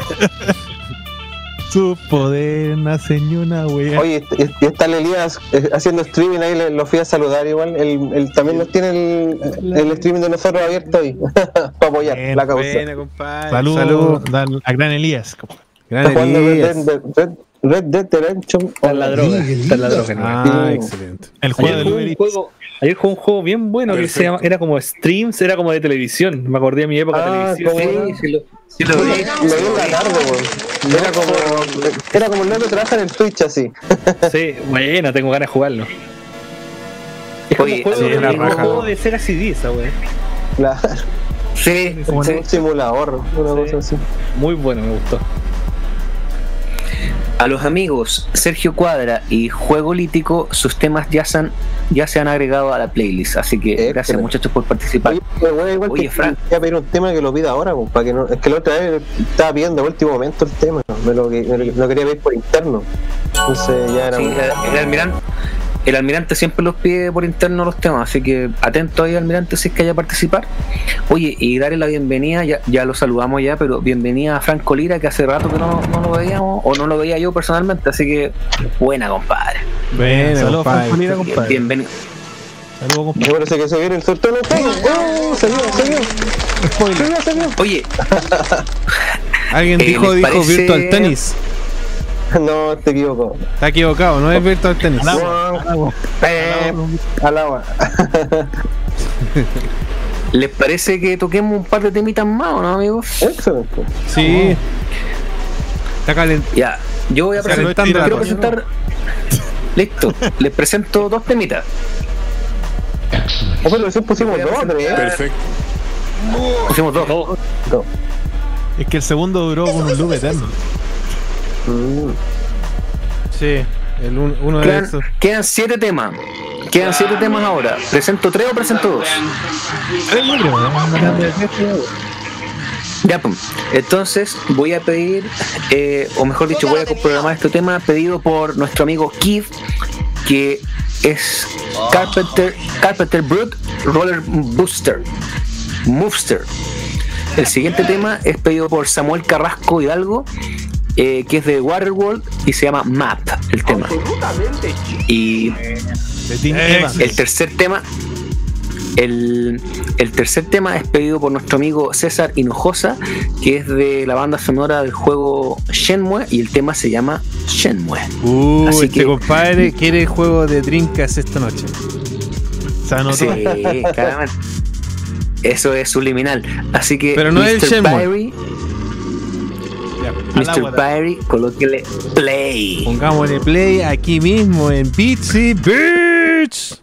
Su poder nace en una wea. Oye, y, y está el Elías eh, haciendo streaming ahí, le- lo fui a saludar igual. Él, él también nos tiene el, el streaming de nosotros abierto ahí *laughs* para apoyar Bien, la causa. Buena, compadre. Saludos Salud. dan- a Gran Elías. Gran Elías. Red, Dead Redemption. Está en la droga. Está en la droga. Ah, Sí. excelente. El juego Ayer del juego, ayer jugué un juego bien bueno que se llama, era como streams, era como de televisión. Me acordé de mi época Ah, de televisión. Sí, sí lo, sí lo vi. Lo vi en la tarde. Era como, era como el que trabaja en el Twitch así. *laughs* Sí, buena, tengo ganas de jugarlo. Es como Oye, un juego, de, raja. juego de Sega CD esa wea. Claro, Sí, como sí. un simulador, una cosa así. Muy bueno, me gustó. A los amigos Sergio Cuadra y Juego Lítico, sus temas ya se han, ya se han agregado a la playlist. Así que Excelente. gracias muchachos por participar. Oye, bueno, igual Oye, que Fran. voy a pedir un tema que lo pida ahora, pues, para que no, es que la otra vez estaba pidiendo a último momento el tema, me lo, me lo- lo quería pedir por interno. Entonces ya era Sí, un- el, el almirante, el almirante siempre los pide por interno los temas, así que atento ahí almirante si es que haya participar. Oye, y darle la bienvenida, ya, ya lo saludamos ya, pero bienvenida a Franco Lira, que hace rato que no, no lo veíamos, o no lo veía yo personalmente, así que buena compadre. Bueno, Saludos, compadre. Franco Lira, compadre. Bienvenido. Saludos, compadre. Parece que se viene el sorteo. ¡Oh! ¡Salió, salió! ¡Salió, salió! Oye, Alguien Eh, dijo, ¿les dijo parece- Virtual Tennis. *laughs* No, te equivoco. Está equivocado, no es Virtual Tennis. Al agua, al agua. Eh. *laughs* ¿les parece que toquemos un par de temitas más o no, amigos? Excelente. Sí. Está calent... Ya, yo voy a presentar, quiero presentar. Listo, les presento dos temitas. O pero recién pusimos dos, tres. Perfecto. Pusimos dos. Es que el segundo duró con un loop eterno. Mm. Sí, el un- uno de Quedan, esos. quedan siete temas. Quedan siete temas ahora. ¿Presento tres o presento dos? Tres. Ya, pues. Entonces voy a pedir, eh, o mejor dicho, voy a programar este tema pedido por nuestro amigo Keith, que es Carpenter, Carpenter Brute Roller Booster, Movester. El siguiente tema es pedido por Samuel Carrasco Hidalgo, eh, que es de Waterworld y se llama Map, el tema. Y Eh, el tercer tema, el, el tercer tema es pedido por nuestro amigo César Hinojosa, que es de la banda sonora del juego Shenmue y el tema se llama Shenmue. Uh, Así este que- compadre quiere juego de Dreamcast esta noche. Sí, claramente. Eso es subliminal. Así que Pero no es el. Shenmue. Byrie, Mr. Byrie, colóquele play. Pongámosle play aquí mismo en Beatsy Beats.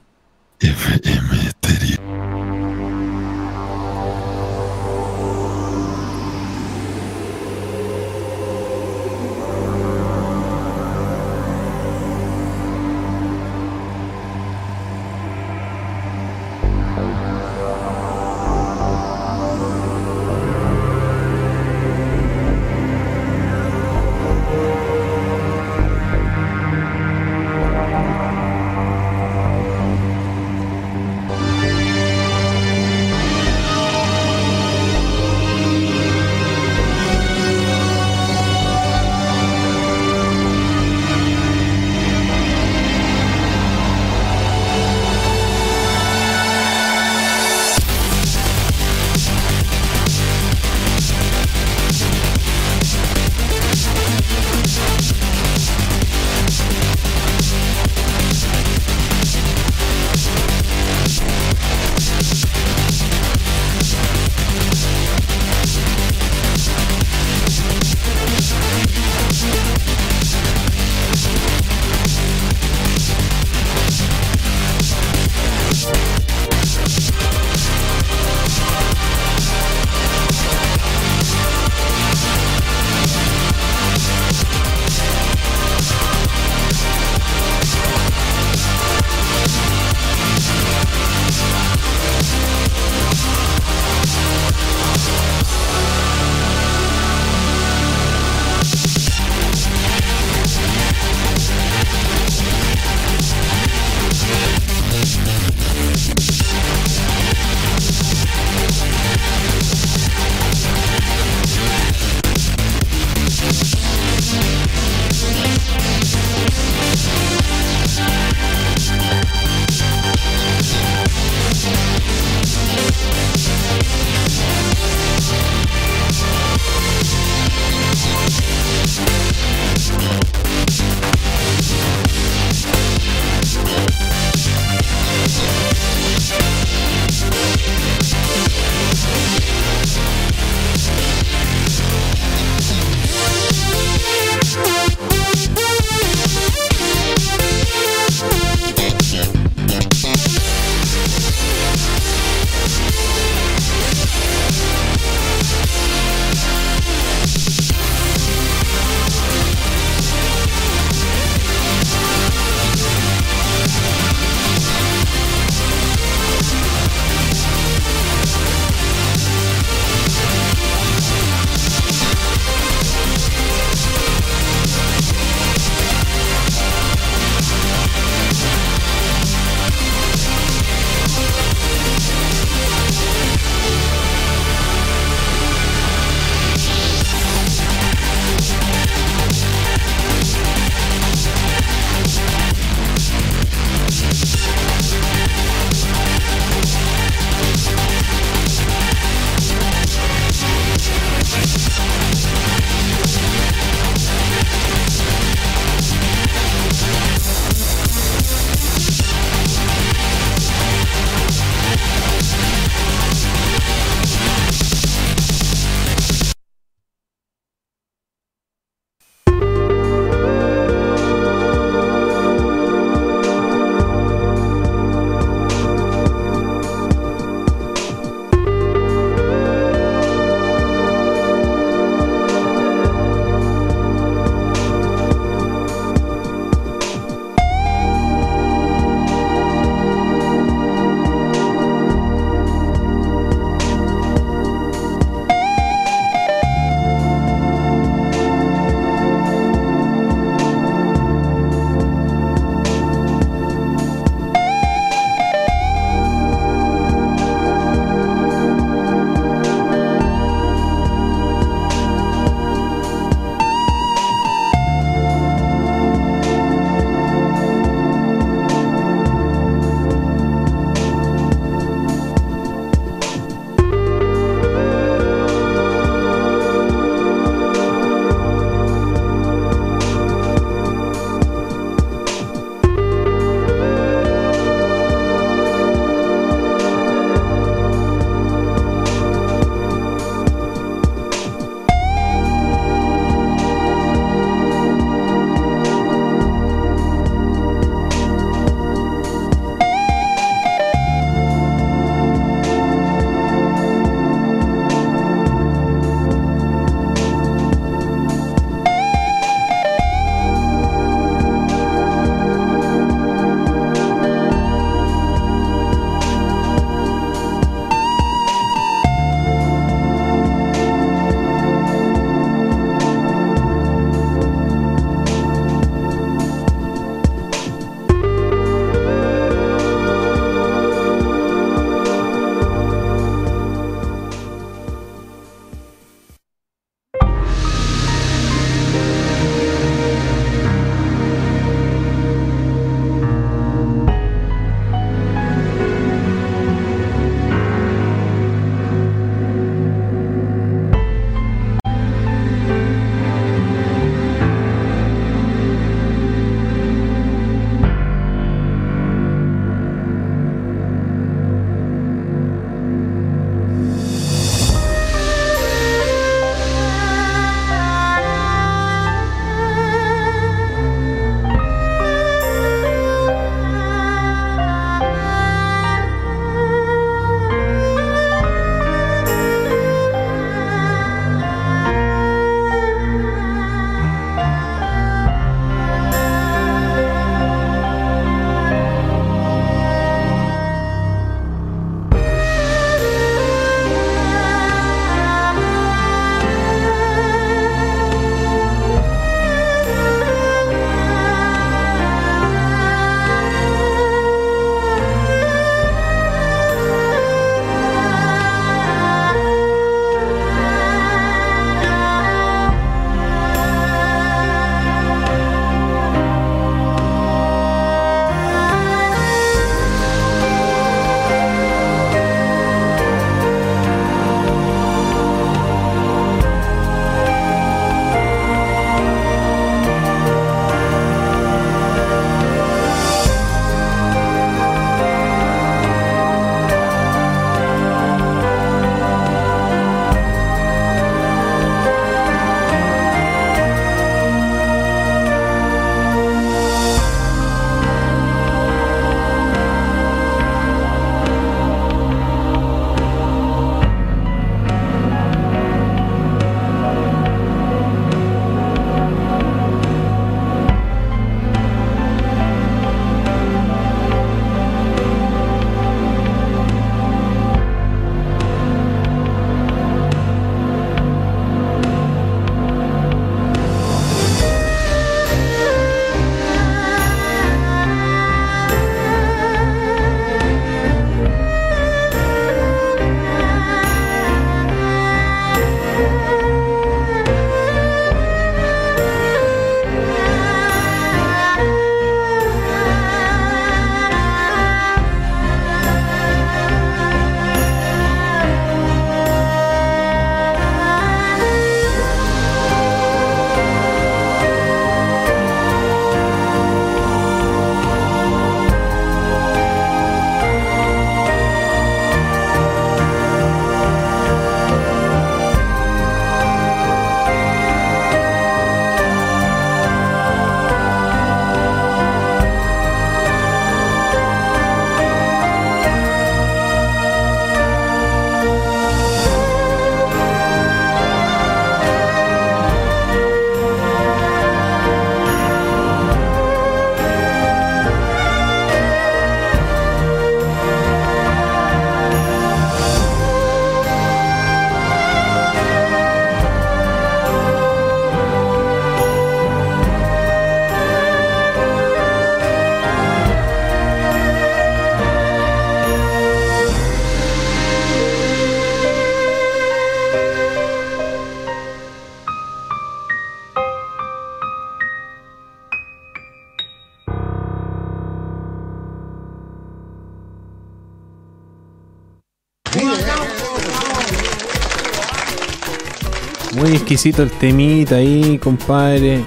Exquisito el temita ahí, compadre.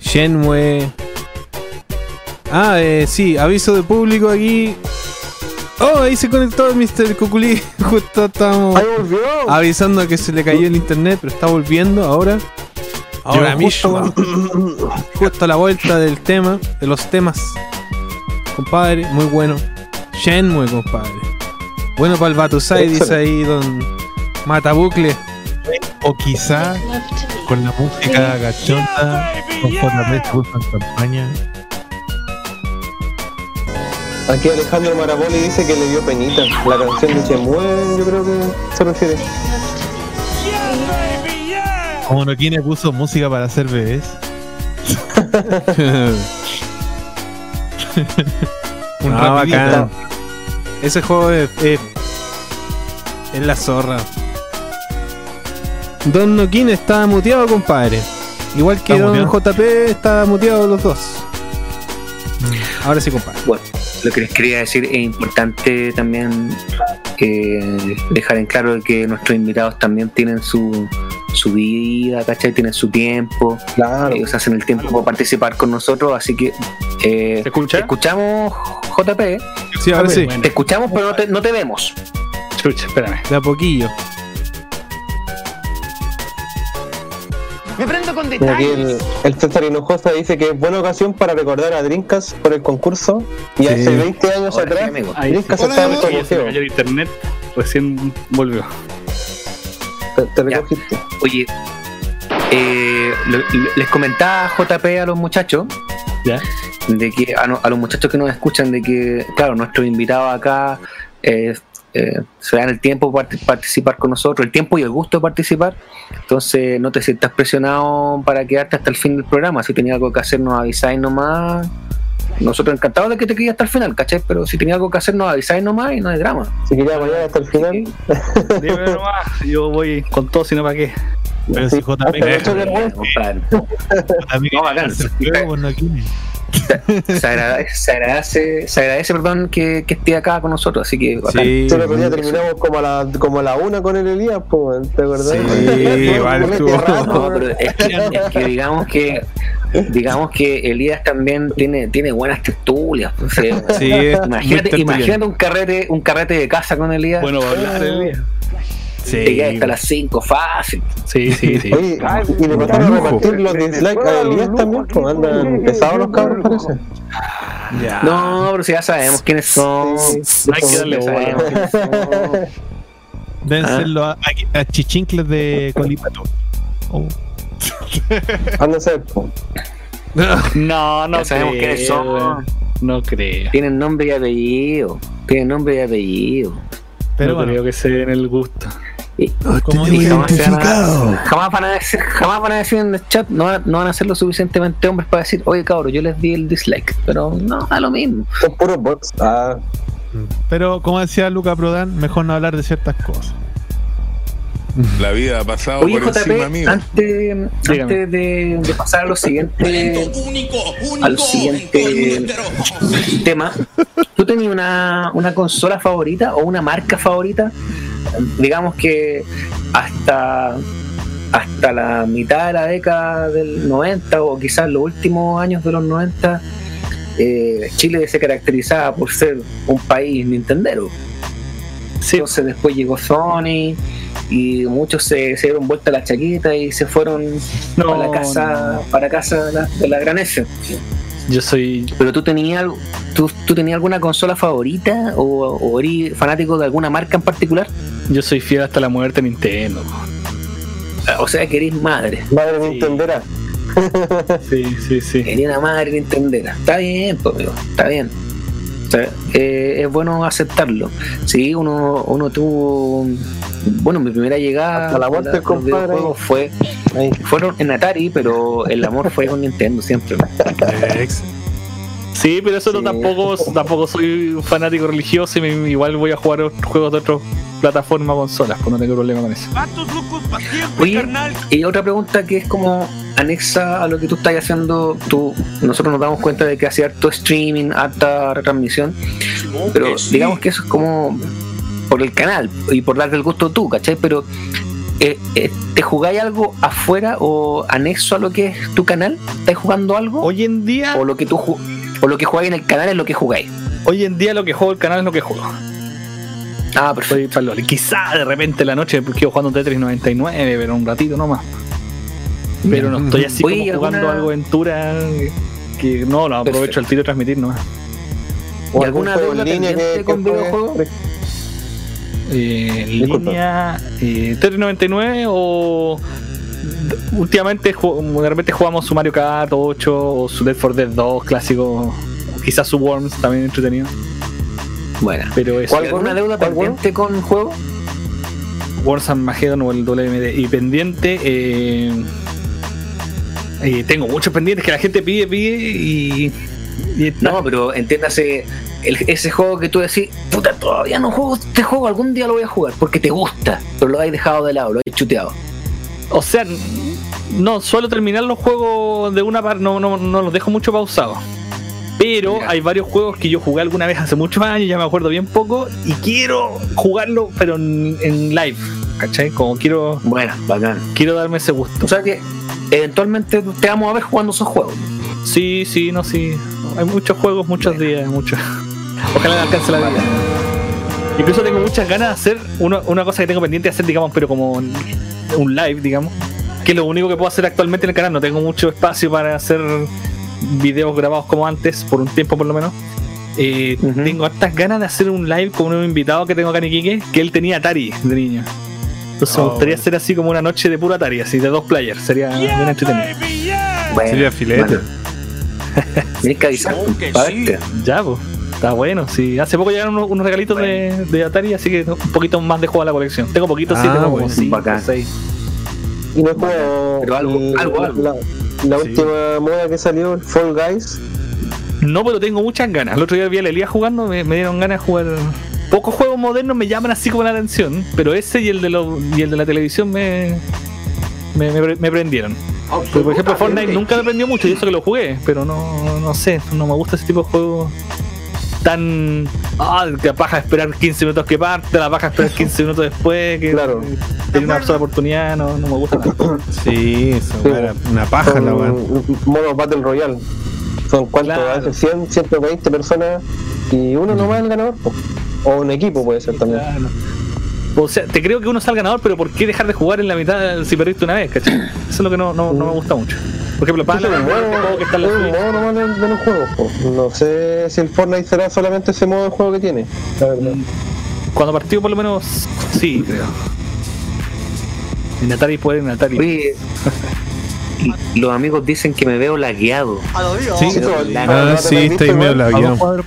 Shenmue. Ah, eh, sí, aviso de público aquí. Oh, ahí se conectó Mr. Cuculí. *laughs* Justo estábamos ¡Ahí volvió! avisando que se le cayó el internet, pero está volviendo ahora. Ahora mismo. *coughs* Justo a la vuelta del tema, de los temas. Compadre, muy bueno. Shenmue, compadre. Bueno para el Batusai, dice ahí don Matabucle. O quizá con la música gachonda, con JP se puso en campaña. Aquí Alejandro Maraboli dice que le dio penita. La canción de Chemue, yo creo que se refiere. Como no quien puso música para hacer bebés. *laughs* Un rapidito. bacán. Ese juego es, es, es la zorra. Don Noquín está muteado, compadre. Igual que ¿Está Don muteado? JP está muteado los dos. Ahora sí, compadre. Bueno, lo que les quería decir es importante también eh, dejar en claro que nuestros invitados también tienen su, su vida, ¿cachai? Tienen su tiempo. Claro. Ellos hacen el tiempo para participar con nosotros, así que eh, ¿Se escucha? te escuchamos, JP. Sí, ahora sí. Te escuchamos, pero no te, no te vemos. Chucha, espérame. De a poquillo. El, el César Hinojosa dice que es buena ocasión para recordar a Drinkas por el concurso. Y Sí. hace 20 años Ahora sí, atrás. Ahí Drinkas sí. estaba cayó el internet, recién volvió. Te, te Ya. recogiste. Oye, eh, lo- lo- les comentaba JP a los muchachos ¿Ya? de que a, no- a los muchachos que nos escuchan de que claro nuestros invitados acá eh, eh, se dan el tiempo para part- participar con nosotros el tiempo y el gusto de participar entonces no te sientas presionado para quedarte hasta el fin del programa si tenía algo que hacer nos avisáis nomás nosotros encantados de que te quedes hasta el final ¿cachai? pero si tenía algo que hacer nos avisáis nomás y no hay drama Si quería mañana hasta el final. Dime nomás, yo voy con todo, sino para qué. Pero Sí. si JP. JP No, pues *laughs* se agradece, se agradece, se agradece perdón, que, que esté acá con nosotros así que bacán. Sí, Sí, día terminamos como a la, como a la una con el Elías, pues, ¿te acordás? Sí, *laughs* vale, estuvo. No, pero es que, es que digamos que digamos que Elías también tiene, tiene buenas tertulias. pues, sí. Sí, es muy imagínate, imagínate un carrete, un carrete de casa con Elías. Bueno, va a hablar día. te quedas hasta las 5 fácil. Sí, sí, sí. Oye, y le pasaron a repartir los dislikes a Elías también, pues andan pesados los cabros, parece. Ya. No, pero si ya sabemos quiénes son. Sí, Hay que darle Ya sabemos quiénes son. Deben Ah. a, a- chichincles de Colipato. Oh. *laughs* Andan a ser. No, no Ya sabemos quiénes son. No creo. Tienen nombre y apellido. Tienen nombre y apellido. Pero no bueno, creo que se den el gusto. Y, como y dije, jamás, van a, jamás van a decir, jamás van a decir en el chat, no van, a- no van a ser lo suficientemente hombres para decir, oye cabrón, yo les di el dislike, pero no, da lo mismo. Son puros bots. Ah, pero como decía Luca Prodan, mejor no hablar de ciertas cosas. *laughs* La vida ha pasado Oye por encima JP, mío. antes, de, de pasar a lo siguiente, al siguiente tema, ¿tú tenías una, una consola favorita o una marca favorita? Digamos que hasta hasta la mitad de la década del 90 o quizás los últimos años de los 90 eh, Chile se caracterizaba por ser un país nintendero Sí, entonces después llegó Sony y muchos se, se dieron vuelta la chaqueta y se fueron No, para la casa para casa de la, de la gran S. yo soy. Pero tú tenías tú, tú tenías alguna consola favorita o, o eres fanático de alguna marca en particular? Yo soy fiel hasta la muerte a Nintendo. O sea que eres madre. madre Sí. Nintendera. Sí, sí, sí. Eres una madre nintendera. Está bien, pues, amigo, está bien. O sea, eh, es bueno aceptarlo. Sí, uno, uno tuvo. Bueno, mi primera llegada Hasta la muerte, a los compadre. videojuegos fue Ahí. fueron en Atari, pero el amor fue con Nintendo siempre. Sí, pero eso no tampoco, tampoco soy un fanático religioso y me- igual voy a jugar otros juegos de otras plataformas o consolas, pues no tengo problema con eso. Oye, y otra pregunta que es como anexa a lo que tú estás haciendo, tú, nosotros nos damos cuenta de que hace harto streaming, harta retransmisión, pero digamos que eso es como por el canal y por darte el gusto tú, ¿cachai? Pero eh, eh, ¿te jugáis algo afuera o anexo a lo que es tu canal? ¿Estás jugando algo? Hoy en día, ¿O lo que tú o lo que jugáis en el canal es lo que jugáis? hoy en día lo que juego el canal es lo que juego. Ah, perfecto. Quizá de repente en la noche quiero jugando un Tetris 99, pero un ratito nomás. Pero no estoy así Oye, como ¿y jugando alguna- algo aventura que no, lo aprovecho Perfecto. al tiro de transmitir nomás. O ¿Y alguna deuda en línea pendiente que, con videojuegos? Eh, línea, eh, Tetris 99 o últimamente repente jugamos su Mario Kart 8 o su Dead for Dead 2 clásico, quizás su Worms también entretenido. Bueno. Pero es ¿Y ¿Alguna deuda pendiente con juego? Worms Armageddon o el WMD. Y pendiente, eh, eh, tengo muchos pendientes que la gente pide, pide y. y No, pero entiéndase, el- ese juego que tú decís, puta, todavía no juego este juego, algún día lo voy a jugar, porque te gusta, pero lo has dejado de lado, lo has chuteado. O sea, no, suelo terminar los juegos de una parte, no, no, no los dejo mucho pausados. Pero hay varios juegos que yo jugué alguna vez hace muchos años, ya me acuerdo bien poco, y quiero jugarlo, pero en, en live, ¿cachai? Como quiero, Bueno, bacán. quiero darme ese gusto. O sea que eventualmente te vamos a ver jugando esos juegos. Sí, sí, no, sí. Hay muchos juegos, muchos días, muchos. *laughs* Ojalá me alcance la vida. Incluso tengo muchas ganas de hacer una, una cosa que tengo pendiente de hacer, digamos, pero como un live, digamos. Que es lo único que puedo hacer actualmente en el canal. No tengo mucho espacio para hacer videos grabados como antes, por un tiempo por lo menos. Eh. Tengo hartas ganas de hacer un live con un invitado que tengo acá en Iquique, que él tenía Atari de niño. Entonces me Oh, gustaría bueno. hacer así como una noche de puro Atari, así de dos players. Sería bien entretenido. Bueno, Sería filete. *laughs* Tienes que avisar. Ya, pues. Está bueno. Sí. Hace poco llegaron unos, unos regalitos de, de Atari, así que un poquito más de juego a la colección. Tengo poquitos, sí, Ah, tengo como bueno. 5 Bacán. 6. Y no es como Pero algo- algo. la, la Sí. última moda que salió, el Fall Guys. No, pero tengo muchas ganas. El otro día vi a la Elías jugando, me, me dieron ganas de jugar. Pocos juegos modernos me llaman así como la atención, pero ese y el de, lo- y el de la televisión me, me, me, me prendieron. Pero, por ejemplo, Fortnite nunca me prendió mucho y eso que lo jugué, pero no, no sé, no me gusta ese tipo de juegos tan. Ah, que paja esperar 15 minutos que parte, la paja esperar 15 minutos después, que Claro. tiene una sola oportunidad, no, no me gusta tanto. *coughs* Sí, eso era una paja la weá. Son modos Battle Royale. Son cuántos, Claro. a veces 100, 120 personas y uno nomás el ganador. po. O un equipo puede ser también. O sea, te creo que uno sea el ganador, pero ¿por qué dejar de jugar en la mitad si perdiste una vez? ¿cachai? Eso es lo que no, no, no me gusta mucho. Por ejemplo, para un modo, que está en la es un Switch. modo nomás de, de los juegos. po. No sé si el Fortnite será solamente ese modo de juego que tiene. La verdad. Cuando partió, por lo menos, sí, creo. En Atari puede en Atari. Oye, los amigos dicen que me veo lagueado. Sí, Eso, ah, ¿no te sí, habéis está ahí visto medio lagueado.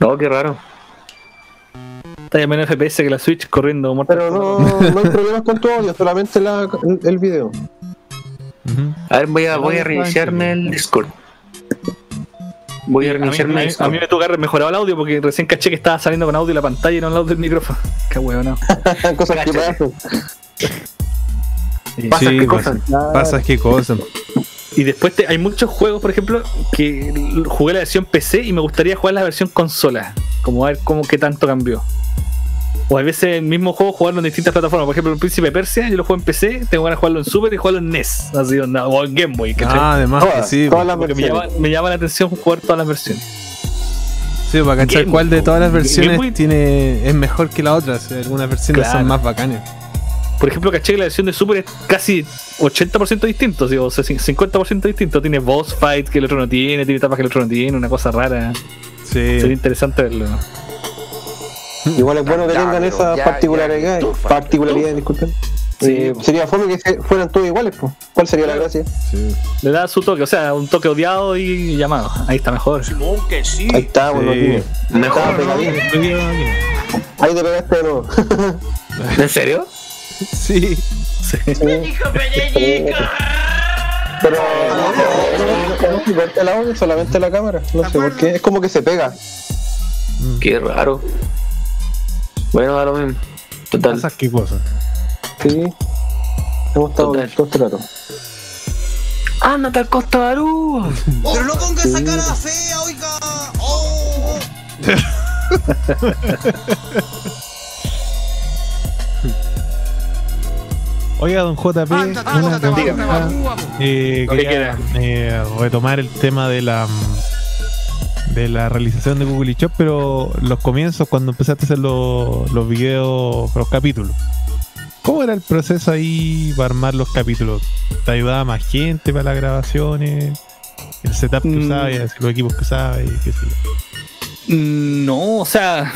No, qué raro. Está ya menos FPS que la Switch corriendo Pero no, no hay problemas con tu audio, solamente la, el, el video. A ver, voy a, voy a reiniciarme el Discord. Voy a reiniciarme el a mí- a Discord. mí me tuvo que haber mejorado el audio porque recién caché que estaba saliendo con audio en la pantalla y no el audio del micrófono. *laughs* Qué huevo, no. *laughs* Cosas que pasan. Pasa Sí, qué pasa, cosa. pasa qué cosa. Y después te- hay muchos juegos, por ejemplo, que jugué la versión PC y me gustaría jugar la versión consola. Como a ver cómo qué tanto cambió. O a veces el mismo juego jugarlo en distintas plataformas. Por ejemplo, el Príncipe de Persia, yo lo juego en PC, tengo ganas de jugarlo en Super y jugarlo en NES. Así, o en Game Boy. ¿cachai? Ah, además que sí. todas las Porque me llama, me llama la atención jugar todas las versiones. Sí, para cachar cuál de todas las versiones tiene es mejor que la otra. O sea, algunas versiones Claro. son más bacanas. Por ejemplo, caché que la versión de Super es casi 80% distinto, ¿sí? o sea, 50% distinto. Tiene boss fight que el otro no tiene, tiene etapas que el otro no tiene, una cosa rara. Sería Sí. interesante verlo. Igual es bueno que tengan esas ya, particularidades. disculpen. Eh, sería fome que se- fueran todos iguales. po. ¿Cuál sería la gracia? sí. Le da su toque, o sea, un toque odiado y llamado. Ahí está mejor. Ahí está, bueno, Sí. tiene. Mejor. Ahí te pegaste de nuevo. *laughs* ¿En serio? Sí. Pero no, no, no, no, corta el audio, solamente la cámara. No sé por qué. Es como que se pega. Qué raro. Bueno, da lo mismo. Total. ¿Esas qué cosas? Sí. Hemos estado Total. todos claros. ¡Ándate al Costa Barú! Pero no ponga esa cara fea, oiga. Oh. Oiga, don JP, una pregunta. Eh, quería eh, retomar el tema de la mm, de la realización de Google Shop, pero los comienzos cuando empezaste a hacer los, los videos, los capítulos. ¿Cómo era el proceso ahí para armar los capítulos? ¿Te ayudaba más gente para las grabaciones? ¿El setup que Mm. usabas, los equipos que usabas qué sé yo? Mm, No, o sea,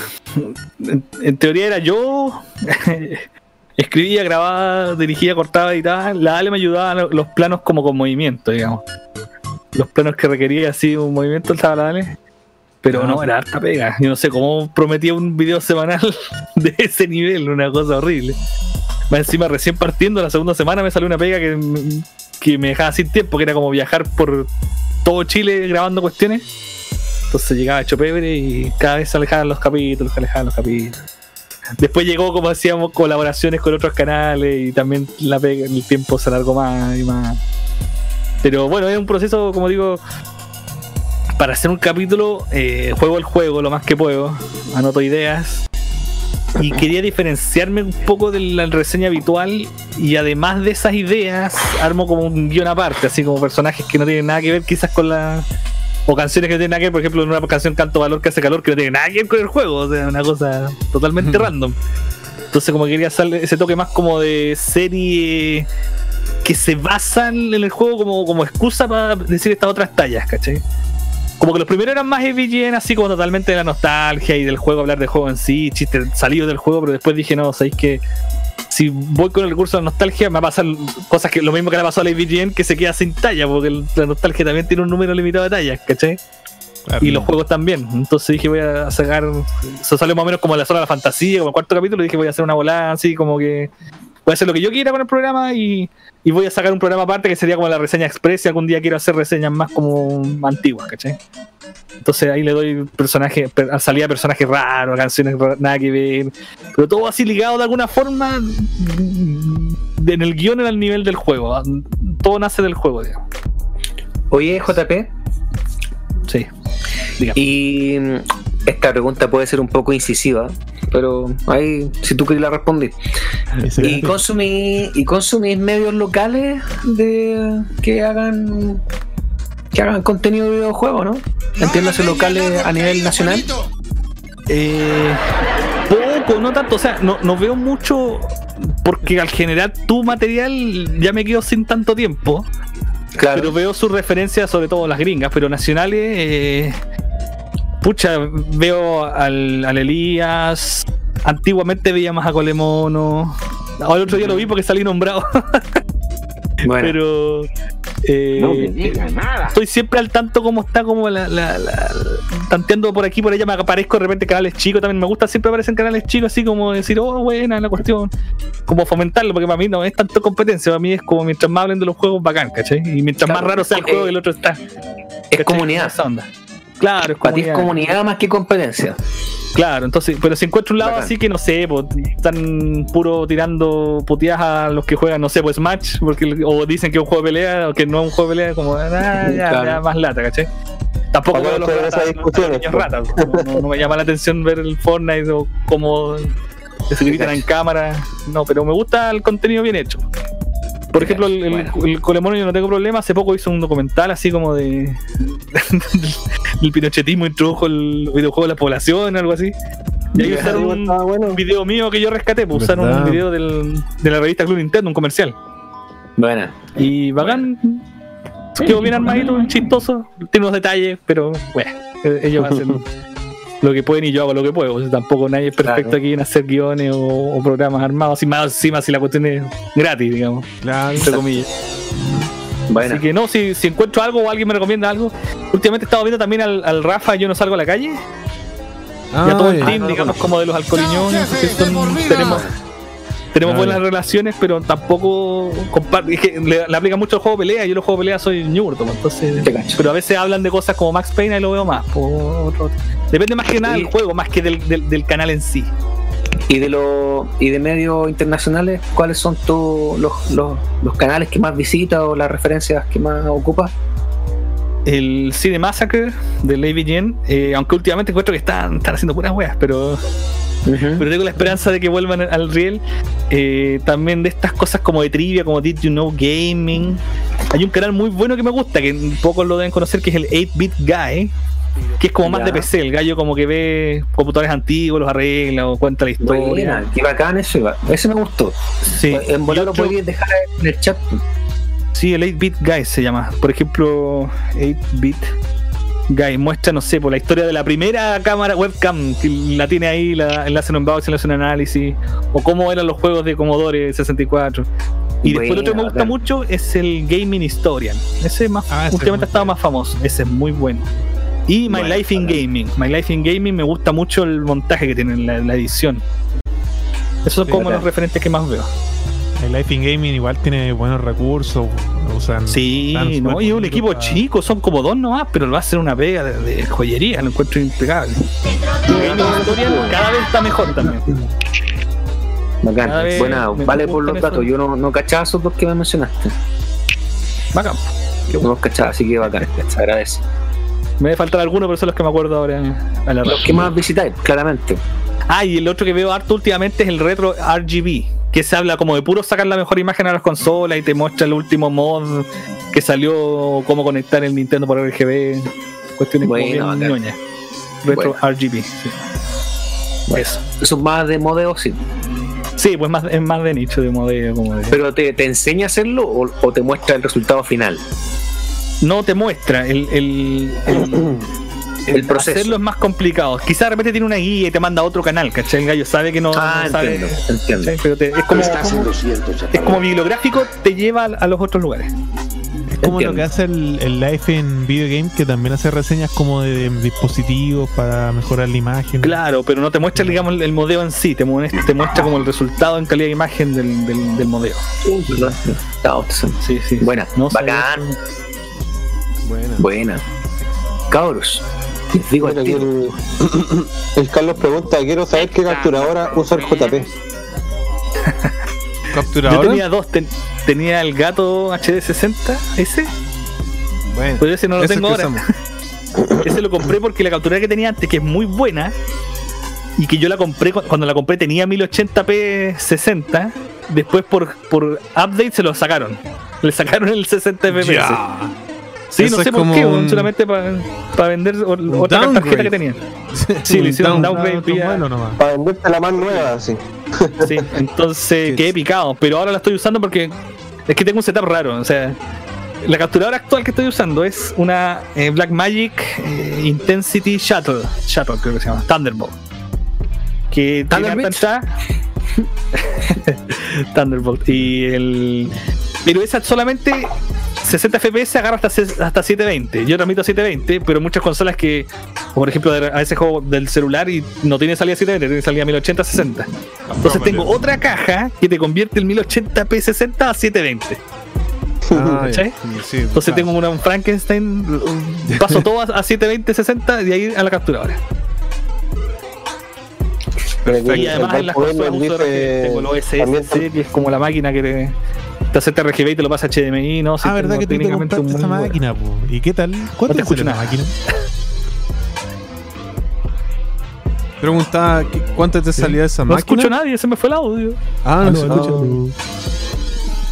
en, en teoría era yo. *laughs* Escribía, grababa, dirigía, cortaba tal. La Ale me ayudaba lo- los planos como con movimiento, digamos. Los planos que requería así un movimiento estaba la Ale. Pero Ah. no, era harta pega. Yo no sé cómo prometía un video semanal *laughs* de ese nivel, una cosa horrible. Más encima, recién partiendo, la segunda semana me salió una pega que, que me dejaba sin tiempo, que era como viajar por todo Chile grabando cuestiones. Entonces llegaba hecho pebre y cada vez se alejaban los capítulos, se alejaban los capítulos. Después llegó, como decíamos, colaboraciones con otros canales y también la pega- el tiempo se alargó más y más. Pero bueno, es un proceso, como digo, para hacer un capítulo, eh, juego el juego lo más que puedo, anoto ideas. Y quería diferenciarme un poco de la reseña habitual y además de esas ideas, armo como un guion aparte, así como personajes que no tienen nada que ver quizás con la, o canciones que no tienen nada que ver, por ejemplo, en una canción Canto Valor que hace calor que no tiene nada que ver con el juego, o sea, una cosa totalmente random. Entonces, como quería hacer ese toque más como de serie que se basan en el juego como, como excusa para decir estas otras tallas, ¿cachai? Como que los primeros eran más EVGN, así como totalmente de la nostalgia y del juego, hablar del juego en sí, chistes salidos del juego, pero después dije, no, sabéis que si voy con el recurso de la nostalgia, me va a pasar cosas que lo mismo que le pasado a la EVGN, que se queda sin talla, porque el- la nostalgia también tiene un número limitado de tallas, ¿cachai? Claro. Y los juegos también. Entonces dije, voy a sacar. Eso salió más o menos como la zona de la fantasía, como el cuarto capítulo. Dije, voy a hacer una volada así, como que. Voy a hacer lo que yo quiera con el programa y, y voy a sacar un programa aparte que sería como la reseña express. Y algún día quiero hacer reseñas más como antiguas, ¿cachai? Entonces ahí le doy personajes, per- salida personajes raros, canciones nada que ver. Pero todo así ligado de alguna forma mm, en el guion en el nivel del juego. Todo nace del juego, digamos. Oye, JP, Sí. y mm, esta pregunta puede ser un poco incisiva, pero ahí, si tú quieres la respondí. ¿Y era- consumí, ¿Y consumís medios locales de que hagan que hagan contenido de videojuegos, no? Entiéndase locales a nivel nacional. Eh, poco, no tanto. O sea, no, no veo mucho porque al generar tu material ya me quedo sin tanto tiempo. Claro. Pero veo sus referencias, sobre todo las gringas, pero nacionales. eh, pucha, veo al, al Elías. Antiguamente veía más a Colemono. Ahora el otro día lo vi porque salí nombrado. *laughs* Bueno, pero. eh, No me nada. estoy siempre al tanto como está como la, la, la- tanteando por aquí por allá me aparezco de repente en canales chicos también me gusta siempre aparecer en canales chicos así como decir oh buena la cuestión como fomentarlo porque para mí no es tanto competencia para mí es como mientras más hablen de los juegos bacán ¿cachai? y mientras Claro, más raro sea el juego el otro está es ¿cachai? comunidad. Esa onda. Claro es Para ti es comunidad. más que competencia. Claro, entonces, pero si encuentro un lado Bacán. así que no sé, pues, están puro tirando puteadas a los que juegan, no sé, pues Smash, porque, o dicen que es un juego de pelea, o que no es un juego de pelea, como, ah, ya, Claro. ya, más lata, ¿cachai? Tampoco veo los ratas, esas discusiones, pues. ratas, no, no- no me llama la atención ver el Fortnite o cómo se gritan en cámara, no, pero me gusta el contenido bien hecho. Por ejemplo, el, el, Bueno. el Colemono yo no tengo problema. Hace poco hizo un documental así como de. *laughs* el pinochetismo introdujo el videojuego de la población, algo así. Y ahí usaron un bueno. video mío que yo rescaté, pues usaron un video del, de la revista Club Nintendo, un comercial. Bueno, Y bacán. Quedó bien armadito, chistoso. Tiene unos detalles, pero bueno, ellos hacen *laughs* lo que pueden y yo hago lo que puedo. O sea, tampoco nadie es perfecto Claro. aquí en hacer guiones o, o programas armados. Así más encima si la cuestión es gratis, digamos. Claro. Entre comillas. bueno. Así que no, si, si encuentro algo o alguien me recomienda algo. Últimamente he estado viendo también al, al Rafa, yo no salgo a la calle. y a todo el team, digamos, como de los alcoholiñones. que son- tenemos tenemos Claro. buenas relaciones, pero tampoco comparte. Es que le, le aplica mucho el juego de pelea. Yo los juegos de pelea soy ñurto, pues, entonces. Pero a veces hablan de cosas como Max Payne y lo veo más. por Depende más que nada del juego, más que del, del, del canal en sí. ¿Y de los y de medios internacionales, cuáles son tu- los, los, los canales que más visitas o las referencias que más ocupas? El Cine Massacre de Lady Jen, eh, aunque últimamente encuentro que están, están haciendo puras weas, pero pero tengo la esperanza de que vuelvan al riel. Eh, también de estas cosas como de trivia, como Did You Know Gaming. Hay un canal muy bueno que me gusta, que pocos lo deben conocer, que es el 8-Bit Guy. Que es como más Ya. de PC, el gallo como que ve computadores antiguos, los arregla o cuenta la historia. Buena, qué bacán eso, Iba. ese me gustó. Sí. En volar lo podías dejar en el chat. Sí, el 8-Bit Guy se llama. Por ejemplo, 8-Bit Guy muestra, no sé, por la historia de la primera cámara webcam que la tiene ahí, la, le hacen un unboxing, le hacen un análisis, o cómo eran los juegos de Commodore 64. Y después el otro que me gusta bacán. mucho es el Gaming Historian. Ese es más, Ah, ese es últimamente muy ha estado más famoso. Ese es muy bueno. Y My Bueno, Life in bacán. Gaming. My Life in Gaming me gusta mucho el montaje que tiene la, la edición. Esos son Sí, como bacán. los referentes que más veo. El Life in Gaming igual tiene buenos recursos. Usan Sí, ¿no? y un equipo para- chico, son como dos nomás, pero lo va a hacer una pega de, de joyería, lo encuentro impecable. Cada vez está mejor también. Bacán. Buena, me vale por los datos. Yo no, no cachaba esos dos que me mencionaste. Bacán. No los cachaba, así que bacán. Se agradece. Me debe faltar alguno, pero son los que me acuerdo ahora a la Los que más visitáis, claramente. Ah, y el otro que veo harto últimamente es el retro RGB, que se habla como de puro sacar la mejor imagen a las consolas y te muestra el último mod que salió, cómo conectar el Nintendo por RGB, cuestiones como Bueno, bien bacán. ñoñas. Retro Bueno. RGB, sí. Eso. Eso es más de modeo, sí. Sí, pues más, es más de nicho de modelo, como de... Pero te, te enseña a hacerlo o, o te muestra el resultado final. no te muestra el, el, el, *clears throat* El proceso. Hacerlo es más complicado. Quizás de repente tiene una guía y te manda a otro canal, ¿cachai? El gallo sabe que no, Ah, no sabe. entiendo, entiendo. Pero te- es como, es bibliográfico, te lleva a, a los otros lugares. Es como Entiendo. lo que hace el, el Life en Video Game, que también hace reseñas como de, dispositivos para mejorar la imagen. Claro, pero no te muestra, digamos, el modelo en sí, te muestra, te muestra como el resultado en calidad de imagen del, del, del modelo. Está awesome. Sí, sí. Buena, No bacán, eso. Bueno. buena. Cabros, *laughs* digo Mira, el, *coughs* el Carlos pregunta, quiero saber qué capturadora usa el JP. *laughs* Yo ¿Capturador? tenía dos, ten- tenía el gato HD60, ese, Bueno, pero ese no lo tengo ahora. *laughs* Ese lo compré porque la captura que tenía antes, que es muy buena, y que yo la compré cu- cuando la compré tenía 1080p 60, después por, por update se lo sacaron. Le sacaron el 60 fps. Sí, Eso no sé por qué, un- solamente para vender o- otra downgrade. tarjeta que tenía. *laughs* Sí, le hicieron un downgrade. vía- modelo nomás. Para venderte la más nueva, sí. *laughs* Sí, entonces quedé picado, pero ahora la estoy usando porque es que tengo un setup raro, o sea, la capturadora actual que estoy usando es una eh, Blackmagic eh, Intensity Shuttle, Shuttle creo que se llama, Thunderbolt. Que entrada. *laughs* Thunderbolt y el pero esa solamente 60 FPS agarra hasta, hasta 720. Yo transmito a 720, pero muchas consolas que, por ejemplo, a veces juego del celular y no tiene salida 720, tiene salida 1080 60. Entonces tengo otra caja que te convierte el 1080p 60 a 720. Ah, Entonces claro. tengo una, un Frankenstein, *laughs* paso todo a, a 720 60 y de ahí a la capturadora. Aquí Y además el en las consolas uso RGB, tengo los también SSC, que es como la máquina que te, te acepta RGB y te lo pasa a HDMI, ¿no? Sí, Ah, ¿verdad que tú te técnicamente compraste bueno. máquina, po? ¿Y qué tal? ¿Cuánto No te la máquina? Preguntaba ¿qué- cuánto te salía esa No máquina. escucho a nadie, se me fue el audio. Ah, no, aló, escucho.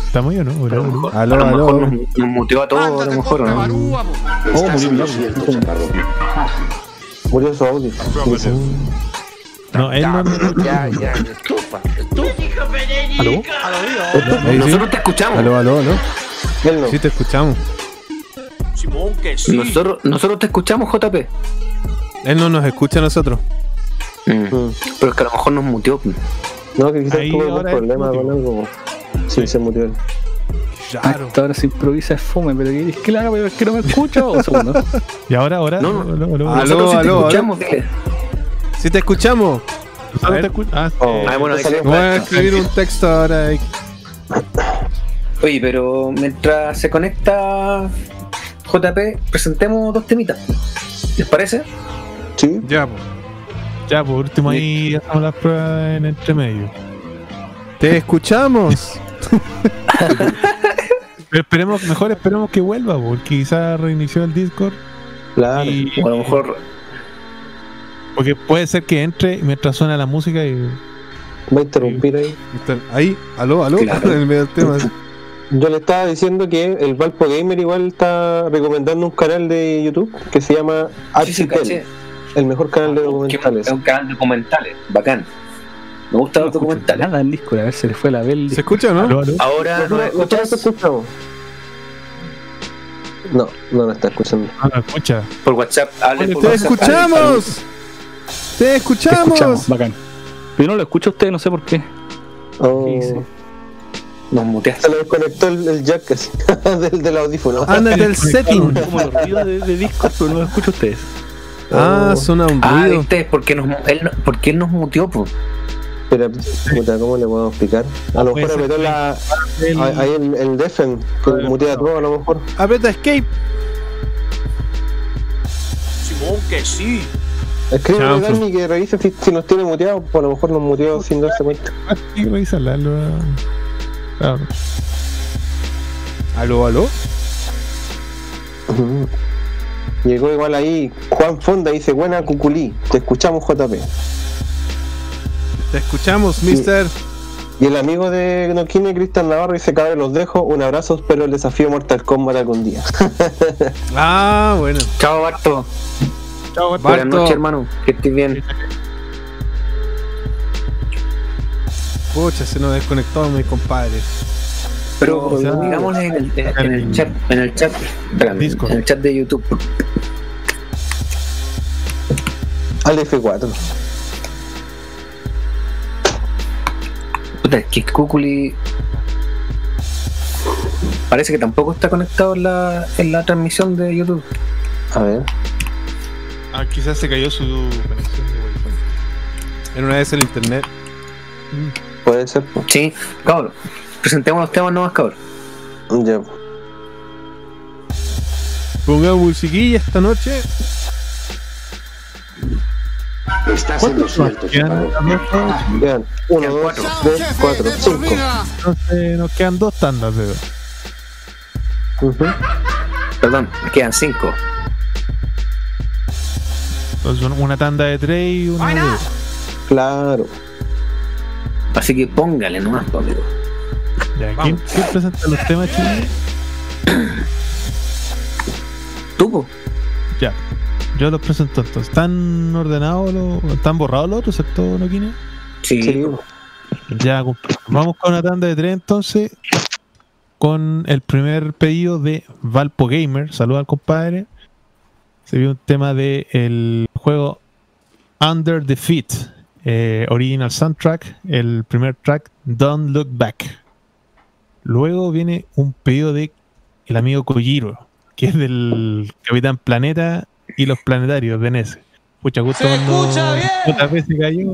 ¿Estamos ahí o no? Aló, aló. Aló, a lo mejor aló. nos, nos muteó a todos, a lo mejor, ¿o ¿no? Cierto, chaparro. Murió su audio. No, él no. no- Ya, ya, estufa. ¿Aló? Ahí sí. Nosotros te escuchamos. Aló, aló, aló. No. Sí, te escuchamos. Simón, que sí. Nosotros, nosotros te escuchamos, JP. Él no nos escucha a nosotros. Mm. Mm. Pero es que a lo mejor nos muteó. No, que quizás tuvo algún problema con algo. Sí, se murió él. Claro. Hasta ahora se improvisa es fome, pero ¿qué es que la haga? pero es que no me escucho. Un segundo. ¿Y ahora, ahora? No, no. Aló, aló, aló. Aló, Nosotros sí te aló, aló. Sí, te escuchamos. ¿Nosotros ver. te escu- Ah, Oh, Ah, bueno, Voy a escribir un texto ahora. Oye, pero mientras se conecta JP, presentemos dos temitas. ¿Les parece? Sí. Ya, po. ya, por último ahí hacemos las pruebas en entre medio. Te escuchamos. *laughs* Pero esperemos, mejor esperemos que vuelva, porque quizás reinició el Discord Claro. y O a lo mejor Porque puede ser que entre mientras suena la música y. Va a interrumpir ahí. Ahí, aló, aló, Claro. *laughs* en el medio del tema. Yo le estaba diciendo que el Valpo Gamer igual está recomendando un canal de YouTube que se llama sí, caché. el mejor canal de Que documentales. Es un canal de documentales, bacán. Me gustan los documentales. Nada en Discord, a ver, se le fue la bel. ¿Se escucha o no? Aló, aló. Ahora nos ¿Nosotros escuchas te escuchamos? No, no lo está escuchando. No, no escucha. por WhatsApp. Hable por ¡Te WhatsApp, escuchamos! ¡Te Te escuchamos! escuchamos, bacán. Pero yo no lo escucho a usted, no sé por qué. Oh. Nos muteaste. Se le desconectó el, el jack así, *laughs* del, del audífono. Ándate el *laughs* setting. Como los ruidos de, de Discord, pero no lo escucho a ustedes. Ah, suena un Ah, ruido. viste, porque nos, él, no- porque él nos muteó, pues. Pero, puta, ¿cómo le podemos explicar? A lo mejor apretó la, El- ahí el, el defen, que mutea todo a lo mejor. Aprieta escape. Simón, que sí. Escribe a. Dani que revise si, si nos tiene muteados, pues a lo mejor nos muteó sin darse cuenta. Ah, Hay que revisarla. lo- Claro. Aló, aló. Llegó igual ahí Juan Fonda dice, buena cuculí, te escuchamos JP. Te escuchamos, mister. Y el amigo de Nokine, Cristian Navarro, dice, cabrón, los dejo, un abrazo, espero el desafío Mortal Kombat algún día. *laughs* Ah, bueno. Chao, Barto. Chao, Buenas noches, hermano. Que estés bien. Pucha, se nos desconectó mi compadre. Pero O sea, digámosle en el, en, en el chat, en el chat, Discord. en el chat de YouTube. Al F4. Puta, es que Kukuli parece que tampoco está conectado en la, en la transmisión de YouTube. A ver. Ah, quizás se cayó su conexión de Wi-Fi. En una vez el internet. Puede ser. pues. Sí, cabrón. Presentemos los temas nomás, cabrón. Ya. Pongamos musiquilla esta noche. Estás en lo cierto, Quedan, chaparro. Quedan 1, 2, 3, 4, 5. entonces nos quedan dos tandas de dos. Perdón, quedan cinco. Entonces son una tanda de tres y una de dos. Claro. Así que póngale nomás, amigo. Ya, ¿quién, quién presenta los temas, chicos? *coughs* Tú, po. Ya. Yo los presento entonces. ¿Están ordenados los. ¿Están borrados los otros, excepto Noquine? Sí. Sí. Ya, vamos con una tanda de tres entonces. Con el primer pedido de Valpo Gamer. Saluda al compadre. Se vio un tema del el juego Under the Feet. eh, original soundtrack. El primer track, Don't Look Back. Luego viene un pedido de el amigo Kojiro, que es del Capitán Planeta y los planetarios de NES. Pucha, justo cuando otra vez se cayó.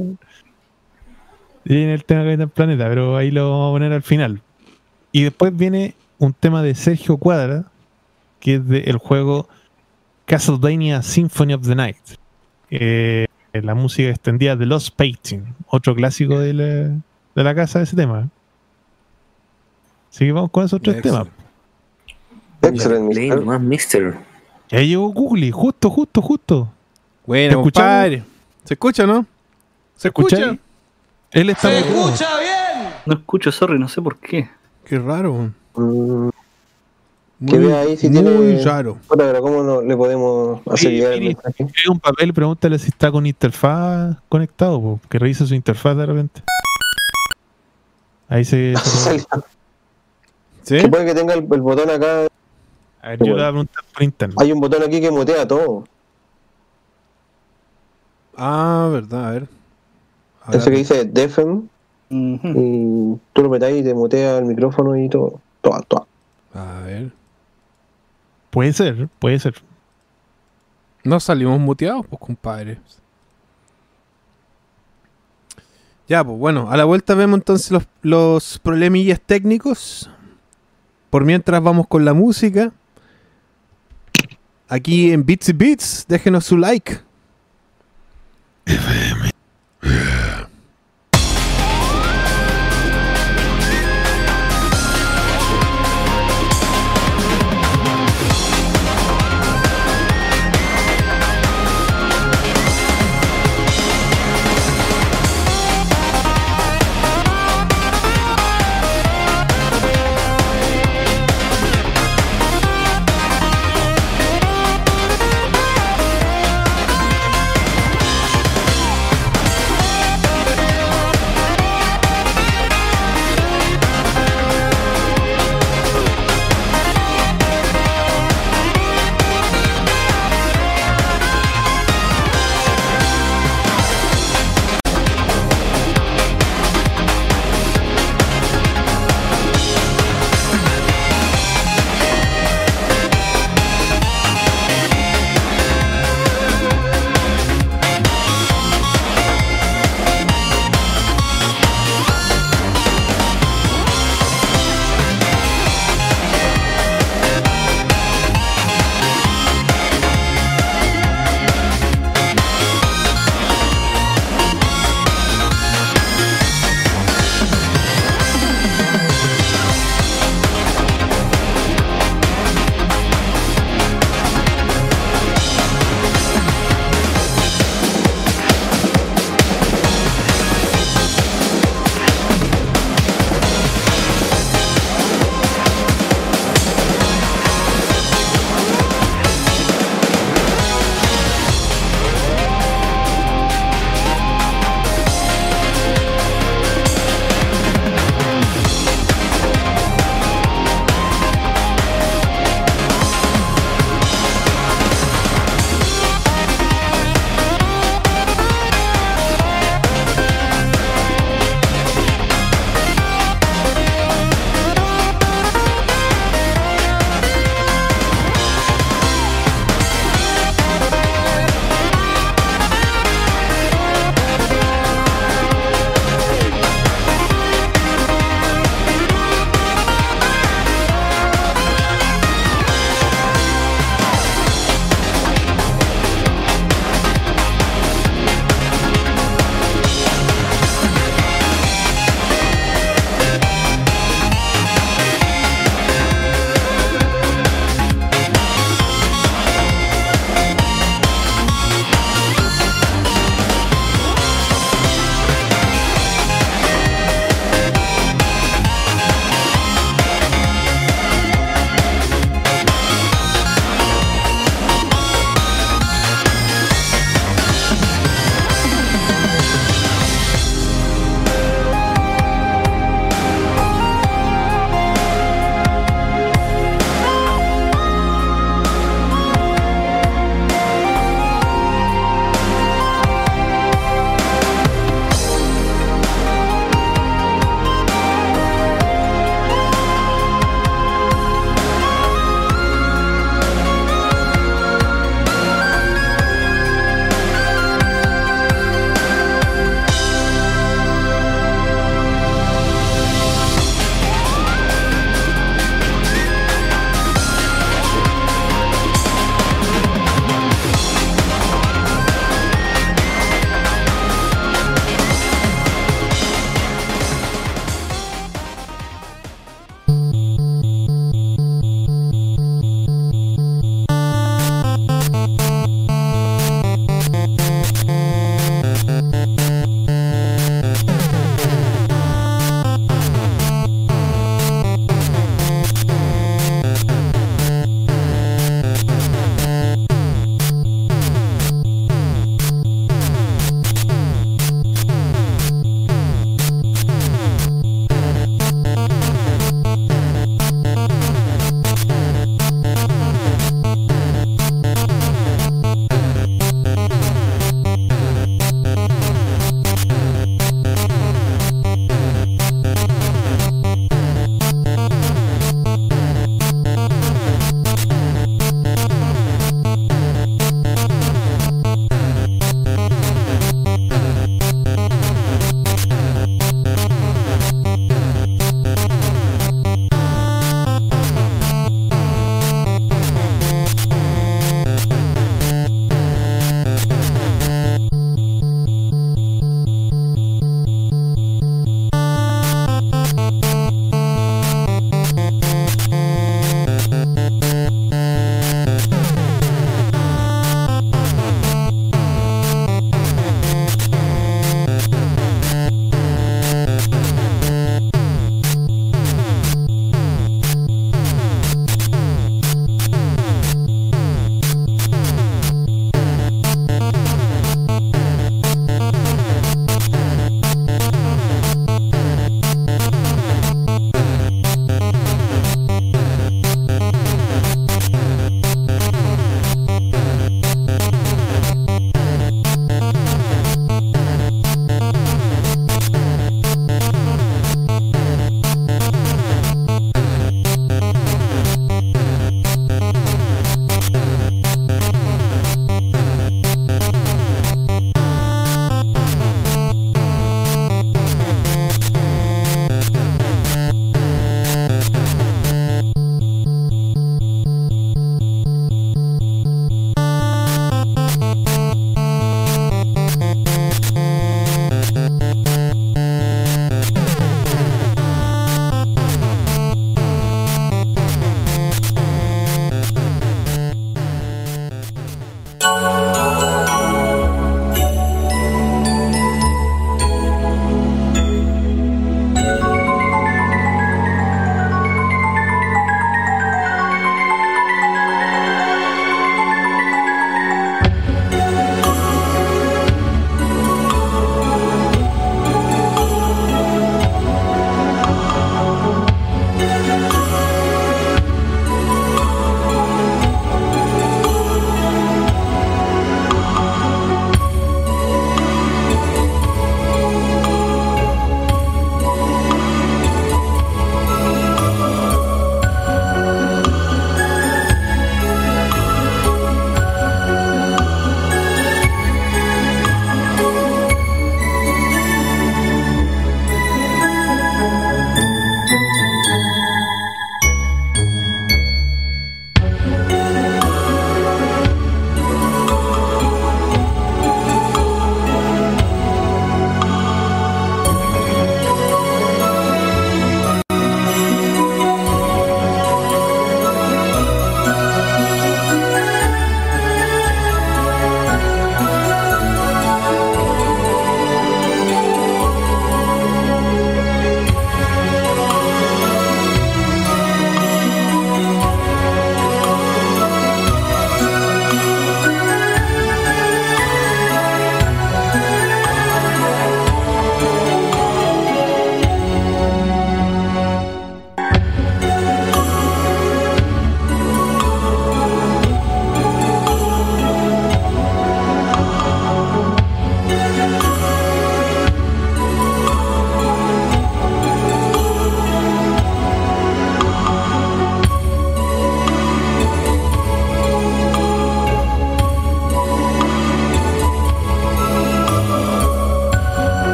Y viene el tema de Capitán Planeta, pero ahí lo vamos a poner al final. Y después viene un tema de Sergio Cuadra, que es del juego Castlevania Symphony of the Night. Eh, la música extendida de Lost Painting, otro clásico de la, de la casa de ese tema. Así que vamos con esos tres Excellent. temas. Excelente, mister. nomás, mister. Y ahí llegó Google, justo, justo, justo. Bueno, compadre. ¿Se escucha, no? ¿Se escucha? Él está muteado. No escucho, sorry, no sé por qué. Qué raro. Mm, Muy, Que vea ahí si muy tiene- raro. pero ¿cómo no le podemos hacer Sí, llegar el mensaje? Un papel y pregúntale si está con interfaz conectado, po, que revise su interfaz de repente. Ahí se. *laughs* ¿Sí? Que puede que tenga el, el botón acá. a ver, yo le voy a preguntar por internet. Hay un botón aquí que mutea todo. Ah, verdad, a ver. A ver. Ese que dice Defen. Y tú lo metáis y te mutea el micrófono y todo. Todo, todo. A ver. Puede ser, puede ser. No salimos muteados, pues, compadre. Ya, pues bueno, a la vuelta vemos entonces los, los problemillas técnicos. Por mientras vamos con la música. Aquí en Bits y Beats, déjenos su like.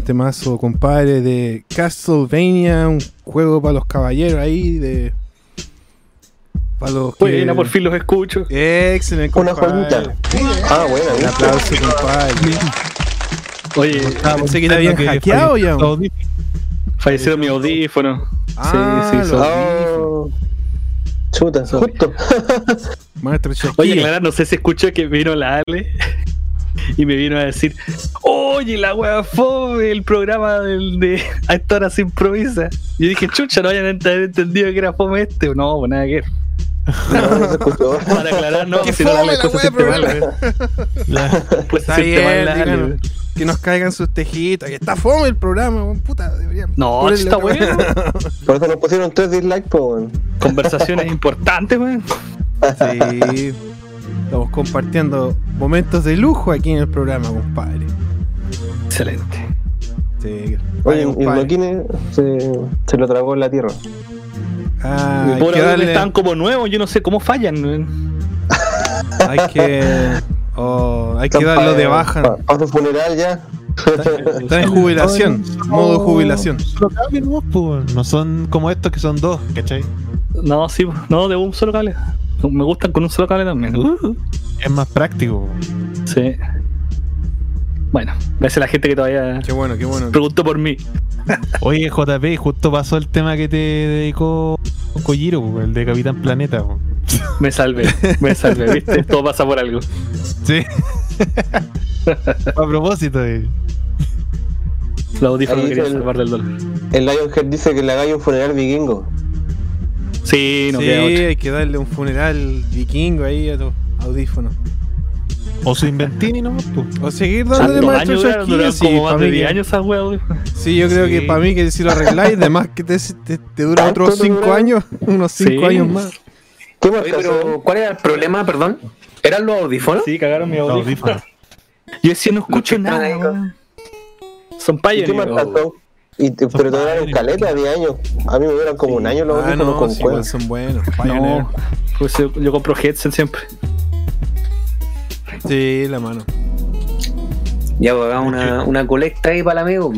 Temazo, compadre, de Castlevania, un juego para los caballeros ahí, de. Para los que- Buena, por fin los escucho. Excelente, Una joyita. Ah, bueno, Un aplauso, compadre. Oye, Pensé que te habían hackeado ya. fallecieron mi audífono. Ah, sí, sí. son- Oh. Chuta, justo. *laughs* Maestro Shakira. Oye, Clara, no sé si escuchó que vino la Ale y me vino a decir, oye, la wea fue el programa del, de a esta hora se improvisa. Y yo dije, chucha, no hayan ent- entendido que era fome este. No, pues nada que ver. No, no se escuchó. *laughs* Para aclarar, no, ¡Qué si no la fome la. *laughs* Pues Está bien, que nos caigan sus tejitos. Que está fome el programa, weón, puta. Deberían No, ponerle está bueno. *laughs* Por eso nos pusieron tres dislikes, pues, weón. Conversaciones importantes, weón. Sí. Estamos compartiendo momentos de lujo aquí en el programa, compadre. Excelente. Sí. Oye, y. Loquine se, se lo tragó en la tierra. Ah, que weón, darle- están como nuevos, yo no sé cómo fallan. Hay que. *laughs* oh, hay que Están darlo pa- de baja. pa- Para su funeral ya. Está en jubilación. *laughs* Modo jubilación. Solo cable nomás, pues, No son como estos que son dos, ¿cachai? No, sí, no, de un solo cable. *laughs* Me gustan con un solo cable también. Uh, Es más práctico. sí. Bueno, gracias a la gente que todavía Qué bueno, qué bueno. preguntó por mí. Oye, JP, justo pasó el tema que te dedicó Kojiro, el de Capitán Planeta. Me salvé, me salvé, *laughs* ¿viste? Todo pasa por algo. Sí. *laughs* A propósito de. Los audífonos salvar del dolor. El Lionhead dice que le hagáis un funeral vikingo. Sí, no sí, queda otra. hay que darle un funeral vikingo ahí a tu audífono. O su Inventini nomás, pues. O seguir dándole Shakira, duraron sí, como más de mí 10 que- años esas weas, Sí, yo creo que para mí que si lo arregláis, de más que te, te, te dura ¿Cuánto otros te 5 dura? años, *laughs* unos 5 Sí. años más. ¿Qué Oye, marca pero? ¿cuál era el problema, perdón? ¿Eran los audífonos? Sí, cagaron mi Los audífono. audífonos. Yo decía, no escucho nada. Son ¿Y payos. qué son? Y te- pero te duraron caleta, 10 años. A mí me duran como un año los Ah, no, con sí, igual son buenos. No, pues yo, yo compro headset siempre. Sí, la mano. Ya, pues hagamos una, una colecta ahí para el amigo.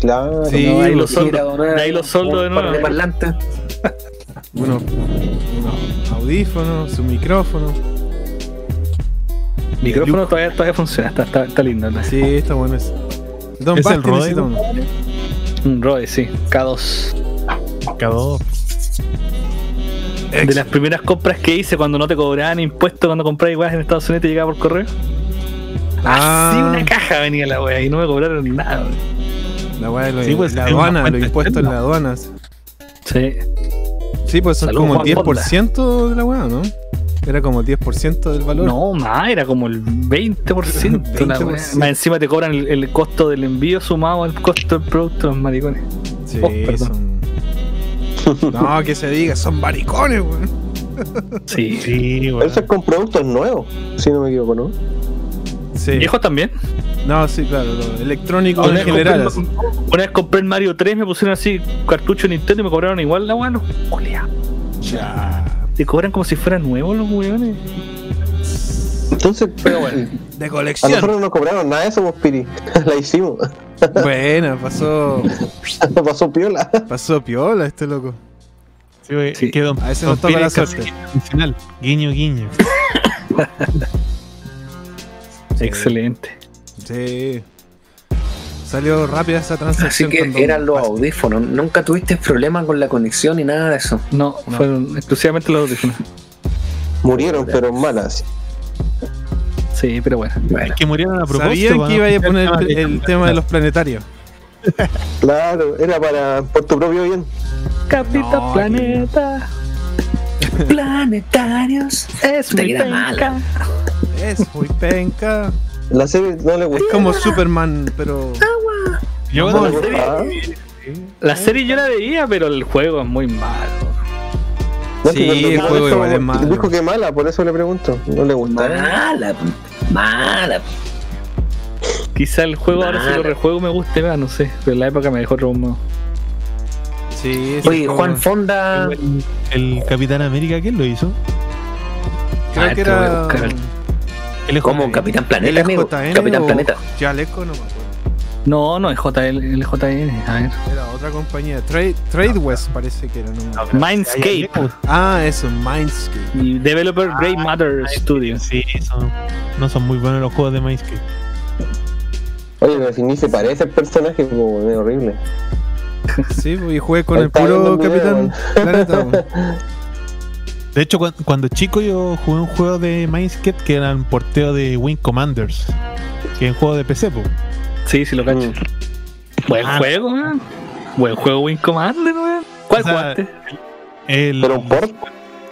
Claro. Sí, no, ahí los soldos. De ahí los soldos de nuevo. de parlantes. *laughs* Unos, unos audífonos, su micrófono. El micrófono todavía, todavía funciona, está, está, está lindo. ¿no? Sí, está bueno eso. Don ¿Es el Basti Rode, necesita Un Rode, sí. K2. K2. De las primeras compras que hice cuando no te cobraban impuestos cuando compré igual en Estados Unidos te llegaba por correo. Ah. Así una caja venía la wea y no me cobraron nada. wey. La weá de lo- Sí, pues, la aduana, los impuestos en las aduanas. Sí. Sí, pues son Saludos, como el Juan 10% de la weá, ¿no? Era como el 10% del valor. No, más, era como el 20%. la *laughs* wea. 20%. Más encima te cobran el, el costo del envío sumado al costo del producto, los maricones. Sí, Oh, perdón. son. No, que se diga, son maricones, weón. *laughs* Sí. Sí, weón. eso es con productos nuevos, si no me equivoco, ¿no? Sí. ¿Viejos también? No, sí, claro, lo electrónico Una en general. compré, una vez compré el Mario 3, me pusieron así cartucho Nintendo y me cobraron igual la los culiados. Ya. Te cobran como si fueran nuevos los weones. Entonces, Pero bueno. De a colección. nosotros no nos cobraron nada de eso, pues, Piri. *laughs* La hicimos. Buena, pasó. *laughs* Pasó piola. Pasó piola este loco. Sí, wey, Sí. que don- A veces nos toca la suerte. intencional. Guiño, guiño. *laughs* Excelente. Sí. Salió rápida esa Así transacción. que con Don eran los audífonos. Nunca tuviste problemas con la conexión ni nada de eso. No, fueron exclusivamente los audífonos. Murieron, pero malas. Sí, pero bueno. Bueno, Que murieron a propósito. Sabían que no iba a poner el, tema de los planetarios. Claro, era para por tu propio bien. Capitán No, Planeta *laughs* planetarios. es muy que penca. mala. Es muy penca. La serie no le Es gustó. como Superman, pero. Yo No le cuando- gustaba. La serie yo la veía, pero el juego es muy malo. No, Sí, el juego igual es malo. Dijo que mala, por eso le pregunto. No le gustaba. Mala, mala. Quizá el juego ahora si lo rejuego me guste más, no sé. Pero en la época me dejó traumado. Sí, Oye, Juan Fonda. el, el Capitán América, ¿quién lo hizo? Creo Ah, que era. JN. Capitán Planeta, amigo. Capitán o Planeta. Jaleco, no me acuerdo. No, no es JL, el JN. A ver. Era otra compañía. Trade, Trade West parece que era. ¿no? Mindscape. Ah, eso, Mindscape. Y Developer Grey Matter Studio. Sí, son- no son muy buenos los juegos de Mindscape. Oye, pero si ni se parece el personaje, como es horrible. Sí, pues, y jugué con el puro Capitán Planeta. De hecho, cuan- cuando chico yo jugué un juego de Mindscape que era un porteo de Wing Commanders, que es un juego de PC, po. Sí, sí lo cacho. Buen Ah. juego, weón. Buen juego Wing Commander, weón. ¿Cuál O sea, jugaste? El, Pero un port,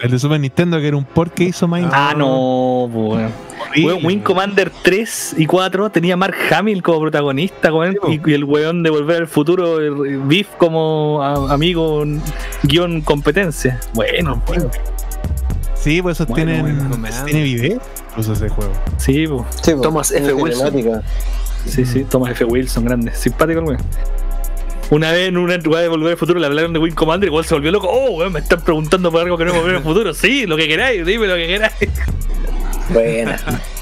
el de Super Nintendo, que era un port que hizo Mindscape. Ah, no, weón. Horrible, Weón, Wing weón. Commander 3 y 4 tenía Mark Hamill como protagonista, weón, y, y el weón de Volver al Futuro, el Biff como a- amigo guion competencia. Bueno, weón. Sí, pues esos Bueno, tienen, bueno, tiene video, incluso ese juego. Sí, po. sí, po, Thomas F. una Wilson. Sí, sí, Thomas F. Wilson, grande, simpático el weón. Una vez en una jugada de Volver al Futuro le hablaron de Wing Commander y igual se volvió loco. Oh, weón, me están preguntando por algo que no es Volver al Futuro. Sí, lo que queráis, dime lo que queráis. Buena. *laughs*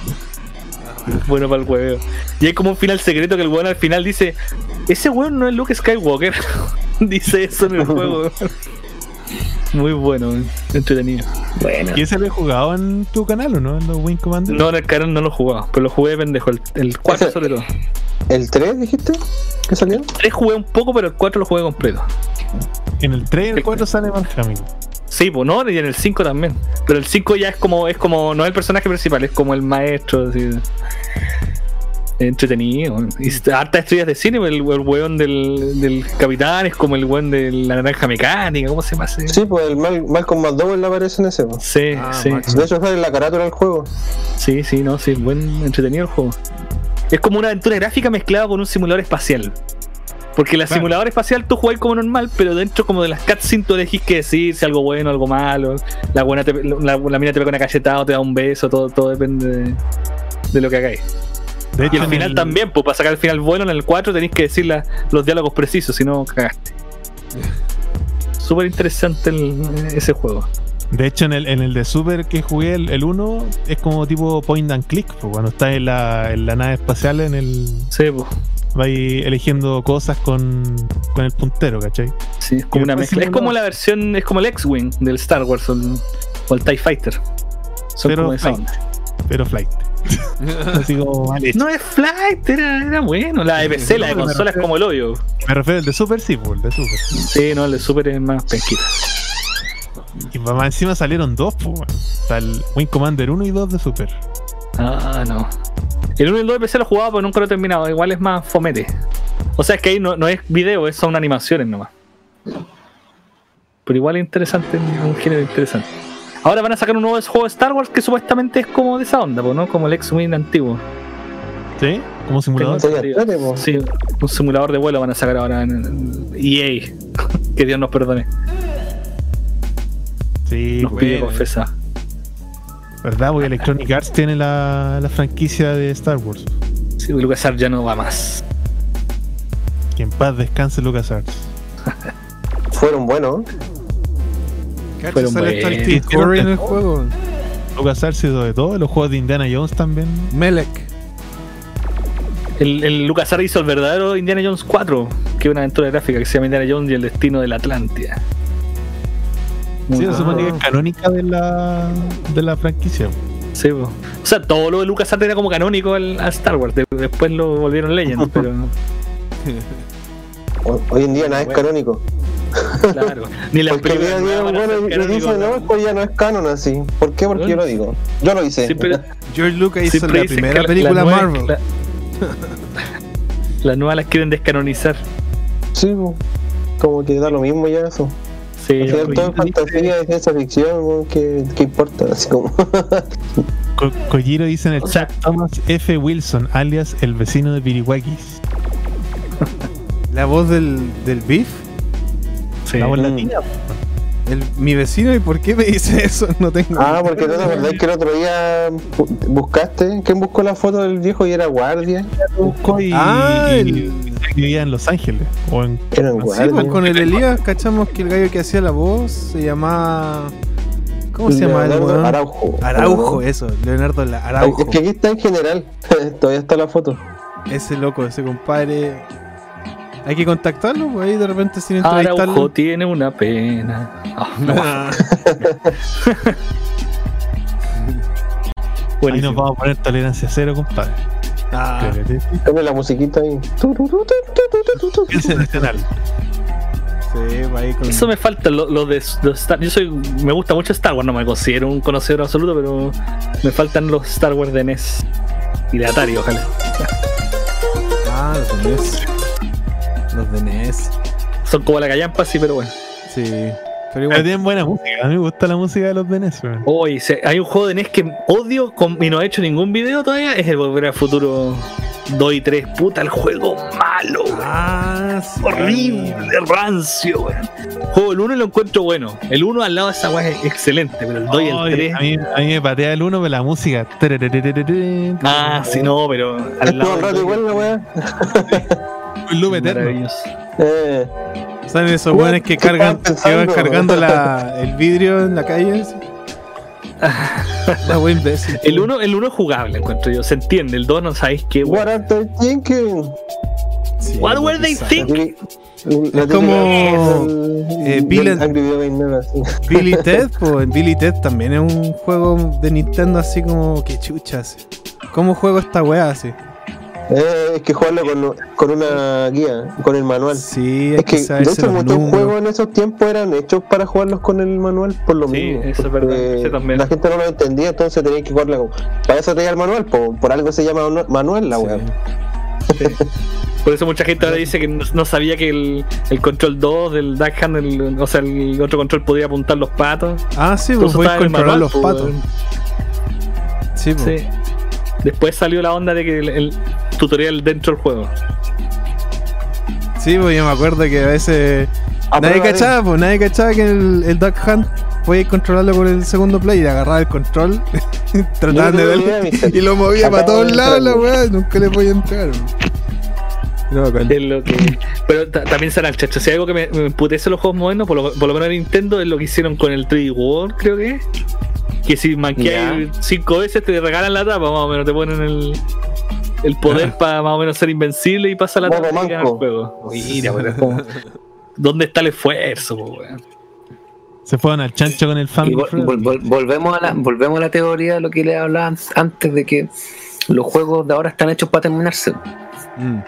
Bueno para el hueveo. Y hay como un final secreto que el weón al final dice: Ese weón no es Luke Skywalker. *laughs* dice eso en el juego. *laughs* Muy bueno, entretenido. Buena. ¿Y ese lo he jugado en tu canal o no? En los Wing Commanders. No, en el canal no lo he jugado, pero lo jugué de pendejo. El, el 4 Ese- sobre todo. ¿El 3 dijiste? ¿Qué salió? El 3 jugué un poco, pero el 4 lo jugué completo. En el 3 y el 4 sale Mark Hamill. Sí, pues no, y en el 5 también. Pero el 5 ya es como, es como, no es el personaje principal, es como el maestro, así. Entretenido. Y hartas estrellas de cine, pues, el, el weón del, del capitán es como el weón de la naranja mecánica, ¿cómo se llama ese? Sí, pues el Mal Malcolm McDowell aparece en ese. po. Sí, Ah, sí, Max. De hecho, sale en la carátula del juego. sí, sí, no, sí, buen entretenido el juego. Es como una aventura gráfica mezclada con un simulador espacial. Porque la Claro. simulador espacial tú jugás como normal, pero dentro como de las cutscenes tú elegís qué decir, si algo bueno, algo malo. La buena te- la, la mina te pega una cachetada o te da un beso, todo, todo depende de, de lo que hagáis. De Y hecho, al en final el- también, pues para sacar el final bueno en el 4 tenéis que decir la- los diálogos precisos, si no cagaste. *laughs* Súper interesante ese juego. De hecho, en el, en el de Super que jugué, el, el 1, es como tipo point and click. pues, cuando estás en la, en la nave espacial, en el Sí, pues. vais eligiendo cosas con, con el puntero, ¿cachai? Sí, es como Y una mezcla. Es como la versión, es como el X-Wing del Star Wars o el, o el TIE Fighter. Son Pero como flight. Pero flight. *laughs* No es Flight, era, era bueno. La de PC, la de No, me consola es refiero- como el hoyo. Me refiero al de Super, sí, pues, el de Super. Sí, no, el de Super es más penquita. Y más encima salieron dos, pues. Está el Wing Commander 1 y 2 de Super. Ah, no. El 1 y el 2 de PC lo jugaba, pero nunca lo he terminado. Igual es más fomete. O sea, es que ahí no, no es video, son animaciones nomás. Pero igual es interesante, es un género interesante. Ahora van a sacar un nuevo juego de Star Wars que supuestamente es como de esa onda, pues, ¿no? Como el X-Wing antiguo. ¿Sí? Como simulador. Sí, un simulador de vuelo van a sacar ahora en EA. *laughs* que Dios nos perdone. Sí, Nos pide confesar. ¿verdad? Porque Electronic Arts tiene la, la franquicia de Star Wars. Sí, LucasArts ya no va más. Que en paz descanse LucasArts. Fueron buenos. Fueron sale hasta el. Steve Curry en el juego. LucasArts hizo de todo. Los juegos de Indiana Jones también. Melek. El, el LucasArts hizo el verdadero Indiana Jones 4, que es una aventura gráfica que se llama Indiana Jones y el destino de la Atlántida. Sí, se supone que es canónica de la, de la franquicia. Sí, po. O sea, todo lo de LucasArts era como canónico al, a Star Wars. de- después lo volvieron Legend, *laughs* pero Ho- *laughs* Hoy en día nada es canónico. Claro. *laughs* Ni las Porque a bueno, dicen, no, esto ya no es canon así. ¿Por qué? Porque yo lo digo. Yo lo hice. Siempre, *laughs* George Lucas hizo la primera película las nuevas- Marvel. la- las nuevas las quieren descanonizar. Sí, como que da lo mismo ya eso. Sí, yo- final todo es fantasía y ciencia ficción, ¿qué, ¿qué importa? Así como. *laughs* Ko- Kojiro dice en el O sea- chat Thomas F. Wilson, alias el vecino de Pirihuakis. La voz del, del Beef. Sí. La voz Mm. latina. El, mi vecino, ¿y por qué me dice *laughs* eso? No tengo. ah, porque tú te acordás que el otro día bu- buscaste. ¿Quién buscó la foto del viejo y era guardia? Buscó y, Ah, y- el- y vivía en Los Ángeles. O en, Era un Sí, guardia. pues con el Elías cachamos que el gallo que hacía la voz se llamaba. ¿Cómo se llama el Leonardo weón? Araujo. Araujo, eso, Leonardo Araujo. Es que aquí está en general. *laughs* Todavía está la foto. Ese loco, ese compadre. Hay que contactarlo, pues ahí de repente sin entrevistarlo. Araujo tiene una pena. *laughs* No. *laughs* Ahí nos vamos a poner tolerancia cero, compadre. Ah, Pone la musiquita ahí. Nacional. sí, va ahí con. Eso me falta, lo, lo de, de Star Yo soy, me gusta mucho Star Wars, no me considero un conocedor absoluto, pero me faltan los Star Wars de NES y de Atari, ojalá. Ah, los de NES. Los de NES. Son como la callampa, sí, pero bueno. Sí. Pero igual. tienen buena música. A mí me gusta la música de los DNS, weón. Hoy hay un juego de NES que odio con- y no he hecho ningún video todavía, es el Volver al Futuro 2 y 3. Puta, el juego malo. Ah, sí. Horrible, rancio, weón. Juego el 1 lo encuentro bueno. El 1 al lado de esa weá es excelente, pero el 2 y el Oye, 3. a, mí, a mí me patea el uno, pero la música. Ah, sí, no, pero al Es todo lado. rato igual la weá. Un loop eterno. Maravilloso. Eh, ¿Saben esos ¿Cómo- buenos que cargan, que van cargando la, *laughs* el vidrio en la calle? *laughs* La wea imbécil. El 1 el uno es jugable, encuentro yo. Se entiende. El 2 no sabéis qué what are they thinking? Sí, What were they sabe. think? La Es como, eh, Bill. *laughs* Billy Ted, pues Billy Ted también es un juego de Nintendo así como que chuchas. ¿Cómo juego esta weá así? Eh, es que jugarlo con, con una guía, con el manual. Sí, Es que, que, de hecho, muchos juegos en esos tiempos eran hechos para jugarlos con el manual por lo Sí, mismo. eso es verdad, sí, también. La gente no lo entendía, entonces tenías que jugarla con... Para eso tenía el manual, po, por algo se llama manu- manual la Sí. weá. Por eso mucha gente ahora dice que no, sabía que el, el control 2 del Duck el- o sea, el otro control podía apuntar los patos. Ah, sí, pues el controlar manual, los patos. Sí, pues. Sí. Después salió la onda de que el, el tutorial dentro del juego. Sí, pues yo me acuerdo que a veces A nadie de- cachaba, pues nadie cachaba que el, el Duck Hunt podía controlarlo con el segundo play y agarraba el control, *laughs* trataban de mister. y lo movía para todos lados la weá, nunca le podía entrar. bacán. Es lo que, pero ta- también será el chacho. Si hay algo que me, me emputece los juegos modernos, por lo, por lo menos en Nintendo, es lo que hicieron con el 3D World, creo que es. Que si manqueas cinco veces te regalan la tapa, más o menos, te ponen el, el poder para más o menos ser invencible y pasa la Modo tapa y ganas el manco. juego. Mira, pero es como- ¿Dónde está el esfuerzo, weón? Se fueron al chancho con el Y Family vol- Friend. vol- vol- volvemos, a la, volvemos a la teoría de lo que le hablaba an- antes de que los juegos de ahora están hechos para terminarse. Mm.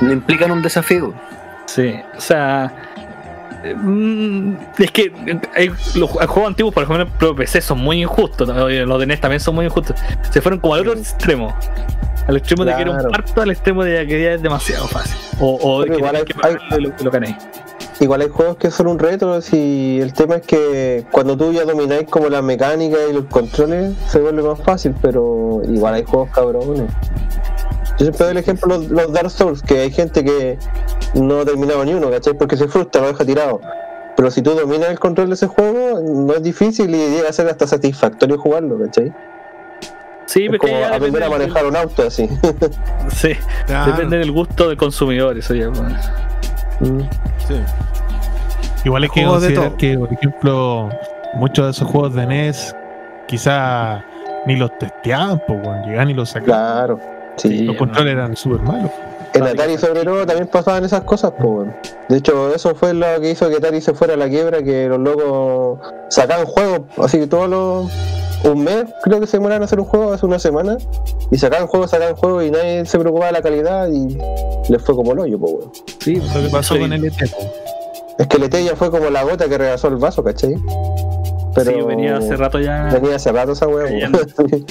No implican un desafío. Sí, o sea. Eh, mm, Es que hay, los ju- juegos antiguos, por ejemplo, PC son muy injustos. Los de NES también son muy injustos. Se fueron como al otro extremo. Al extremo de que era un Claro. parto, al extremo de que ya es demasiado fácil. O, o que igual tenés que hay- lo, lo. Igual hay juegos que son un reto, si el tema es que cuando tú ya domináis como la mecánica y los controles, se vuelve más fácil, pero igual hay juegos cabrones. Yo siempre doy el ejemplo los, los Dark Souls, que hay gente que no terminaba ni uno, ¿cachai? Porque se frustra, lo deja tirado. Pero si tú dominas el control de ese juego, no es difícil y llega a ser hasta satisfactorio jugarlo, ¿cachai? Sí, Es pero es que como aprender a del- manejar un auto así. *laughs* sí, Claro. depende del gusto del consumidor. Eso ya. bueno. Sí. Igual hay que considerar que, por ejemplo, muchos de esos juegos de NES quizá ni los testeaban, pues, weón. Llegaban y los sacaban. Claro. Sí. Los controles eran súper malos. En Atari sobre todo también pasaban esas cosas, pues. De hecho, eso fue lo que hizo que Atari se fuera a la quiebra, que los locos sacaban juegos, así que todos los... Un mes creo que se demoraron a hacer un juego hace una semana, y sacaban juegos, sacaban juegos y nadie se preocupaba de la calidad y les fue como el hoyo, pues. Sí, Lo que pasó sí. con el ET. Es que el ET ya fue como la gota que rebasó el vaso, ¿cachai? Pero Sí, venía hace rato ya. Venía hace rato esa weá, pues. *laughs*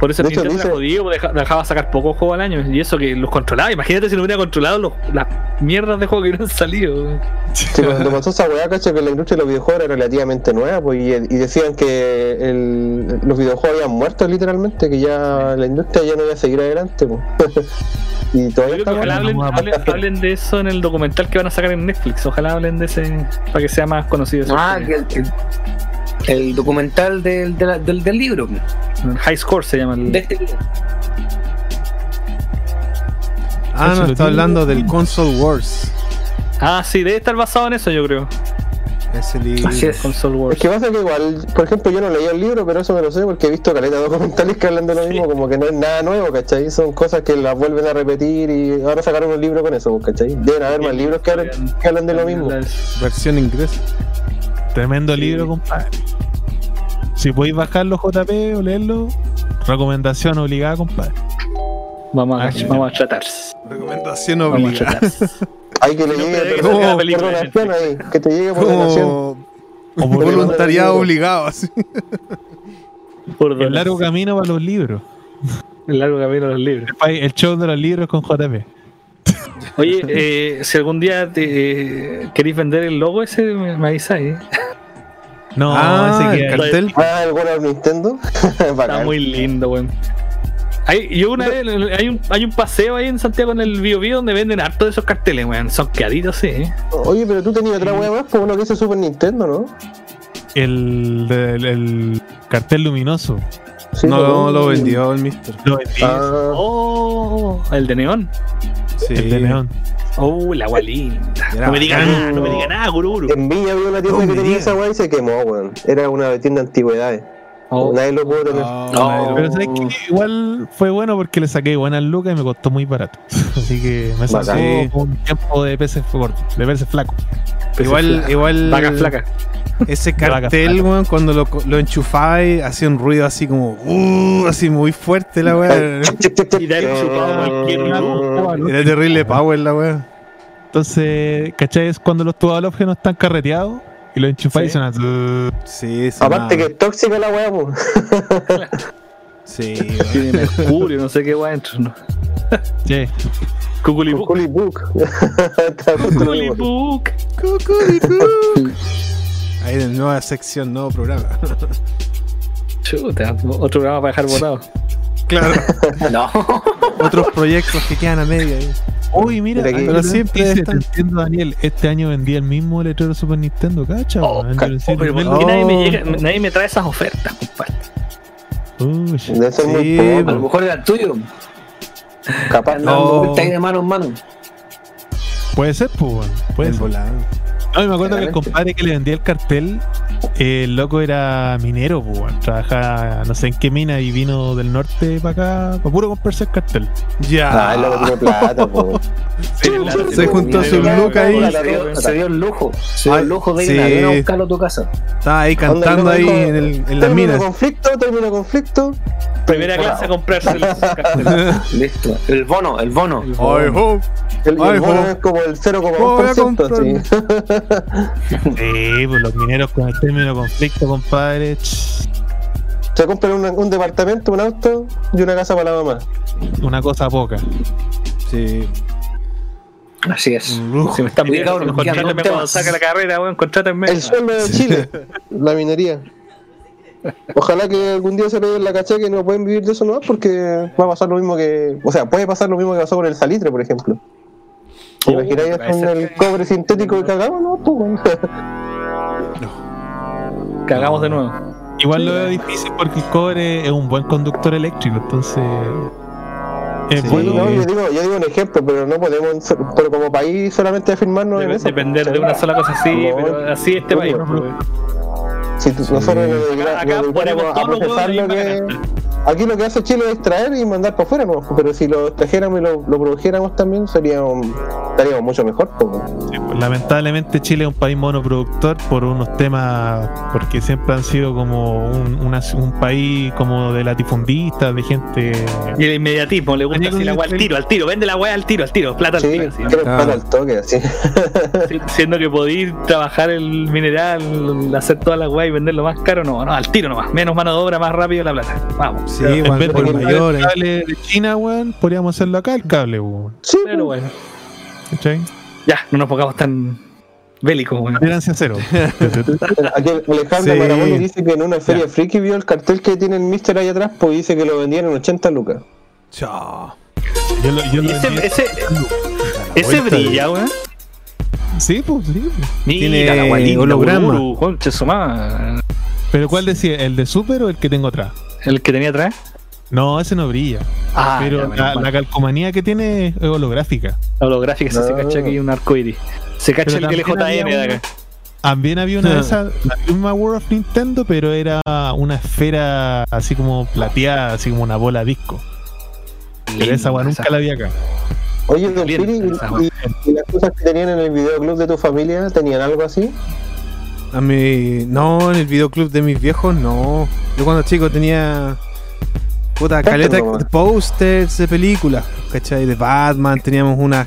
Por eso De hecho, dice- jodido, deja- dejaba sacar pocos juegos al año. Y eso que los controlaba. Imagínate si no hubiera controlado los, las mierdas de juegos que hubieran salido. Sí, cuando pasó esa weá, caché que la industria de los videojuegos era relativamente nueva, pues, y, y decían que el- los videojuegos habían muerto literalmente, que ya la industria ya no iba a seguir adelante, pues. *laughs* y Yo todavía creo que está ojalá hablen, hablen- hablen de eso en el documental que van a sacar en Netflix. Ojalá hablen de ese para que sea más conocido. Ah, historia. que el, documental del, de la- del, del libro. High Score se llama el. De este libro. Ah, no, está hablando del Console Wars. Ah, sí, debe estar basado en eso, yo creo. Ese libro. Así es. Console Es Wars. que pasa que igual, por ejemplo, yo no leí el libro, pero eso me lo sé porque he visto caletas documentales que hablan de lo mismo, como que no es nada nuevo, ¿cachai? Son cosas que las vuelven a repetir y ahora sacaron un libro con eso, ¿cachai? Deben haber más libros que hablan, que hablan de lo mismo. Versión inglesa. Tremendo libro, compadre. Si podéis bajarlo JP o leerlo, recomendación obligada, compadre. Vamos a, Ah, vamos a tratar. Recomendación a obligada. Hay que le llegue por, que donación ahí, te llegue por donación. Como O por voluntariado obligado, *laughs* así. Por el largo camino para los libros. El largo camino de los libros. El show de los libros con JP. Oye, eh, si algún día te, eh, queréis vender el logo ese, me, me avisáis. No, ah, ese el que cartel. Ah, el World of Nintendo. *laughs* Está muy lindo, weón. Hay, yo una vez, hay un, hay un paseo ahí en Santiago en el Bio Bio donde venden harto de esos carteles, weón. Son queditos, sí. ¿eh? Oye, pero tú tenías otra wea más, pues uno que dice Super Nintendo, ¿no? el, el cartel luminoso. Sí, No lo vendió el mister. Lo vendí. Ah, Oh, el de neón. Sí. el de neón. Oh, la agua linda. No me diga nada, no me diga nada, Gururu. en Viña había una tienda No que tenía esa wea y se quemó, weón. Era una tienda de antigüedades. Oh, Nadie lo pudo tener. No, nadie lo- Pero sabes que igual fue bueno porque le saqué buenas lucas y me costó muy barato. *laughs* Así que me sacó un tiempo de peces corto, de peces flaco. Igual, igual. Vaca flaca. Ese *laughs* cartel, weón, cuando lo, lo enchufabas, hacía un ruido así como, uh, así muy fuerte la weá. *laughs* Y a cualquier *laughs* lado. Era terrible power la weá. Entonces, ¿cachai? Es cuando los tubadores no están carreteados y los enchufáis Sí. y suenan. Sí, sí. Aparte que es tóxica la wea, pues. Sí, weón. Tiene mercurio, no sé qué guay dentro. ¿no? Che, Cuculibu. Holy Book. Está Ahí de nueva sección, nuevo programa. *laughs* Chuta, otro programa para dejar votado. Claro. *laughs* No. Otros proyectos que quedan a media ahí. uy, mira, Pero siempre dice, están- te entiendo, Daniel. Este año vendí el mismo letrero de Super Nintendo, ¿cacha? Oh, ca- oh, pero ¿por qué nadie me, Oh. llega, nadie me trae esas ofertas, compadre? Uy, muy. A lo mejor era tuyo. Capaz. No. vuelta ahí de mano en mano. Puede ser, pues, puede En ser. volada. No, y me acuerdo que el compadre que le vendía el cartel, eh, el loco era minero, pues. Trabajaba no sé en qué mina y vino del norte para acá, para puro comprarse el cartel. Ya. Ah, el loco tiene plata, pues. *laughs* Se juntó su look ahí. Se dio, el lujo. Se dio el lujo de ir sí. a, ir a buscarlo a tu casa. Estaba ahí cantando ahí en, el, en las Termino minas. conflicto, termino conflicto. Primera clase a comprarse el *laughs* cartel. Listo. El bono, el bono. El, Ay, el bono es como el Voy a 0,1%. *laughs* Sí. Pues los mineros con el término conflicto, compadre. Se compran un, un departamento, un auto y una casa para la mamá. una cosa poca. Sí. Así es. Lujo. Si me están cuando temas. saque la carrera, weón, contrátenme. El sueldo de Chile, la minería. Ojalá que algún día se peguen la caché que no pueden vivir de eso no porque va a pasar lo mismo que. O sea, puede pasar lo mismo que pasó con el salitre, por ejemplo. ¿Te Oh, imagináis con el cobre sintético que cagamos? No, pues, weón. Cagamos de nuevo. Igual lo veo difícil porque el cobre es un buen conductor eléctrico, entonces. Es Sí. bueno. No, yo, digo, yo digo un ejemplo, pero no podemos, pero como país solamente afirmarnos en Debe- eso. depender de una sola cosa así, No, pero así es este no, país. no, pues. Si tú- nosotros nos dedica- Acá- acá a todos los procesar huevos lo de la que. Aquí lo que hace Chile es traer y mandar para afuera, ¿no? pero si lo trajéramos y lo, lo produjéramos también, seríamos, estaríamos mucho mejor. Sí, pues, lamentablemente Chile es un país monoproductor por unos temas, porque siempre han sido como un, una- un país como de latifundistas, de gente... Y el inmediatismo, le gusta así la weá al ir- tiro, al tiro, vende la weá al tiro, al tiro, plata al Sí, tiro. así. Ah. plata al toque, así. Siendo que podéis trabajar el mineral, hacer toda la weá y venderlo más caro, no, no, al tiro nomás. Menos mano de obra, más rápido la plata. Vamos. Sí, en Juan vez de por comprar mayor. el cable de China, weón, podríamos hacerlo acá el cable, weón. Sí, Pero bueno, ¿Cachai? ya, no nos pongamos tan bélicos, weón. Tolerancia cero. *laughs* Aquí Alejandro Sí. Dice que en una feria friki vio el cartel que tiene el Mister ahí atrás, pues dice que lo vendían en 80 lucas. Chao. Yo lo- yo lo ese, vendí- ese, ese brilla, weón. Sí, pues, sí. pues. Tiene holograma. Pero ¿cuál decía? ¿El de Super o el que tengo atrás? ¿El que tenía atrás? No, ese no brilla. Ah, pero la, calcomanía que tiene es holográfica. La holográfica se, cacha aquí un arco iris. Se cacha Pero el LJN de acá. También había una Ah. de esas, la misma World of Nintendo, pero era una esfera así como plateada, así como una bola disco. Pero esa weá nunca la vi acá. Oye, Don Piri, y, y las cosas que tenían en el videoclub de tu familia, ¿tenían algo así? A mí. No, en el videoclub de mis viejos, no. Yo cuando chico tenía. Puta, caleta de posters de películas, ¿cachai? De Batman, teníamos unas.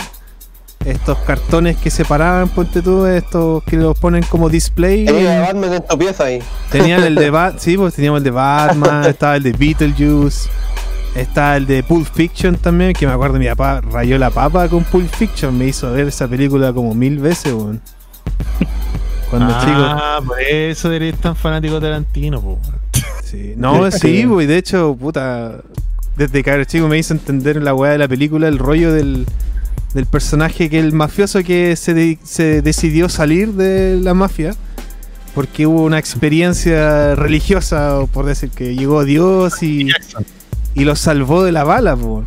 Estos cartones que separaban, ponte tú, estos que los ponen como display. Tenía Batman en tu pieza ahí. Tenían el de *laughs* Batman, sí, pues teníamos el de Batman, estaba el de Beetlejuice, está el de Pulp Fiction también, que me acuerdo mi papá rayó la papa con Pulp Fiction, me hizo ver esa película como mil veces, weón. Cuando ah, por eso eres tan fanático de Tarantino, po. chico. Sí. No, sí, y de hecho, puta, desde que era chico me hizo entender la weá de la película, el rollo del, del personaje que el mafioso que se, de- se decidió salir de la mafia. Porque hubo una experiencia religiosa, por decir que llegó Dios y, y lo salvó de la bala, po.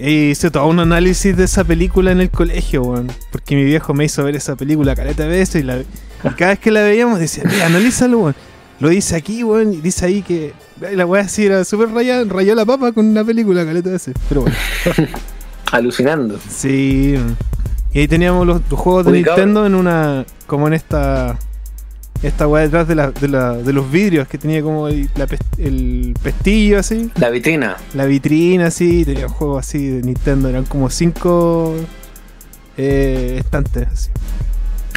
Y hice todo un análisis de esa película en el colegio, weón. Porque mi viejo me hizo ver esa película caleta de veces y, la- y cada vez que la veíamos decía, mira, analízalo, weón. Lo dice aquí, weón, y dice ahí que la weá así era súper rayada, rayó la papa con una película caleta de veces. Pero bueno. *laughs* Alucinando. Sí. weón. Y ahí teníamos los, los juegos de. Nintendo en una. como en esta. Esta weá detrás de, la, de, la- de los vidrios que tenía como el, la pes- el pestillo así. La vitrina. La vitrina así, tenía juegos así de Nintendo, eran como cinco eh, estantes así.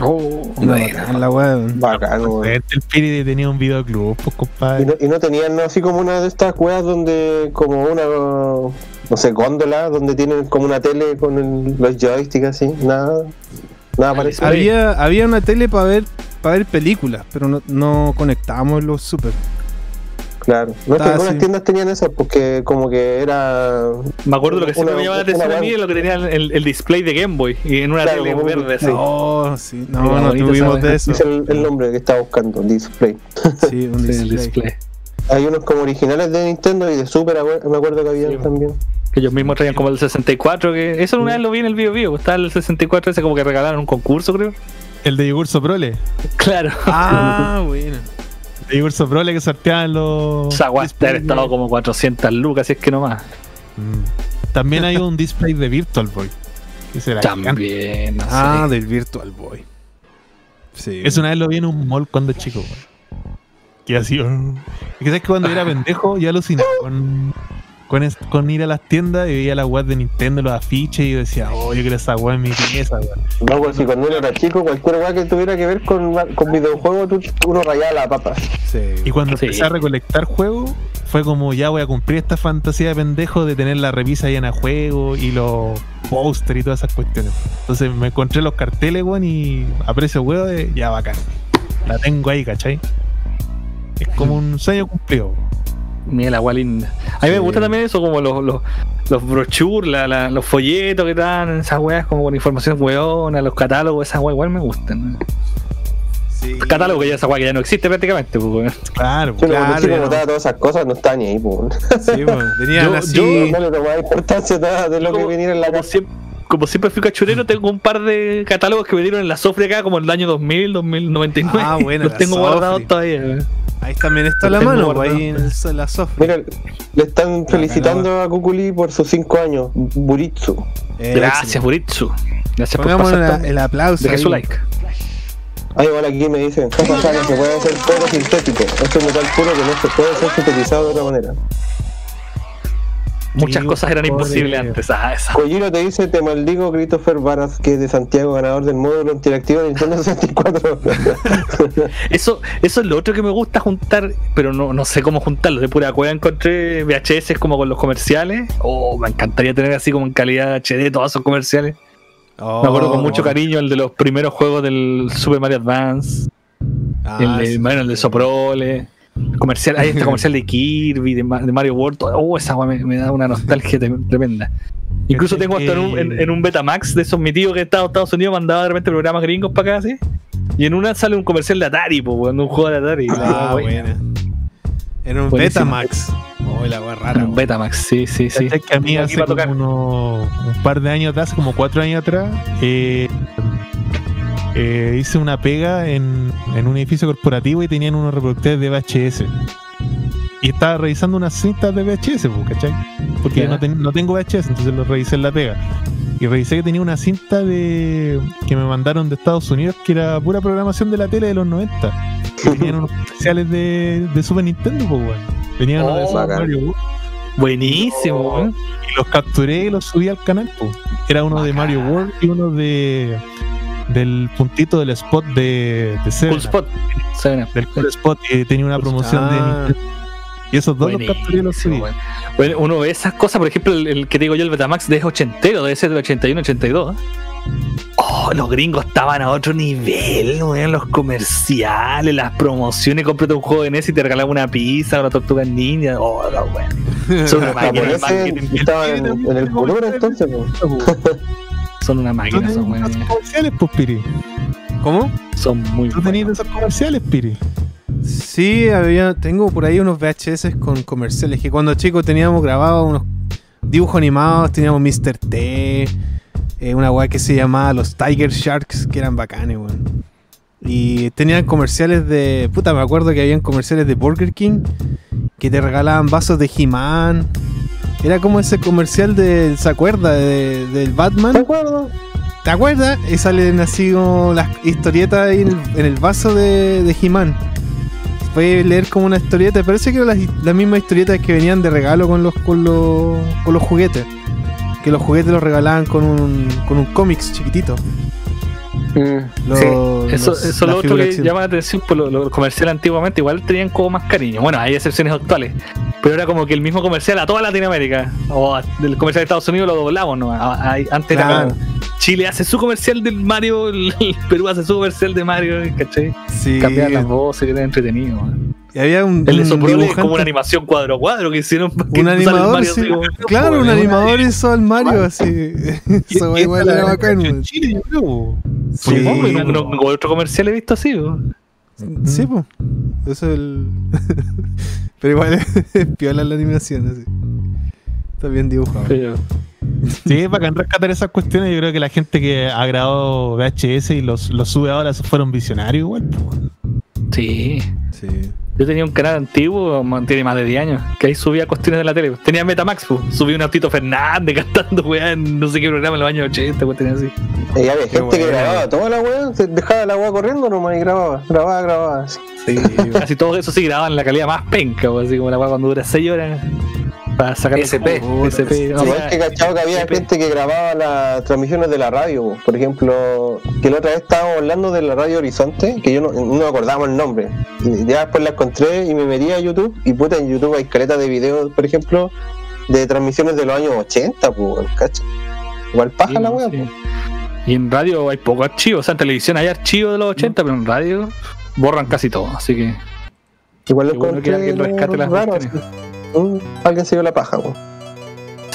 Oh, bacán la weá. Bacán, El Piri tenía un videoclub, pues Y compadre. no, y no tenían así como una de estas cuevas donde, como una, no sé, góndola, donde tienen como una tele con el- los joysticks así, nada, nada parecido. Había, había una tele para ver para ver películas, pero no, no conectábamos los super. Claro, no es que algunas tiendas tenían eso, porque como que era. Me acuerdo lo que siempre me llamaba la atención a mí lo que tenía el, el display de Game Boy y en una Claro, tele verde así. No, sí, no, no tuvimos de eso. Es el, el nombre que estaba buscando, display. *laughs* Sí, un Sí, el display. display. Hay unos como originales de Nintendo y de Super, me acuerdo que había Sí, también. Que ellos mismos traían como el 64, que eso una vez lo vi en el video vivo, estaba el 64 ese como que regalaron un concurso, creo. El de Yogur Soprole. Claro. Ah, *laughs* bueno. El de Yogur Soprole que sorteaban los. Debe haber estado como 400 lucas, si es que no más. Mm. También hay un display de Virtual Boy. Que será. También, no sé. Ah, del Virtual Boy. Sí. Eso una vez lo vi en un mall cuando chico, weón. Que así. oh. Es que sabes que cuando yo era *laughs* pendejo, yo alucinaba con, con, es- con ir a las tiendas y veía las webs de Nintendo, los afiches, y yo decía, oh, yo quiero esa web en mi pieza, weón. No, pues si cuando uno era chico, cualquier weá que tuviera que ver con, con videojuegos, tú- uno rayaba la papa. Sí. Y cuando Sí. empecé a recolectar juegos, fue como ya voy a cumplir esta fantasía de pendejo de tener la revisa llena de juegos y los póster y todas esas cuestiones. Entonces me encontré los carteles, weón, y a precio de ya bacán. La tengo ahí, ¿cachai? Es como un sueño cumplido. Mira la guay linda. A mí me gusta también eso, como los, los, los brochures, la- la- los folletos que dan, esas weas como con información weona, los catálogos, esas weas igual me gustan. Sí. Catálogo que ya esa wea que ya no existe prácticamente, pues. Claro, Yo weón. cuando Claro, chico notaba todas esas cosas, no estaba ni ahí, pues. Sí, pues, *laughs* tenían Yo- así. yo- No le tomaba importancia nada de lo que Como- venía en la casa. siempre, como siempre fui cachurero, tengo un par de catálogos que me dieron en la Sofre acá, como en el año 2000, 2099. Ah, bueno, *laughs* Los tengo guardados todavía. Ahí también está la mano, guardado. ahí en el, la software. Mira, le están felicitando a Kukuli por sus 5 años, Buritsu. Eh, Gracias, Buritsu. Gracias por Pongamos pasar la- también. el aplauso. Deje ahí. su like. Ah, igual aquí me dicen, no se puede hacer todo sintético. Esto es metal puro que no se puede ser sintetizado de otra manera. Muchas cosas eran imposibles antes. Ah, te dice, te maldigo, Christopher Varas, que es de Santiago, ganador del módulo interactivo de Nintendo *laughs* 64. *laughs* Eso, eso es lo otro que me gusta juntar, pero no, no sé cómo juntarlo. De pura cueva encontré VHS como con los comerciales. Oh, me encantaría tener así como en calidad HD todos esos comerciales. Oh. Me acuerdo con mucho cariño el de los primeros juegos del Super Mario Advance, Ah, el, de, sí. bueno, el de Soprole. Comercial, hay este *laughs* comercial de Kirby, de, Ma- de Mario World. todo- Oh, esa me, me da una nostalgia tremenda. Incluso tengo hasta en un, en, en un Betamax de esos mi tío que estaba en Estados Unidos mandaba de repente programas gringos para acá, así. Y en una sale un comercial de Atari, pues, un juego de Atari. Ah, weá buena. Era un Buenísimo. Betamax. Oh, la rara. Un. Betamax, sí, sí, sí. ¿Cachai que a mí hace como unos- un par de años atrás, como cuatro años atrás, eh, eh, hice una pega en, en un edificio corporativo y tenían unos reproductores de VHS. Y estaba revisando unas cintas de VHS, pues, ¿cachai? Porque yo no, ten- no tengo VHS, entonces lo revisé en la pega. Y revisé que tenía una cinta de que me mandaron de Estados Unidos que era pura programación de la tele de los 90. Que *laughs* tenían unos comerciales de, de Super Nintendo, pues, weón. Tenían uno de Oh, Super bacán. Mario World. Buenísimo, weón. Y los capturé y los subí al canal, pues. Era uno de Mario World y uno de del puntito del spot de, de Seven Cool spot. Seven del Cool Spot que tenía una promoción de Ah. Nintendo. Y esos dos los capturé. Bueno, uno ve esas cosas, por ejemplo, el, el que te digo yo, el Betamax de es ochentero, debe ser del 81, 82. Oh, los gringos estaban a otro nivel, weón, los comerciales, las promociones, cómprate un juego de NES y te regalaban una pizza, una tortuga ninja. Oh, no, weón. Son una Los máquina de japoneses marketing. estaban en, en el futuro entonces, *laughs* pues. Son una ¿Tú máquina, son, weón. comerciales, pues, Piri? ¿Cómo? Son muy ¿Tú tenías esos comerciales, Piri? Sí, había, tengo por ahí unos VHS con comerciales que cuando chicos teníamos grabados unos dibujos animados, teníamos Mr. T, eh, una weá que se llamaba los Tiger Sharks, que eran bacanes, weón. Y tenían comerciales de. Puta, me acuerdo que habían comerciales de Burger King que te regalaban vasos de He-Man. Era como ese comercial de. ¿Se acuerda? De- del Batman. ¿De acuerdo? ¿Te acuerdas? Y salen así como las historietas ahí en el, en el vaso de, de He-Man. Puedes leer como una historieta, parece que eran las, las mismas historietas que venían de regalo con los, con los, con los juguetes. Que los juguetes los regalaban con un, con un cómics chiquitito. Mm. Los- Sí, eso, los- eso es lo otro que llama la atención, pues los comerciales antiguamente igual tenían como más cariño. Bueno, hay excepciones actuales, pero era como que el mismo comercial a toda Latinoamérica, o del comercial de Estados Unidos lo doblamos, ¿no? A- a- Antes era como Chile hace su comercial del Mario, el, el Perú hace su comercial de Mario, ¿cachai? Sí. Cambiaban las voces, que era entretenido. man. Y había un, El de un como una animación cuadro a cuadro que hicieron. que un animador, Mario sí. claro, un Una- animador hizo al Mario así. *laughs* Eso igual era la- bacán, en. Chile, yo creo, po. Sí, otro comercial he visto así. ¿no? Sí, pues. Eso es el. *laughs* Pero igual *laughs* es piola la animación, así. Está bien dibujado. Pero- Sí, bacán rescatar esas cuestiones. Yo creo que la gente que ha grabado VHS y los, los sube ahora fueron visionarios igual. Sí. Sí. Yo tenía un canal antiguo, tiene más de 10 años, que ahí subía cuestiones de la tele. Tenía Metamax, pues. subía un Tito Fernández *laughs* cantando, weá, en no sé qué programa en los años 80, cuestiones así. Y había gente que grababa toda la weá, se dejaba la weá corriendo nomás y grababa, grababa, grababa. Sí, casi todo eso sí grababan en la calidad más penca, pues, así como la weá cuando dura 6 horas para sacar el SP. SP. no, Igual weá, que cachado que había SP. gente que grababa las transmisiones de la radio, po. por ejemplo, que la otra vez estábamos hablando de la radio Horizonte, que yo no, no me acordaba el nombre. Y ya después la encontré y me metí a YouTube, y puta, en YouTube hay caletas de videos, por ejemplo, de transmisiones de los años 80, pues, ¿cachai? Igual paja Sí, la weá, sí. po. Y en radio hay pocos archivos, o sea, en televisión hay archivos de los 80, pero en radio borran casi todo, así que Igual lo bueno que encontré alguien rescate las raro. Mm, Alguien se dio la paja, po.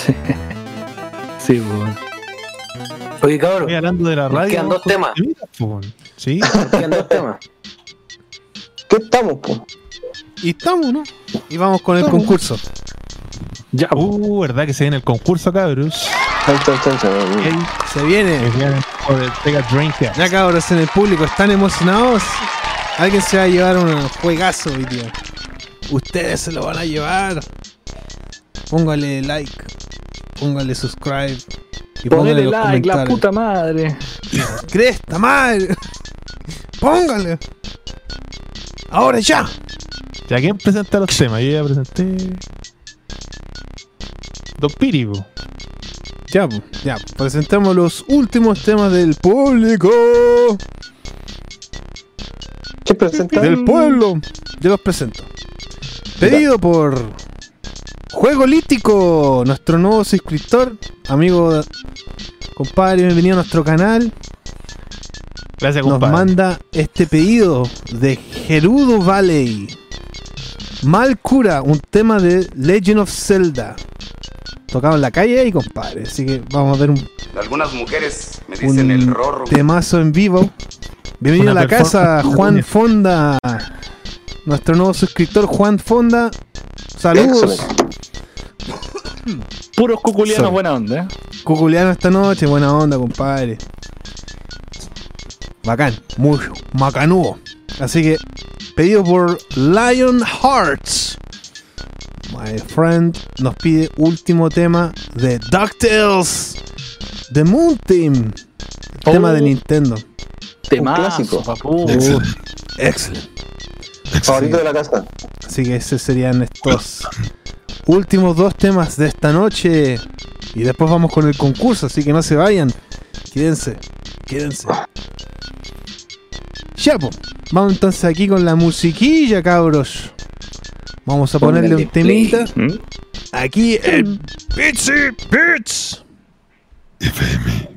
*laughs* sí, pues. Oye, cabrón, Estoy hablando de la radio. quedan dos temas. po. Sí. *laughs* quedan dos temas. ¿Qué estamos, po? Y estamos, ¿no? Y vamos con el concurso. Ya, pues. Uh, ¿verdad que se viene el concurso, cabros? Se viene. Por el Sega Dreamcast. Ya cabros en el público están emocionados. Alguien se va a llevar un juegazo hoy día. Ustedes se lo van a llevar. Póngale like. Póngale subscribe. Y póngale Ponele los like, la puta madre. Cresta madre. Póngale. Ahora ya. Ya quién presenta los temas, yo ya presenté. Don Piri, po. Ya, po, ya. Presentamos los últimos temas del público. ¿Qué presenta? Del pueblo. Yo los presento. Pedido por Juego Lítico, nuestro nuevo suscriptor, amigo, compadre, bienvenido a nuestro canal. Gracias, Nos compadre. manda este pedido de Gerudo Valley. Mal cura, un tema de Legend of Zelda. Tocado en la calle y compadre. Así que vamos a ver un, Algunas mujeres me dicen un el rorro. temazo en vivo. Bienvenido Una a la casa. *laughs* Juan Fonda. Nuestro nuevo suscriptor, Juan Fonda. Saludos. Puros cuculianos Sorry. buena onda, ¿eh? Cuculeano esta noche, buena onda, compadre. Bacán, muy macanudo. Así que, pedido por Lion Hearts. My friend nos pide último tema de DuckTales. The Moon Team. El tema de Nintendo. Temazo, clásico. papu. Excelente. Favorito de la casa. Así que esos serían estos últimos dos temas de esta noche. Y después vamos con el concurso, así que no se vayan. Quédense, quédense. Ya. Vamos entonces aquí con la musiquilla, cabros. Vamos a ponerle un temita. ¿Mm? Aquí el Bitsy Bits. Thank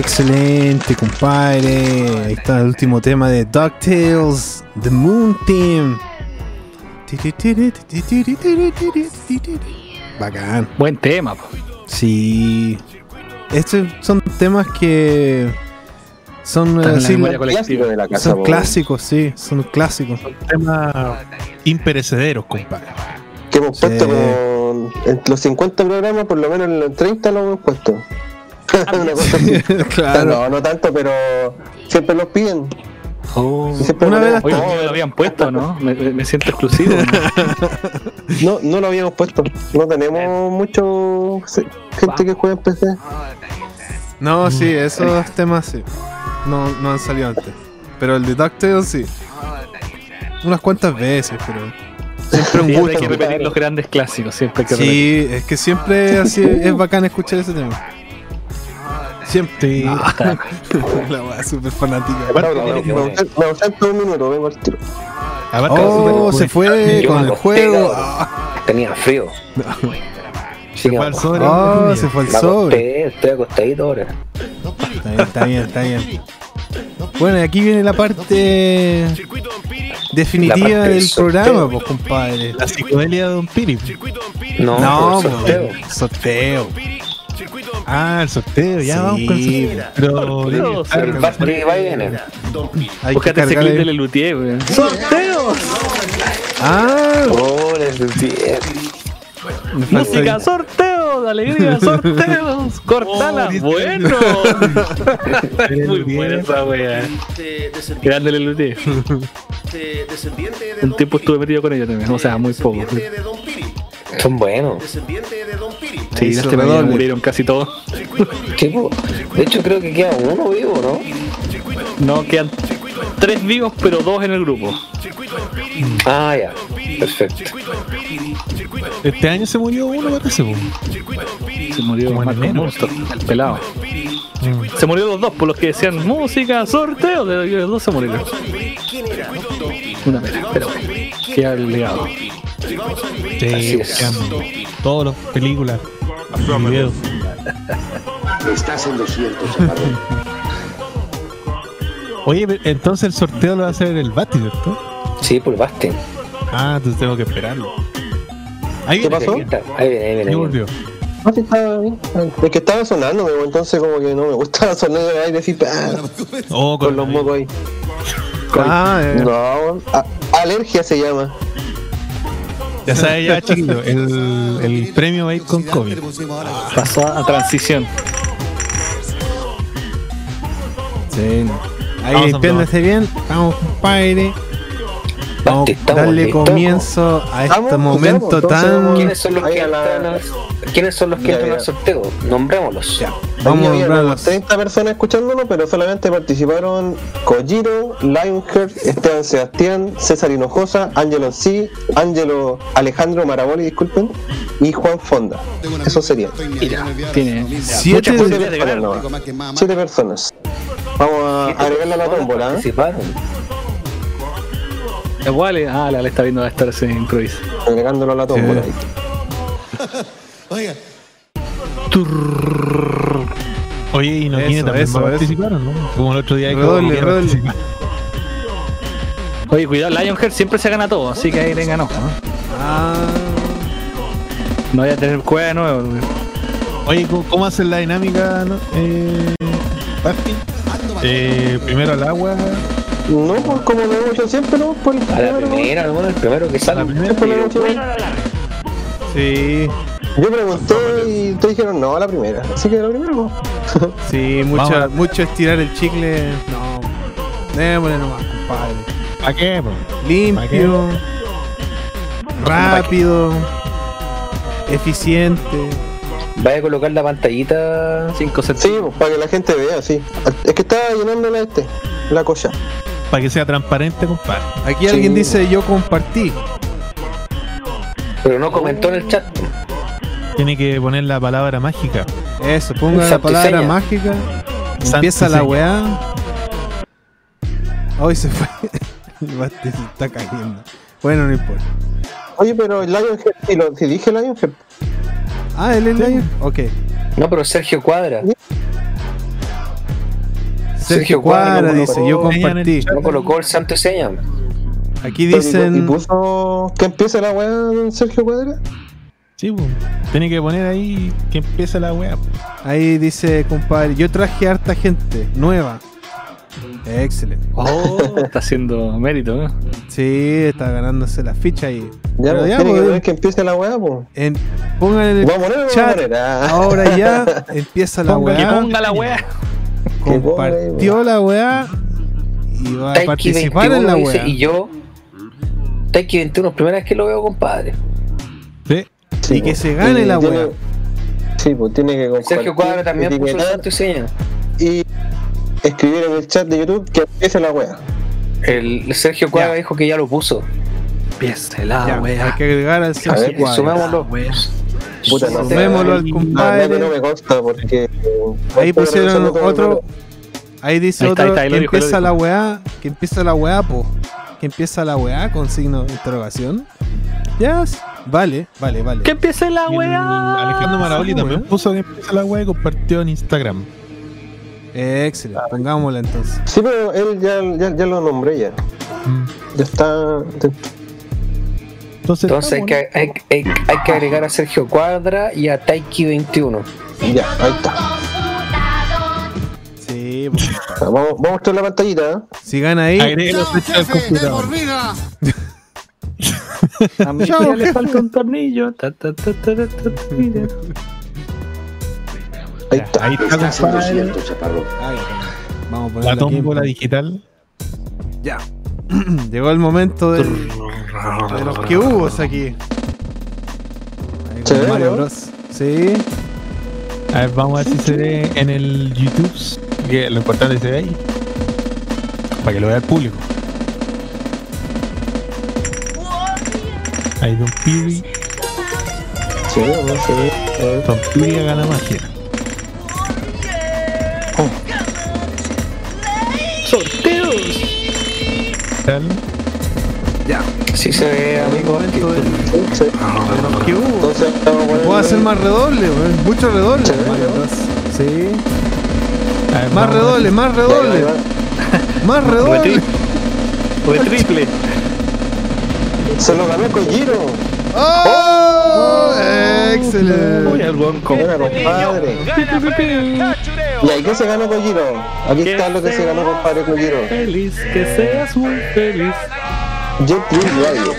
Excelente, compadre. Ahí está el último tema de DuckTales, The Moon Team. Bacán. Buen tema, po. Sí. Estos son temas que son, la. Clásico de la casa, son clásicos, sí, son clásicos. Temas imperecederos, compadre. Que hemos Sí. puesto como en los 50 programas, por lo menos en los 30 lo hemos puesto. Una cosa así. *laughs* claro. No, no tanto, pero siempre los piden. Oh. Una lo vez Oye, lo habían puesto, ¿no? Me, me- siento exclusivo. ¿no? *laughs* No, no lo habíamos puesto. No tenemos mucho gente que juega en PC. No, sí, esos temas sí. No, no han salido antes. Pero el de DuckTales sí. Unas cuantas veces, pero. Siempre un Siempre hay gusto. que repetir los grandes clásicos, siempre hay que repetir. Sí, es que siempre así es bacán escuchar ese tema. Siempre. *laughs* La weá súper fanática. No, no, no, me ausento- un minuto, vengo al tiro. Abarca Oh, se fue con el juego. Tenía frío. Se fue al sobre. Oh, se fue el Me sobre. estoy acostadito ahora. Está bien, está bien, está bien. Bueno, y aquí viene la parte definitiva La parte del del programa, pues, compadre. La psicodelia de Don Piri. No, No, por sorteo. pues, sorteo. Ah, el sorteo, ya Sí, vamos con el sorteo. Pero El. Hay que Búscate ese clip de Lelutier, weón. ¡Sorteos! Ah, Oh, falta Música, de alegría, *laughs* sorteos. Cortala, Oh, bueno. *laughs* Muy buena esa wea. Grande Lelutier. Un tiempo estuve metido con ellos también, o sea, muy poco. Son buenos. Sí, Hizo este redoble. murieron casi todos. *laughs* De hecho creo que queda uno vivo, ¿no? No, quedan tres vivos, pero dos en el grupo. Ah, ya. Perfecto. Este año se murió uno, parece. po. Se murió Como en enero. El pelado. Mm. Se murieron los dos por los que decían música, sorteo. de- Los dos se murieron. Una pena, pero queda el legado. Sí, Así es. todas las películas, Estás en lo cierto, *laughs* chaparrón. Oye, pero entonces el sorteo lo va a hacer el Bati, ¿cierto? Sí, por Basti. Ah, entonces tengo que esperarlo. Ahí ¿Qué viene, pasó? Ahí está. Ahí viene, ahí viene. ahí volvió. No, sí, estaba bien. Es que estaba sonando, me- entonces como que no me gusta *laughs* sonar ahí decir ah, Oh, con los mocos ahí. Ah, eh. No, a- alergia se llama. Ya sabes, ya, chiquillo, el, el premio va a ir con COVID. Pasó a transición. Sí. Ahí limpiándose bien. Vamos, compadre. Vamos a darle listos. comienzo a este Vamos, momento entonces, tan. ¿Quiénes son los que la- ¿Quiénes son los que Ya, entran ya. al sorteo? Nombrémoslos. Vamos a Había nombrar como los- 30 personas escuchándonos, pero solamente participaron Kojiro, Lionheart, Esteban Sebastián, César Hinojosa, Angelo C, Angelo Alejandro Maraboli, disculpen, y Juan Fonda. Eso sería. Mira, tiene Siete. Siete personas. Vamos a agregarle a la tómbola. ¿eh? Eh, ah, la le está viendo a estar se improvisa. Agregándolo a la tómbola. *laughs* Sí. ahí. Oye, y no Eso, tiene también eso, va a ¿no? Como el otro día Redoble, redoble. Oye, cuidado, Lionheart siempre se gana todo, así que ahí tengan ojo. ¿no? Ah, No voy a tener cueva de nuevo. güey. Oye, ¿cómo, cómo hacen la dinámica, no? eh? Eh, primero al agua, No, pues como lo hemos hecho siempre, ¿no? Por el A la primero, ¿no? primera, hermano, el primero que sale. primera. Siempre lo hemos hecho bien. sí. Yo pregunté y te dijeron no a la primera. Así que a la primera, no. *laughs* Sí, mucho, mucho estirar el chicle. No. Démosle nomás, compadre. ¿Para qué? po? Limpio. Rápido. Eficiente. Vaya a colocar la pantallita. 5 Sí, pues, para que la gente vea, sí. Es que estaba llenándola este, la cocha. Para que sea transparente, compadre. Aquí Sí. alguien dice yo compartí. Pero no comentó en el chat. Tiene que poner la palabra mágica. Eso, ponga la palabra seña. mágica. Empieza la weá. Hoy se fue. *laughs* El bate se está cayendo. Bueno, no importa. Oye, pero el Lionheart, si, lo, si dije Lionheart, Ah, él es Lion. Ok. No, pero Sergio Cuadra. Sergio Cuadra dice, yo compartí. No colocó el santo y seña. Aquí ¿Y dicen. puso que empiece la weá Sergio Cuadra? Sí, pues. Tiene que poner ahí que empiece la weá. Ahí dice, compadre, yo traje harta gente nueva. Excelente. Oh, está haciendo mérito, ¿no? Sí, está ganándose la ficha ahí. Ya, Pero pues, ya, tiene que pues, poner que empiece la weá, pues. en- pongan en el ¿Vamos a poner chat. poner? Ah. Ahora ya *laughs* empieza la Ponga- Que weá. ponga la weá. Compartió la weá y va a participar en 21 la weá. y yo. Taiki 21, primera vez que lo veo, compadre. Sí. Sí, Y que pues. se gane la weá. Sí, pues tiene que compartir, Sergio Cuadra también puso el y seña. y escribir en el chat de YouTube que empiece la weá. El Sergio Cuadra Ya. dijo que ya lo puso. Empieza la Ya, weá. hay que agregar al A Sergio Cuadra. Sumémoslo. Puta, no sé. Sumémoslo al compadre. no, no me consta porque. Ahí pusieron otro. Ahí dice Ahí está, otro ahí está, que empieza la weá. Que empieza la weá, po. Que empieza la weá con signo de interrogación. Ya, vale, vale, vale. Que empiece la weá. Alejandro Maraoli Sí, también puso que empieza la weá y compartió en Instagram. Excelente, pongámosla entonces. Sí, pero él ya, ya, ya lo nombré ya. Mm. Ya está. Entonces, Entonces hay que, hay, hay- hay que agregar a Sergio Cuadra y a Taiki 21. Ya, ahí está. Sí, po. Vamos, vamos a mostrar la pantallita. ¿eh? si gana ahí. agregue los fechas del computador. A mi tía le falta un tornillo. Ta, ta, ta, ta, ta, ta, mira. Ahí está. Ahí está, compadre. Vamos a ponerla La tómbola digital. Ya. *clears throat* Llegó el momento del- de los que hubo aquí. Ahí ¿Se ve, Mario no? Bros. Sí. A ver, vamos a ver si se ve en el YouTube. Que lo importante es que se ve ahí. Para que lo vea el público. Ahí Don Piri. Sí, no sé. A ver. Don Piri gana magia. Sorteos. Tal. Sí se ve, amigo. Que poniendo- Puedo hacer más redoble, mucho redoble. Sí. Mario Bros. Sí. A ver, Más redoble, más redoble. Más redoble. o triple. Se lo ganó Kojiro. ¡Oh! Uy, Excelente. el weón con- Buena, compadre. ¿Y ahí qué se ganó Kojiro? Aquí Que está lo que se ganó, compadre Kojiro. Feliz, que seas muy feliz. Jet Dream Radio.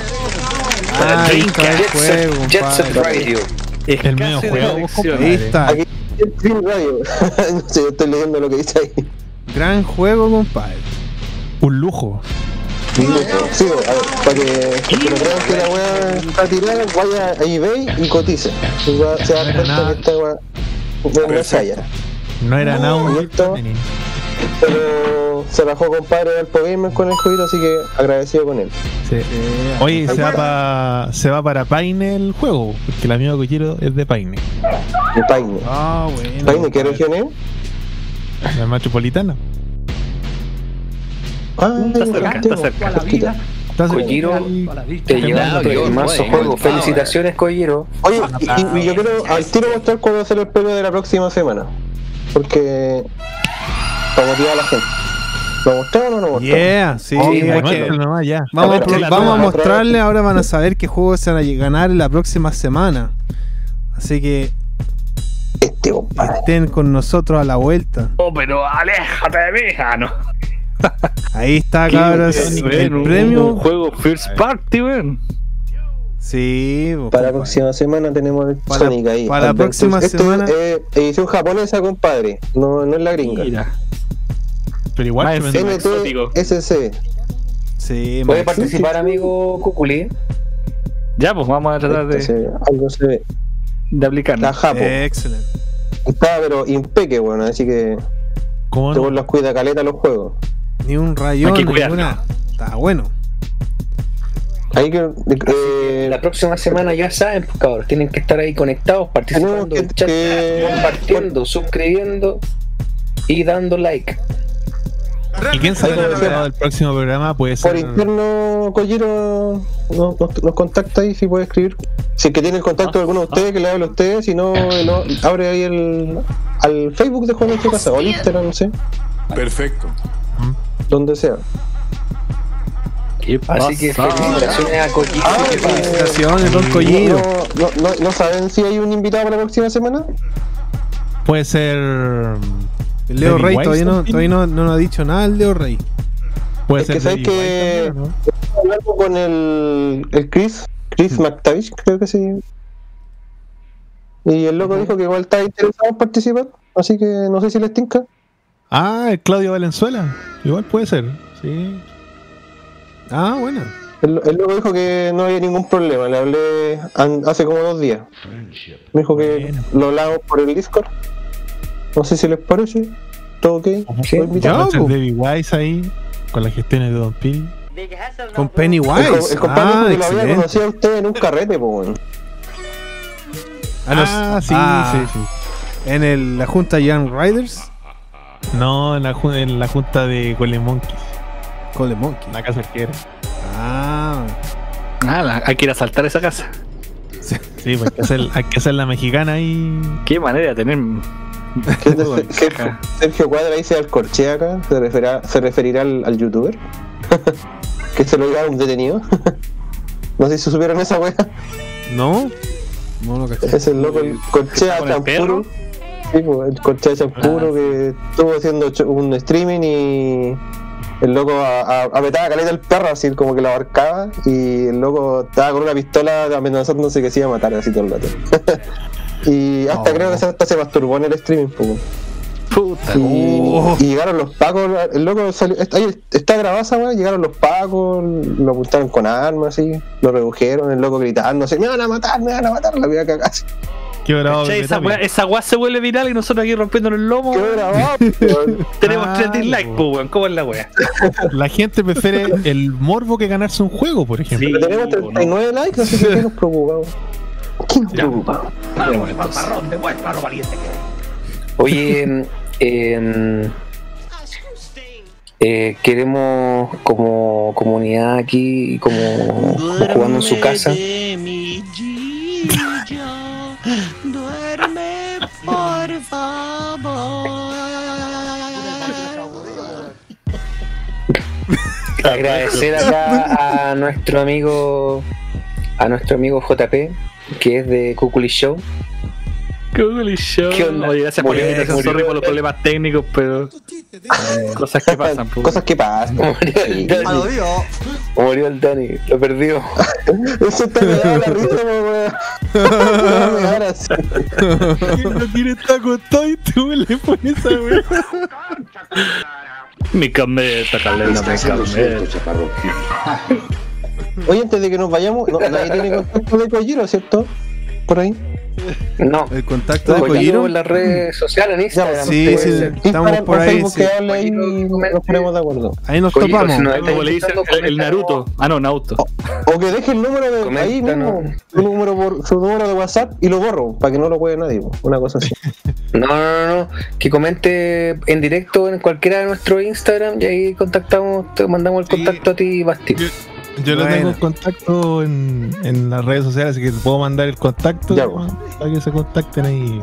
Ah, ahí está el Jet juego, Jet Set. Radio. El medio juego. Ahí está. Aquí Jet Dream Radio. *laughs* no sé, yo estoy leyendo lo que dice ahí. Gran juego, compadre. Un lujo. Sí, a ver, para que, que no crean que la weá está tirada, vaya a eBay y cotice. Se va se va a dar cuenta que esta weá no es haya. No era nada un Pero se bajó compadre del Gamer con el jueguito, así que agradecido con él. Sí. Oye, se va, pa- se va para Paine el juego, porque el amigo que quiero es de Paine, De Paine. Ah, bueno. ¿Paine qué región es? la metropolitana. Ah, Está cerca, está cerca. Entonces, Kojiro, te lleva el mazo juego. Felicitaciones, Kojiro. Oye, y, y- y yo quiero al tiro mostrar cuál va a ser el premio de la próxima semana. Porque. Para motivar a la gente. ¿Lo mostramos o no lo mostramos? Yeah, sí. Oh, nomás ya. vamos, a, ver, vamos mostrarle, ahora van a saber qué juegos se van a ganar la próxima semana. Así que Este compadre. estén con nosotros a la vuelta. Oh, pero aléjate de mí. Ah, no. Ahí está, cabros. El premio. Un juego First Party, ven. Sí, pues, Para la próxima semana tenemos el Para- Sonic ahí. para la próxima Esto semana- Es eh, edición japonesa, compadre. No, no es la gringa. Mira. Pero igual. NTSC. Sí, ¿Puede participar, amigo Cuculi? Ya, pues vamos a tratar de, Entonces, algo se ve. de aplicarlo. La Japo. Excelente. Está, pero impeque, bueno. Así que. ¿Cómo Luego no? los cuida caleta los juegos. Ni un rayón, Hay que cuidarlo. ninguna. Está bueno. Ahí que. eh, La próxima semana ya saben, pues cabros, tienen que estar ahí conectados, participando Tenemos en que- chat, que- compartiendo, suscribiendo y dando like. ¿Y quién sabe el invitado del próximo programa? Puede por ser. interno, Kojiro nos, nos- nos contacta ahí si puede escribir. si es que tiene el contacto de alguno de ustedes, que le hable a ustedes, si no, lo- abre ahí el al Facebook de su casa, o al Instagram, no sé, Perfecto. donde sea. Así que felicitaciones a Kojima. Ah, Felicitaciones, don No, Collino. no, no, no saben si hay un invitado para la próxima semana? Puede ser. El Leo Rey todavía, no, todavía no, no nos ha dicho nada el Leo Rey. Puede Es que ser. sabes que estoy hablando con el, el Chris, Chris McTavish, creo que sí. Y el loco dijo que igual está interesado en participar, así que no sé si les tinca. Ah, el Claudio Valenzuela. Igual puede ser. Sí. Ah, bueno. El, el loco dijo que no había ningún problema, le hablé hace como dos días. Me dijo que lo hablamos por el Discord. No sé si les parece. ¿Todo ok? Sí. Po. David Wise ahí. Con las gestiones de Don Pil. Con Pennywise. el compadre Ah, que lo había conocido a usted en un carrete, po, weón. Ah, no, Ah, sí, ah, sí, sí. En el- la junta Young Riders. No, en la, en la junta de Golden Monkey. Cole Monkey. La casa. Ah, Ah, la- hay que ir a saltar esa casa. Sí, pues hay que hacer, hay que hacer la mexicana ahí. Qué manera de tener. ¿Qué es de Sergio, Sergio Cuadra dice al corche acá, se referirá, se referirá al, al youtuber. *laughs* que se lo llevaron detenido. *laughs* no sé si supieron esa wea. no. No lo caché. Es el loco, el corchea con el champuro. Sí, pues, el corchea champuro que estuvo haciendo un streaming y el loco a- a- apretaba caleta el perro, así como que lo abarcaba y el loco estaba con una pistola amenazándose que se iba a matar así todo el rato. *laughs* y hasta Oh. creo que hasta se masturbó en el streaming. pues. Puta. Y, Oh. y llegaron los pacos, el loco salió, está, está grabada esa weá, llegaron los pacos, lo apuntaron con armas así, lo redujeron, el loco gritando así, me van a matar, me van a matar, la voy a cagar. Qué bravo. Che, Pepe esa, weá, esa weá se vuelve viral y nosotros aquí rompiéndonos el lomo. *laughs* Tenemos Ah, 3 dislikes, weón. ¿Cómo es la weá? *laughs* La gente prefiere el morbo que ganarse un juego, por ejemplo. Sí, tenemos po, no. 39 likes, así que ¿qué nos preocupa? weón? ¿Qué nos preocupa? Oye, eh, eh, queremos como comunidad aquí, como jugando en su casa. Agradecer acá a nuestro amigo, a nuestro amigo JP, que es de Cuculi Show. Google Show. ¿Qué onda? Oye, gracias por la invitación. Sorry por los problemas técnicos, pero. Cosas que pasan, po. Cosas que pasan. Murió el Dani. Murió el Dani, lo perdió. *laughs* Eso está pegado a la risa, weón. Me. ¿Quién no quiere estar acostado y tú le pones esa weá? *laughs* Mi cameta, Calena, mi chaparrón. Oye, antes de que nos vayamos, no, nadie tiene contacto de Kojiro, ¿cierto? Por ahí. No. El contacto de Kojiro Kojiro. en las redes sociales, en Instagram. Sí, sí, estamos por ahí. Facebook sí. que hable ahí y nos ponemos de acuerdo. Ahí nos Kojiro, topamos. si Como le dice el, el Naruto. Ah, no, Nauto. O que deje el número de ahí mismo, su número, por, su número de WhatsApp y lo borro, para que no lo pueda nadie, una cosa así. *laughs* No, no, no, no. Que comente en directo en cualquiera de nuestros Instagram y ahí contactamos, te mandamos el Sí. contacto a ti, Basti. Yo, yo lo Bueno. tengo en contacto en, en las redes sociales, así que te puedo mandar el contacto Ya, ¿no? para que se contacten ahí.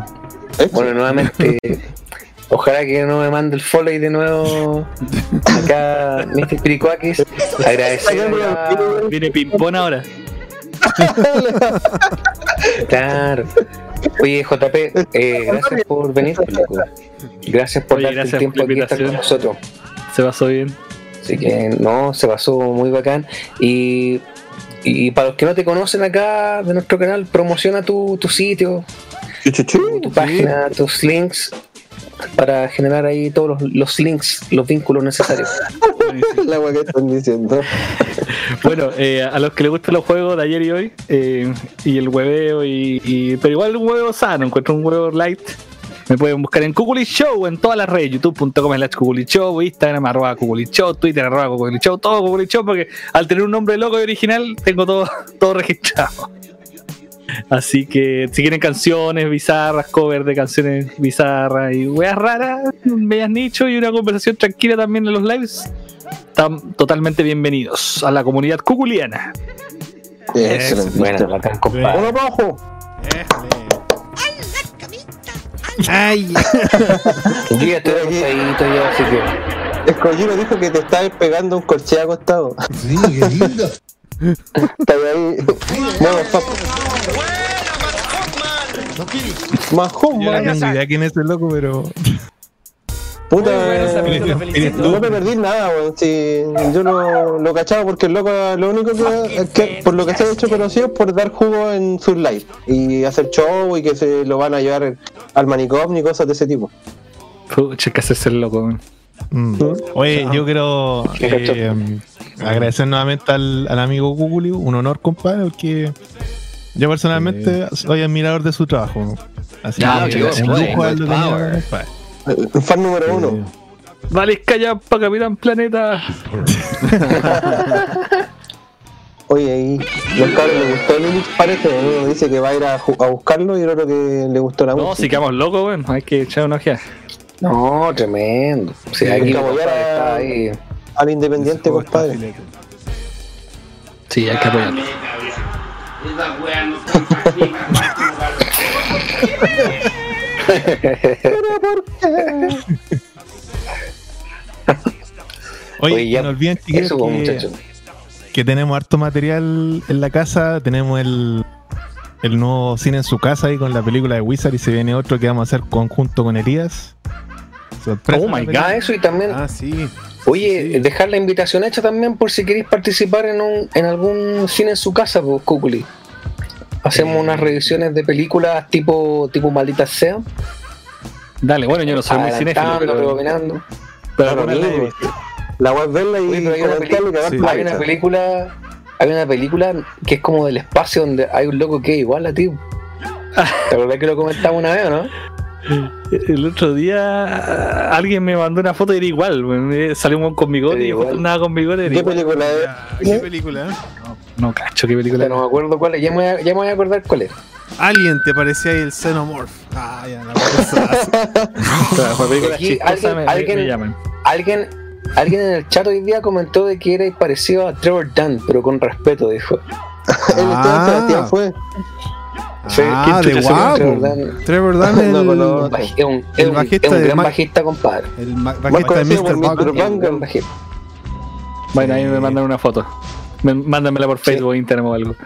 Bueno, nuevamente, *laughs* ojalá que no me mande el follow de nuevo acá, Mr. Piricuakis. Agradecer. Viene Pimpón ahora. Claro. Oye, JP, eh, gracias por venir. pues. Gracias por Oye, darte gracias el tiempo por la aquí estar con invitación. nosotros. Se pasó bien. Así que no, se pasó muy bacán. Y, y para los que no te conocen acá de nuestro canal, promociona tu, tu sitio, tu página, tus links, para generar ahí todos los, los links, los vínculos necesarios. *laughs* La weá que están diciendo. Bueno, eh, a los que les gustan los juegos de ayer y hoy, eh, y el hueveo, y, y- pero igual un huevo sano, encuentro un huevo light. Me pueden buscar en Kukuli Show en todas las redes, youtube.com slash Kukuli Show, Instagram arroba Kukuli Show, Twitter arroba Kukuli Show, todo Kukuli Show, porque al tener un nombre loco y original tengo todo, *laughs* todo registrado. Así que si quieren canciones bizarras, covers de canciones bizarras y weas raras, medias nicho y una conversación tranquila también en los lives, están totalmente bienvenidos a la comunidad cuculiana. Excelente. Bueno, abajo. Ay, Yo ya estoy acostadito ya, así que. Escollino dijo que te estabas pegando un corche acostado. Sí, qué lindo. Está ahí. Bueno, papo. Mahoma. Yo no tengo idea quién es el loco, pero. Puta, Muy bueno, felicito. no me perdí nada, weón. Si yo lo, lo cachaba porque el loco lo único que, que por lo que se ha hecho conocido es por dar jugo en sus live y hacer show y que se lo van a llevar al manicomio y cosas de ese tipo. Pucha, que hacerse el loco. weón. Mm. Oye, yo quiero eh, agradecer nuevamente al, al amigo Google, un honor, compadre, porque yo personalmente soy admirador de su trabajo. ¿no? Así Ya, que fan número uno. Vale, calla pa' Capitán Planeta. *laughs* Oye, ahí los cabros le gustó el Unix, parece. Uno dice que va a ir a, a buscarlo y el otro que le gustó la No, música. si quedamos locos, weón. Hay que echar una ojeada. No, tremendo. Aquí como compadre, ya- está ahí. Al independiente, compadre. Sí, hay que apoyarlo. *laughs* Oye, Oye, ya, no olviden, chiquillos, Eso, pues, que, tenemos harto material en la casa. Tenemos el, el nuevo cine en su casa ahí con la película de Wizard y se viene otro que vamos a hacer conjunto con Elías. Sorpresa. Oh my Ah, eso y también. ah, sí. Oye, sí. dejar la invitación hecha también por si queréis participar en, un, en algún cine en su casa, pues, Cúculi. Hacemos unas revisiones de películas tipo, tipo Maldita Sea. Dale, bueno, yo no soy muy cinéfilo, pero, rebobinando. pero Claro, alguna la he amigo. visto. La web verla y pero hay una, Sí. hay película. Hay una película que es como del espacio donde hay un loco que es igual a ti. ¿Te acordás que lo comentamos una vez o no? El otro día ah, alguien me mandó una foto y era igual. Eh, Salió un con bigote y nada con bigote. ¿Qué igual. película es? ¿Qué película? No cacho qué película. No me acuerdo cuál es. Ya me, voy a, ya me voy a acordar cuál es. Alguien te parecía ahí el Xenomorph. Ah, ya, la *laughs* alguien- alguien-. Alguien, en el chat hoy día comentó de que era parecido a Trevor Dunn, pero con respeto, dijo. El Esteban Sebastián fue. Ah, ¿quién de guapo. Trevor Dunn? El, Es un, es El un- bajista es un de gran bajista, compadre. el bajista de Mr. Bueno, ahí me mandan una foto. Me- mándamela por Facebook, Instagram o algo.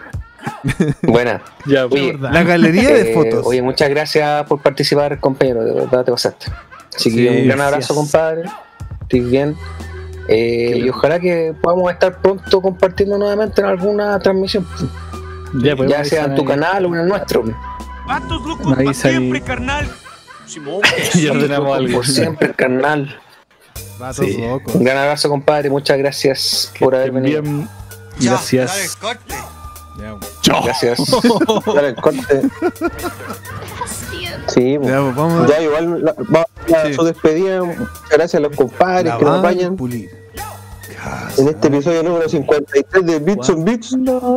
*laughs* Buena. *laughs* Ya, Oye, La galería de eh, fotos. Oye, muchas gracias por participar, compañero. De verdad te pasaste. Así que Sí, un gran gracias. abrazo, compadre. Estoy bien. Eh, y ojalá que podamos estar pronto compartiendo nuevamente en alguna transmisión. ya, pues, ya sea en tu ahí. canal o en el nuestro. Vatos Me locos para siempre, carnal. Simón. Y ordenamos algo. Por siempre, carnal. Vatos Sí. locos. Un gran abrazo, compadre. Muchas gracias por haber venido. Bien, gracias. Ya, Gracias. Dale corte. *laughs* Sí, ya, pues, vamos Ya igual la- va a Sí. su despedida. Gracias a los compadres que nos pulir. en este episodio número 53 de Bits on Bits.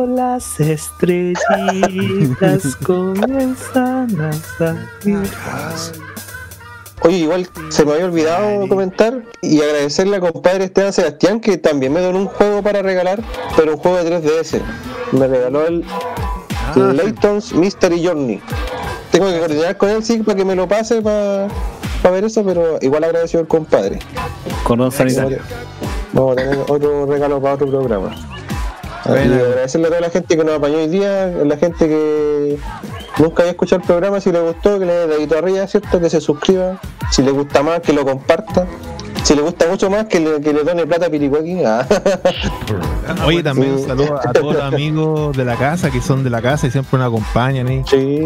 las estrellitas *laughs* comienzan a salir. Oye, igual se me había olvidado comentar y agradecerle a compadre Esteban Sebastián que también me donó un juego para regalar, pero un juego de 3DS. Me regaló el Ah, Layton's Mystery Journey. Tengo que coordinar con él, sí, para que me lo pase para ver eso, pero igual agradeció al compadre. Cordón sanitario. Vamos a tener otro regalo para otro programa. Bueno. Y agradecerle a toda la gente que nos apañó hoy día, a la gente que nunca había escuchado el programa, si le gustó, que le dé dedito arriba, ¿cierto? Que se suscriba. Si le gusta más, que lo comparta. Si le gusta mucho más, que le, que le done plata a Piricuaki. Ah. *laughs* Oye, también un Sí. saludo a todos los amigos de la casa que son de la casa y siempre nos acompañan. ¿eh? Sí.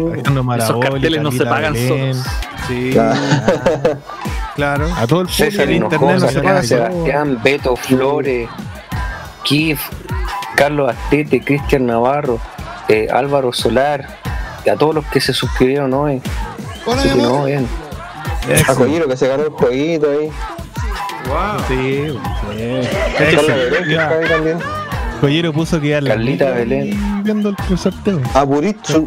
Maraboli, carteles no se pagan Belén, solos. Sí, *laughs* claro. A todo el público César de internet no se paga. Sebastián, Beto Flores, Kif, Carlos Astete, Cristian Navarro, eh, Álvaro Solar, y a todos los que se suscribieron hoy. Así que no, bien. A Coyero que se ganó el jueguito ahí. Sí, Carla Belén, que está ahí también. Collero puso que a la Carlita Belén. viendo el sorteo. A Buritsu,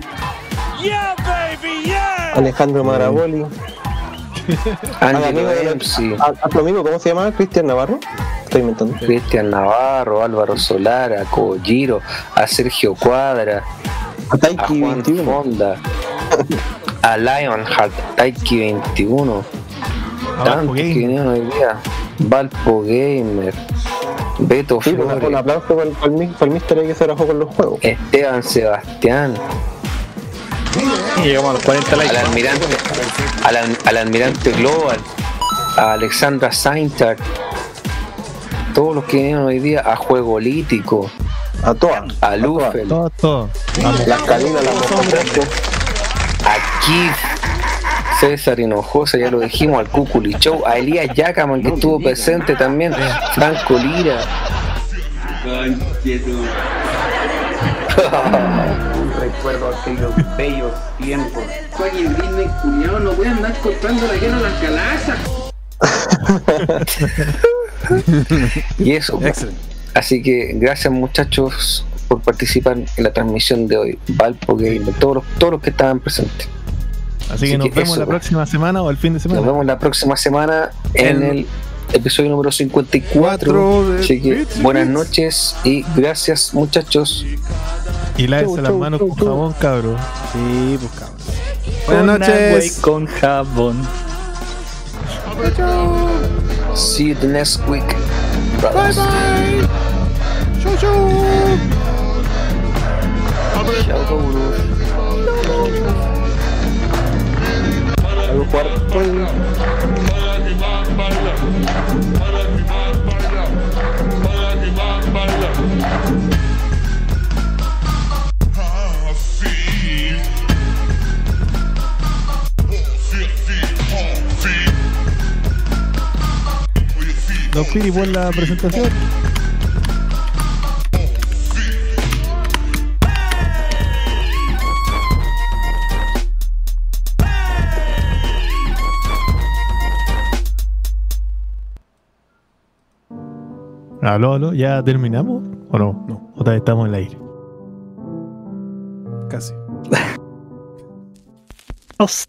Yeah, baby, yeah. Alejandro Maraboli. Andy Lorenzi, a, a tu amigo, ¿cómo se llama? Cristian Navarro. Estoy inventando. Cristian Navarro, Álvaro Solar, a Kojiro, a Sergio Cuadra, A a Taiki Juan 21. Fonda, a Lionheart, Taiki 21, Abajo tantos que Game. vinieron hoy día, Valpo Gamer, Beto Sí, un Flores, aplauso para el, para el, mi- para el Mister ahí que se rajó con los juegos. Esteban Sebastián, Y llegamos a los 40 likes. al almirante, al, al- al almirante Global, a Alexandra Saintak, todos los que vinieron hoy día, a Juegolítico, A todas. a Lufel, todo. Vamos. Las calinas, las. Aquí César Hinojosa, ya lo dijimos, al Cuculi Show, a Elías Yacaman que estuvo presente también, Franco Lira, Recuerdo aquellos bellos tiempos. Oye, Disney culiao, no voy a andar comprando la guerra a las galazas. *laughs* *laughs* y eso. pues. Excelente. Así que gracias muchachos por participar en la transmisión de hoy, Valpo Gamer, todos los, todos los que estaban presentes. Así que nos que vemos eso, la pues. próxima semana o el fin de semana. Nos vemos la próxima semana en En- el episodio número 54. Cuatro de Así que buenas noches y gracias muchachos. Y lávense las chau, manos chau, con chau. jabón, cabro. Sí, pues cabrón. Buenas noches. con jabón. See you the next week. Bye brothers. bye. Chau, chau. Chao, cabros. Algo jugar Don Piri, la presentación. Aló, aló, ¿ya terminamos? ¿O no? No. Otra vez estamos en el aire. Casi. *laughs* Os-